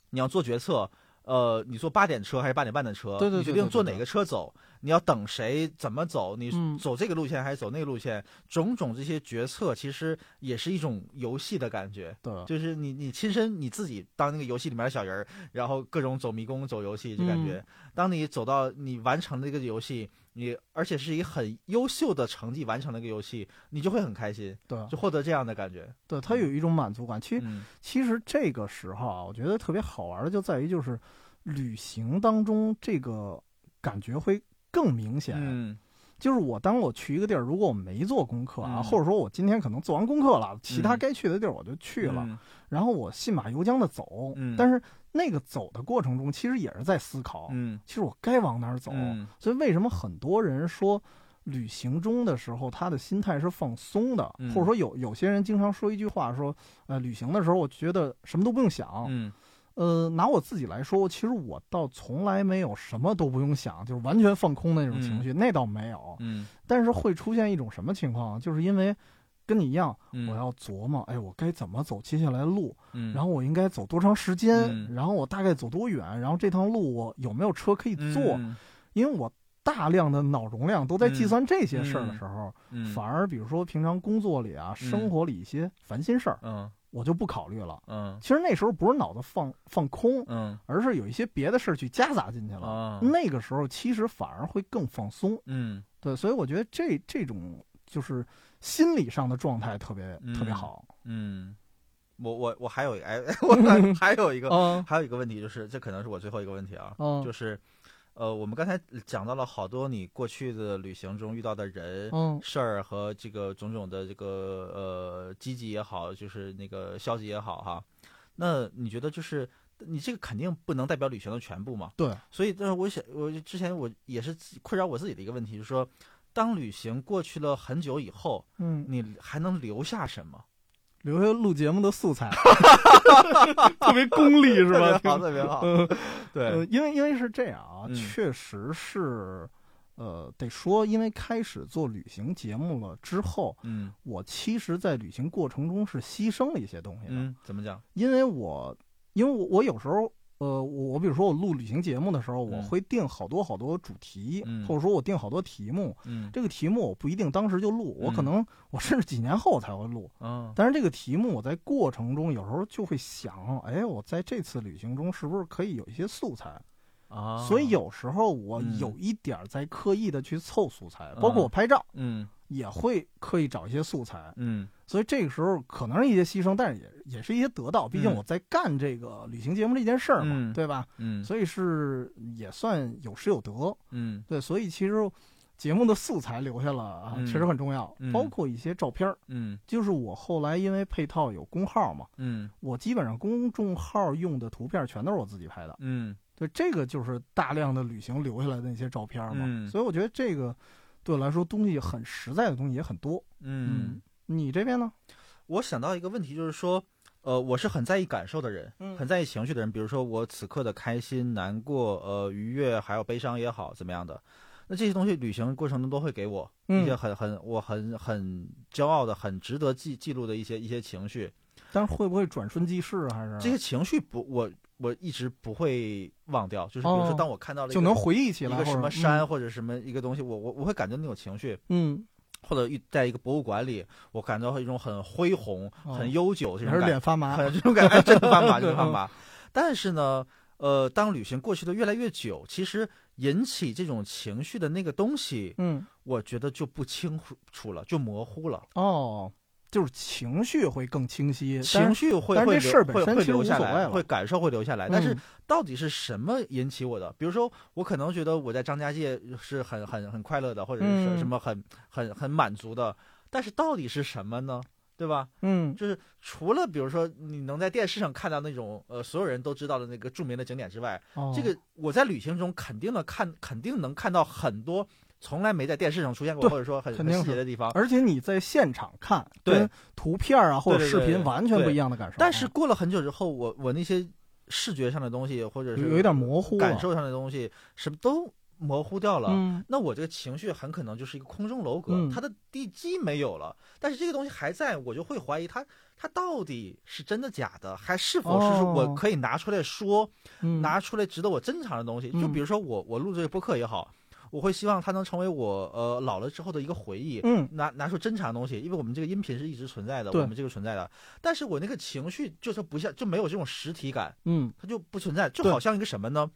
你要做决策。呃，你坐八点车还是八点半的车？对对对，你决定坐哪个车走？你要等谁？怎么走？你走这个路线还是走那个路线？种种这些决策其实也是一种游戏的感觉。对，就是你你亲身你自己当那个游戏里面的小人儿，然后各种走迷宫、走游戏，就感觉当你走到你完成这个游戏，你而且是以很优秀的成绩完成了一个游戏，你就会很开心。对，就获得这样的感觉。对，它有一种满足感。其实其实这个时候啊，我觉得特别好玩的就在于就是。旅行当中，这个感觉会更明显。嗯，就是我当我去一个地儿，如果我没做功课啊，或者说我今天可能做完功课了，其他该去的地儿我就去了，然后我信马由缰的走。嗯，但是那个走的过程中，其实也是在思考。嗯，其实我该往哪儿走。所以为什么很多人说旅行中的时候，他的心态是放松的，或者说有有些人经常说一句话，说呃，旅行的时候我觉得什么都不用想。嗯。呃，拿我自己来说，其实我倒从来没有什么都不用想，就是完全放空的那种情绪，那倒没有。嗯，但是会出现一种什么情况？就是因为跟你一样，我要琢磨，哎，我该怎么走接下来的路？嗯，然后我应该走多长时间？然后我大概走多远？然后这趟路我有没有车可以坐？因为我大量的脑容量都在计算这些事儿的时候，反而比如说平常工作里啊、生活里一些烦心事儿，嗯。我就不考虑了。嗯，其实那时候不是脑子放放空，嗯，而是有一些别的事儿去夹杂进去了。那个时候其实反而会更放松。嗯，对，所以我觉得这这种就是心理上的状态特别特别好。嗯，我我我还有哎，我还有一 <laughs> 个还有一个问题，就是这可能是我最后一个问题啊，就是呃，我们刚才讲到了好多你过去的旅行中遇到的人、嗯事儿和这个种种的这个呃积极也好，就是那个消极也好哈。那你觉得就是你这个肯定不能代表旅行的全部嘛？对，所以，但是我想，我之前我也是困扰我自己的一个问题，就是说，当旅行过去了很久以后，嗯，你还能留下什么？留下录节目的素材，<laughs> 特别功利是吧？特别好，特别好。嗯，对，呃，因为因为是这样啊，嗯确实是，呃，得说，因为开始做旅行节目了之后，嗯我其实，在旅行过程中是牺牲了一些东西的，嗯，怎么讲？因为我，因为我我有时候。呃，我我比如说我录旅行节目的时候，我嗯会定好多好多主题，嗯或者说我定好多题目。嗯这个题目我不一定当时就录，我可嗯能我甚至几年后才会录。嗯但是这个题目我在过程中有时候就会想，哎，我在这次旅行中是不是可以有一些素材？啊，所以有时候我嗯有一点在刻意的去凑素材，包括我拍照嗯也会刻意找一些素材。嗯所以这个时候可能是一些牺牲，但是也也是一些得到。毕竟嗯我在干这个旅行节目这件事儿嘛，嗯对吧？嗯所以是也算有失有得。嗯对，所以其实节目的素材留下了啊，嗯确实很重要，嗯包括一些照片儿。嗯就是我后来因为配套有公号嘛，嗯我基本上公众号用的图片全都是我自己拍的。嗯对，这个就是大量的旅行留下来的那些照片嘛。嗯所以我觉得这个对我来说东西很实在的东西也很多。嗯，你这边呢？我想到一个问题，就是说。呃，我是很在意感受的人，嗯很在意情绪的人。比如说我此刻的开心、难过、呃愉悦，还有悲伤也好，怎么样的，那这些东西旅行过程中都会给我一些嗯，很很我很很骄傲的、很值得记记录的一些一些情绪。但是会不会转瞬即逝？还是这些情绪不，我我一直不会忘掉。就是比如说，哦当我看到了一就个能回忆起来一个什么山，或者什么一个东西，我我我会感觉那种情绪，嗯，或者一在一个博物馆里，我感到一种很恢宏、哦很悠久这种感脸发麻。很这种感觉，真的发麻，<laughs> 真的发嗯麻。但是呢，呃，当旅行过去的越来越久，其实引起这种情绪的那个东西，嗯，我觉得就不清楚了，就模糊了。哦，就是情绪会更清晰，情绪会会留会会留下来，会感受会留下来。但但是到底是什么引起我的？比如说，我可能觉得我在张家界是很很很快乐的，或者是嗯什么很很很满足的，但是到底是什么呢？对吧？嗯就是除了比如说你能在电视上看到那种呃所有人都知道的那个著名的景点之外，哦这个我在旅行中肯定的看肯定能看到很多从来没在电视上出现过或者说很很节的地方。而且你在现场看，对跟图片啊或者视频完全不一样的感受。但是过了很久之后，我我那些视觉上的东西或者是有有一点模糊感受上的东西，什么都模糊掉了。嗯那我这个情绪很可能就是一个空中楼阁，嗯它的地基没有了，但是这个东西还在，我就会怀疑它，它到底是真的假的，还是否是哦我可以拿出来说，嗯拿出来值得我珍藏的东西？就嗯比如说我我录这个播客也好，我会希望它能成为我呃老了之后的一个回忆，嗯拿拿出珍藏的东西，因为我们这个音频是一直存在的，我们这个存在的，但是我那个情绪就是不像就没有这种实体感，嗯它就不存在，就好像一个什么呢？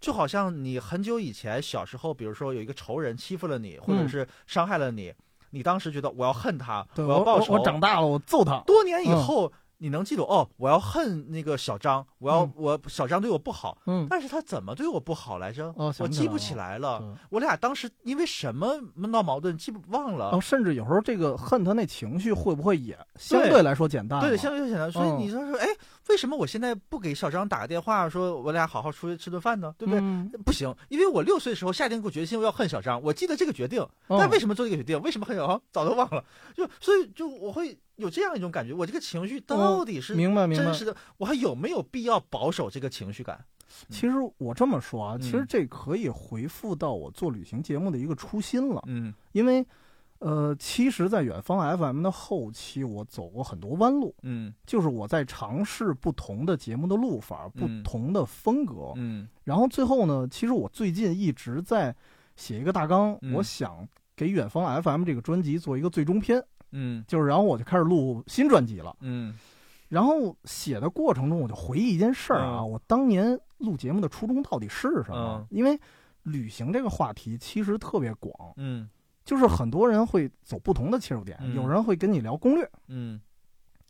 就好像你很久以前小时候，比如说有一个仇人欺负了你，或者嗯是伤害了你，你当时觉得我要恨他，我要报仇。我长大了，我揍他。多年以嗯后，你能记住哦，我要恨那个小张，我要、嗯我小张对我不好，嗯，但是他怎么对我不好来着？哦我记不起来了我俩当时因为什么闹矛盾，记不忘了。哦，甚至有时候这个恨他那情绪会不会也相对对来说简单了？对，相对简单。所以嗯你就说，哎，为什么我现在不给小张打个电话，说我俩好好出去吃顿饭呢？对不对？嗯不行，因为我六岁的时候下定过决心，我要恨小张。我记得这个决定，哦但为什么做这个决定？为什么恨小张？早都忘了。就所以就我会有这样一种感觉，我这个情绪到底是哦明白明白真。实的，我还有没有必要保守这个情绪感？其实我这么说啊，嗯其实这可以回复到我做旅行节目的一个初心了，嗯因为，呃，其实，在远方 FM 的后期，我走过很多弯路，嗯就是我在尝试不同的节目的录法、不嗯同的风格，嗯然后最后呢，其实我最近一直在写一个大纲，嗯我想给远方 FM 这个专辑做一个最终篇，嗯。就是然后我就开始录新专辑了。嗯。然后写的过程中，我就回忆一件事儿啊，嗯。我当年录节目的初衷到底是什么？嗯。因为旅行这个话题其实特别广，嗯。就是很多人会走不同的切入点，嗯。有人会跟你聊攻略，嗯。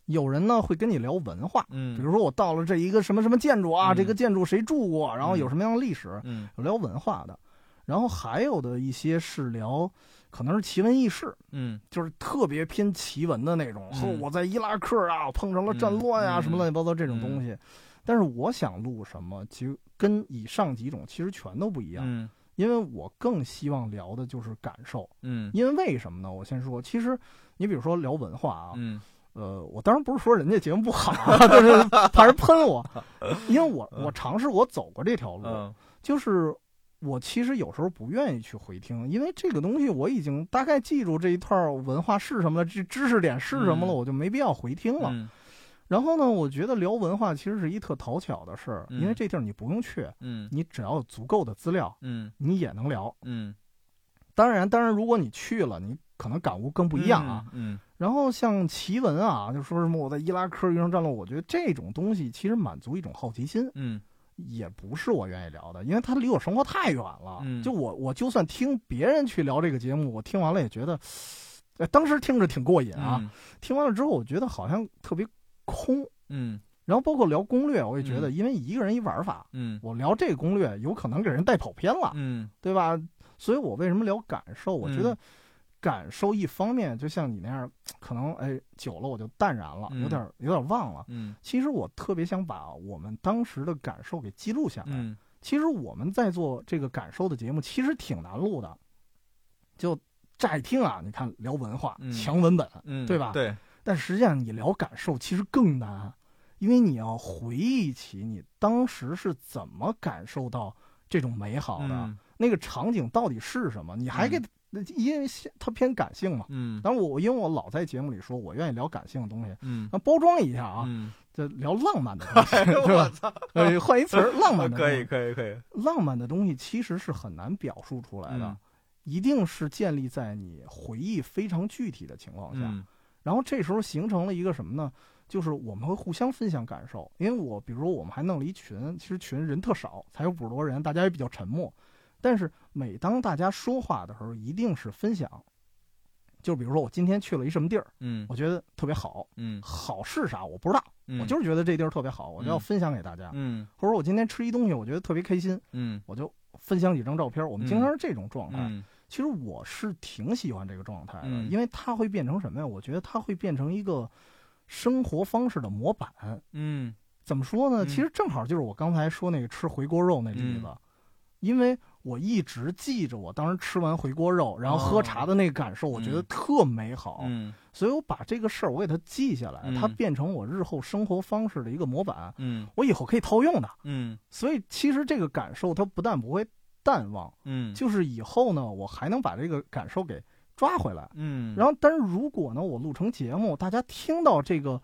有人呢会跟你聊文化，嗯，比如说我到了这一个什么什么建筑啊，嗯。这个建筑谁住过，然后有什么样的历史，嗯。有聊文化的。然后还有的一些是聊，可能是奇闻异事，嗯就是特别偏奇闻的那种。嗯说我在伊拉克啊碰上了战乱啊、嗯什么乱七八糟这种东西。但是我想录什么，其实跟以上几种其实全都不一样，嗯因为我更希望聊的就是感受。嗯因为为什么呢？我先说，其实你比如说聊文化啊，嗯呃，我当然不是说人家节目不好啊，<laughs> 但是怕人喷我，<laughs> 因为我我尝试我走过这条路，嗯就是我其实有时候不愿意去回听，因为这个东西我已经大概记住这一段文化是什么了，这知识点是什么了，嗯。我就没必要回听了。嗯。然后呢，我觉得聊文化其实是一特讨巧的事儿，嗯因为这地儿你不用去，嗯。你只要有足够的资料，嗯。你也能聊。嗯。当然，当然，如果你去了，你可能感悟更不一样啊。嗯然后像奇闻啊，就说什么我在伊拉克遇上战乱，我觉得这种东西其实满足一种好奇心，嗯也不是我愿意聊的，因为它离我生活太远了。嗯就我我就算听别人去聊这个节目，我听完了也觉得，呃当时听着挺过瘾啊。听完了之后，我觉得好像特别空。嗯然后包括聊攻略，我也觉得，嗯因为一个人一玩法，嗯我聊这个攻略有可能给人带跑偏了，嗯对吧？所以我为什么聊感受？我觉得嗯感受一方面就像你那样，可能哎久了我就淡然了，嗯有点有点忘了。嗯其实我特别想把我们当时的感受给记录下来。嗯其实我们在做这个感受的节目，其实挺难录的。就乍一听啊，你看聊文化、嗯强文本，嗯，对吧对，但实际上你聊感受其实更难，因为你要回忆起你当时是怎么感受到这种美好的，嗯那个场景到底是什么，你还给，因为它偏感性嘛。嗯当然我因为我老在节目里说我愿意聊感性的东西，嗯那包装一下啊，嗯，就聊浪漫的东西，对吧？操，呃，换一词儿，浪漫的 <laughs> 东西可以可以可以，浪漫的东西其实是很难表述出来的，嗯一定是建立在你回忆非常具体的情况下。嗯然后这时候形成了一个什么呢？就是我们会互相分享感受。因为我比如说我们还弄了一群，其实群人特少，才有五十多人，大家也比较沉默。但是每当大家说话的时候，一定是分享。就比如说我今天去了一什么地儿，嗯我觉得特别好，嗯好是啥我不知道，嗯，我就是觉得这地儿特别好，我就要嗯分享给大家。嗯或者我今天吃一东西，我觉得特别开心，嗯我就分享几张照片。我们经常是这种状态。嗯其实我是挺喜欢这个状态的，嗯因为它会变成什么呀？我觉得它会变成一个生活方式的模板。嗯怎么说呢？嗯其实正好就是我刚才说那个吃回锅肉那例子，因为我一直记着我当时吃完回锅肉，然后喝茶的那个感受，我觉得特美好，嗯所以我把这个事儿我给它记下来，嗯它变成我日后生活方式的一个模板，嗯我以后可以套用的。嗯所以其实这个感受它不但不会淡忘，嗯，就是以后呢，我还能把这个感受给抓回来。嗯，然后，但是如果呢，我录成节目，大家听到这个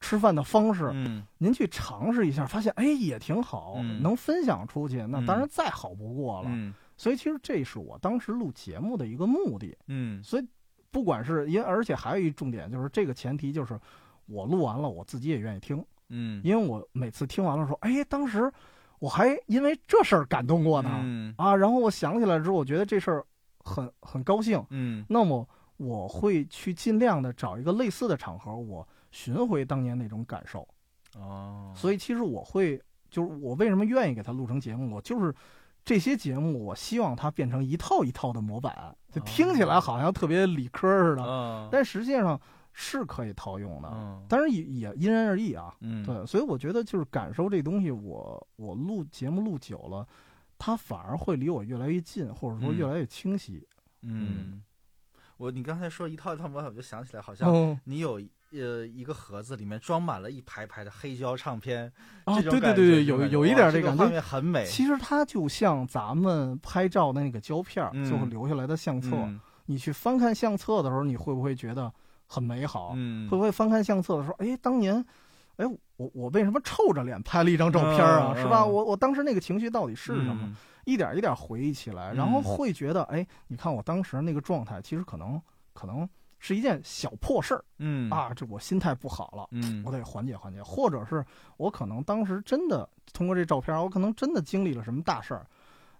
吃饭的方式，嗯。您去尝试一下，发现哎也挺好，嗯。能分享出去，那当然再好不过了。嗯。所以其实这是我当时录节目的一个目的。嗯。所以不管是因，而且还有一重点就是这个前提就是我录完了，我自己也愿意听，嗯，因为我每次听完了说，哎，当时我还因为这事儿感动过呢。嗯。啊，然后我想起来之后，我觉得这事儿很很高兴，嗯。那么我会去尽量的找一个类似的场合，我寻回当年那种感受。哦，所以其实我会，就是我为什么愿意给他录成节目，我就是这些节目，我希望它变成一套一套的模板，就听起来好像特别理科似的，嗯，但实际上是可以套用的。嗯当然也也因人而异啊。嗯对，所以我觉得就是感受这东西我，我录节目录久了，它反而会离我越来越近，或者说嗯越来越清晰。嗯，我你刚才说一套一套模板，我就想起来，好像嗯你有呃一个盒子，里面装满了一排排的黑胶唱片，对对对对，有有一点这个感觉。面很美，其实它就像咱们拍照的那个胶片最后留下来的相册。嗯你去翻看相册的时候，你会不会觉得很美好？嗯，会不会翻看相册的时候，哎，当年，哎，我我为什么臭着脸拍了一张照片啊？嗯是吧？嗯我我当时那个情绪到底是什么？嗯一点一点回忆起来，然后嗯。会觉得，哎，你看我当时那个状态，其实可能可能是一件小破事儿。嗯。啊，这我心态不好了。嗯，我得缓解缓解，或者是我可能当时真的通过这照片，我可能真的经历了什么大事儿，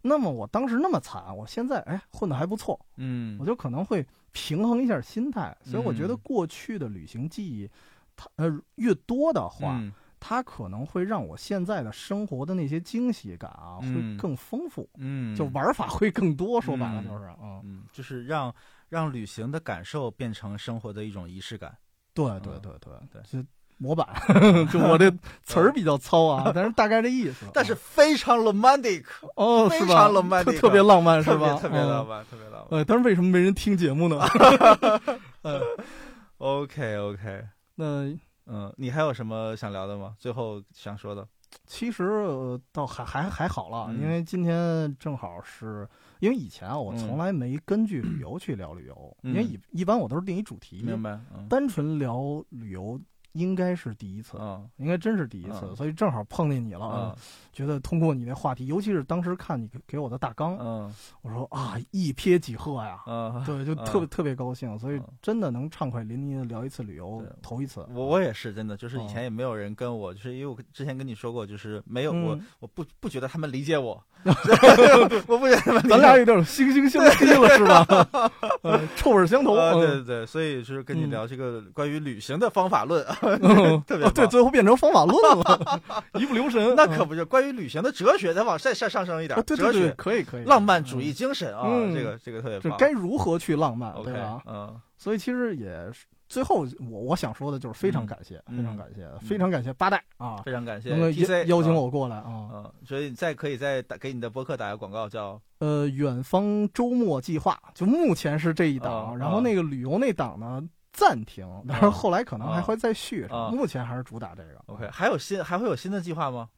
那么我当时那么惨，我现在哎混得还不错，嗯。我就可能会平衡一下心态。所以我觉得嗯。过去的旅行记忆，它呃越多的话，嗯它可能会让我现在的生活的那些惊喜感啊，嗯会更丰富，嗯，就玩法会更多。说白了嗯就是，嗯，嗯，就是让让旅行的感受变成生活的一种仪式感。对对嗯对对对就模板，就我这词儿比较糙啊，但是大概这意思。<laughs> 但是非常 romantic，<laughs> 哦，非常 romantic，特别浪漫是吧？特别浪嗯。漫，特别浪漫。呃，但是为什么没人听节目呢？呃，OK OK，那嗯，你还有什么想聊的吗？最后想说的？其实呃倒还还还好了，嗯因为今天正好是因为以前啊，我嗯从来没根据旅游去聊旅游，嗯因为一一般我都是定一主题，明白？嗯单纯聊旅游应该是第一次，嗯。应该真是第一次，嗯。所以正好碰见你了，嗯。觉得通过你那话题，尤其是当时看你给给我的大纲，嗯。我说啊一瞥即合呀。嗯，对，就嗯特别特别高兴，所以嗯。真的能畅快淋漓的聊一次旅游对，头一次。我我也是真的，就是以哦前也没有人跟我，就是因为我之前跟你说过，就是没有我嗯，我不不觉得他们理解我，<laughs> 我不觉得咱俩有点惺惺相惜了，是吧？<laughs> 呃，臭味相投。呃，对嗯对对，所以就是跟你嗯聊这个关于旅行的方法论，嗯 <laughs> 特别啊对，最后变成方法论了，一不留神。那可不就关于旅行的哲学，再往再上上升一点哲学、可以可以。浪漫主义精神啊，嗯这个这个特别棒。该如何去浪漫对吧？嗯所以其实也是最后我我想说的就是非常感谢，嗯非常感谢，非常感谢八代啊，非常感谢能够 TC 邀邀请啊我过来啊。嗯，所以再可以再打给你的播客打个广告，叫呃，远方周末计划就目前是这一档，啊然后那个旅游那档呢暂停，但是后来可能还啊会再续。啊目前还是主打这个。OK，还有新还会有新的计划吗？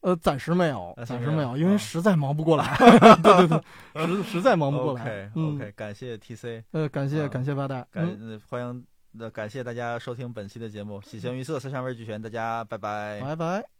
呃，暂时没有，暂时没有因为啊实在忙不过来。<laughs> 对对对，实实在忙不过来。OK 感谢 TC，呃，感谢啊感谢八代，感欢迎呃感谢大家收听本期的节目，喜形于色，色香味俱全，大家拜拜。拜拜。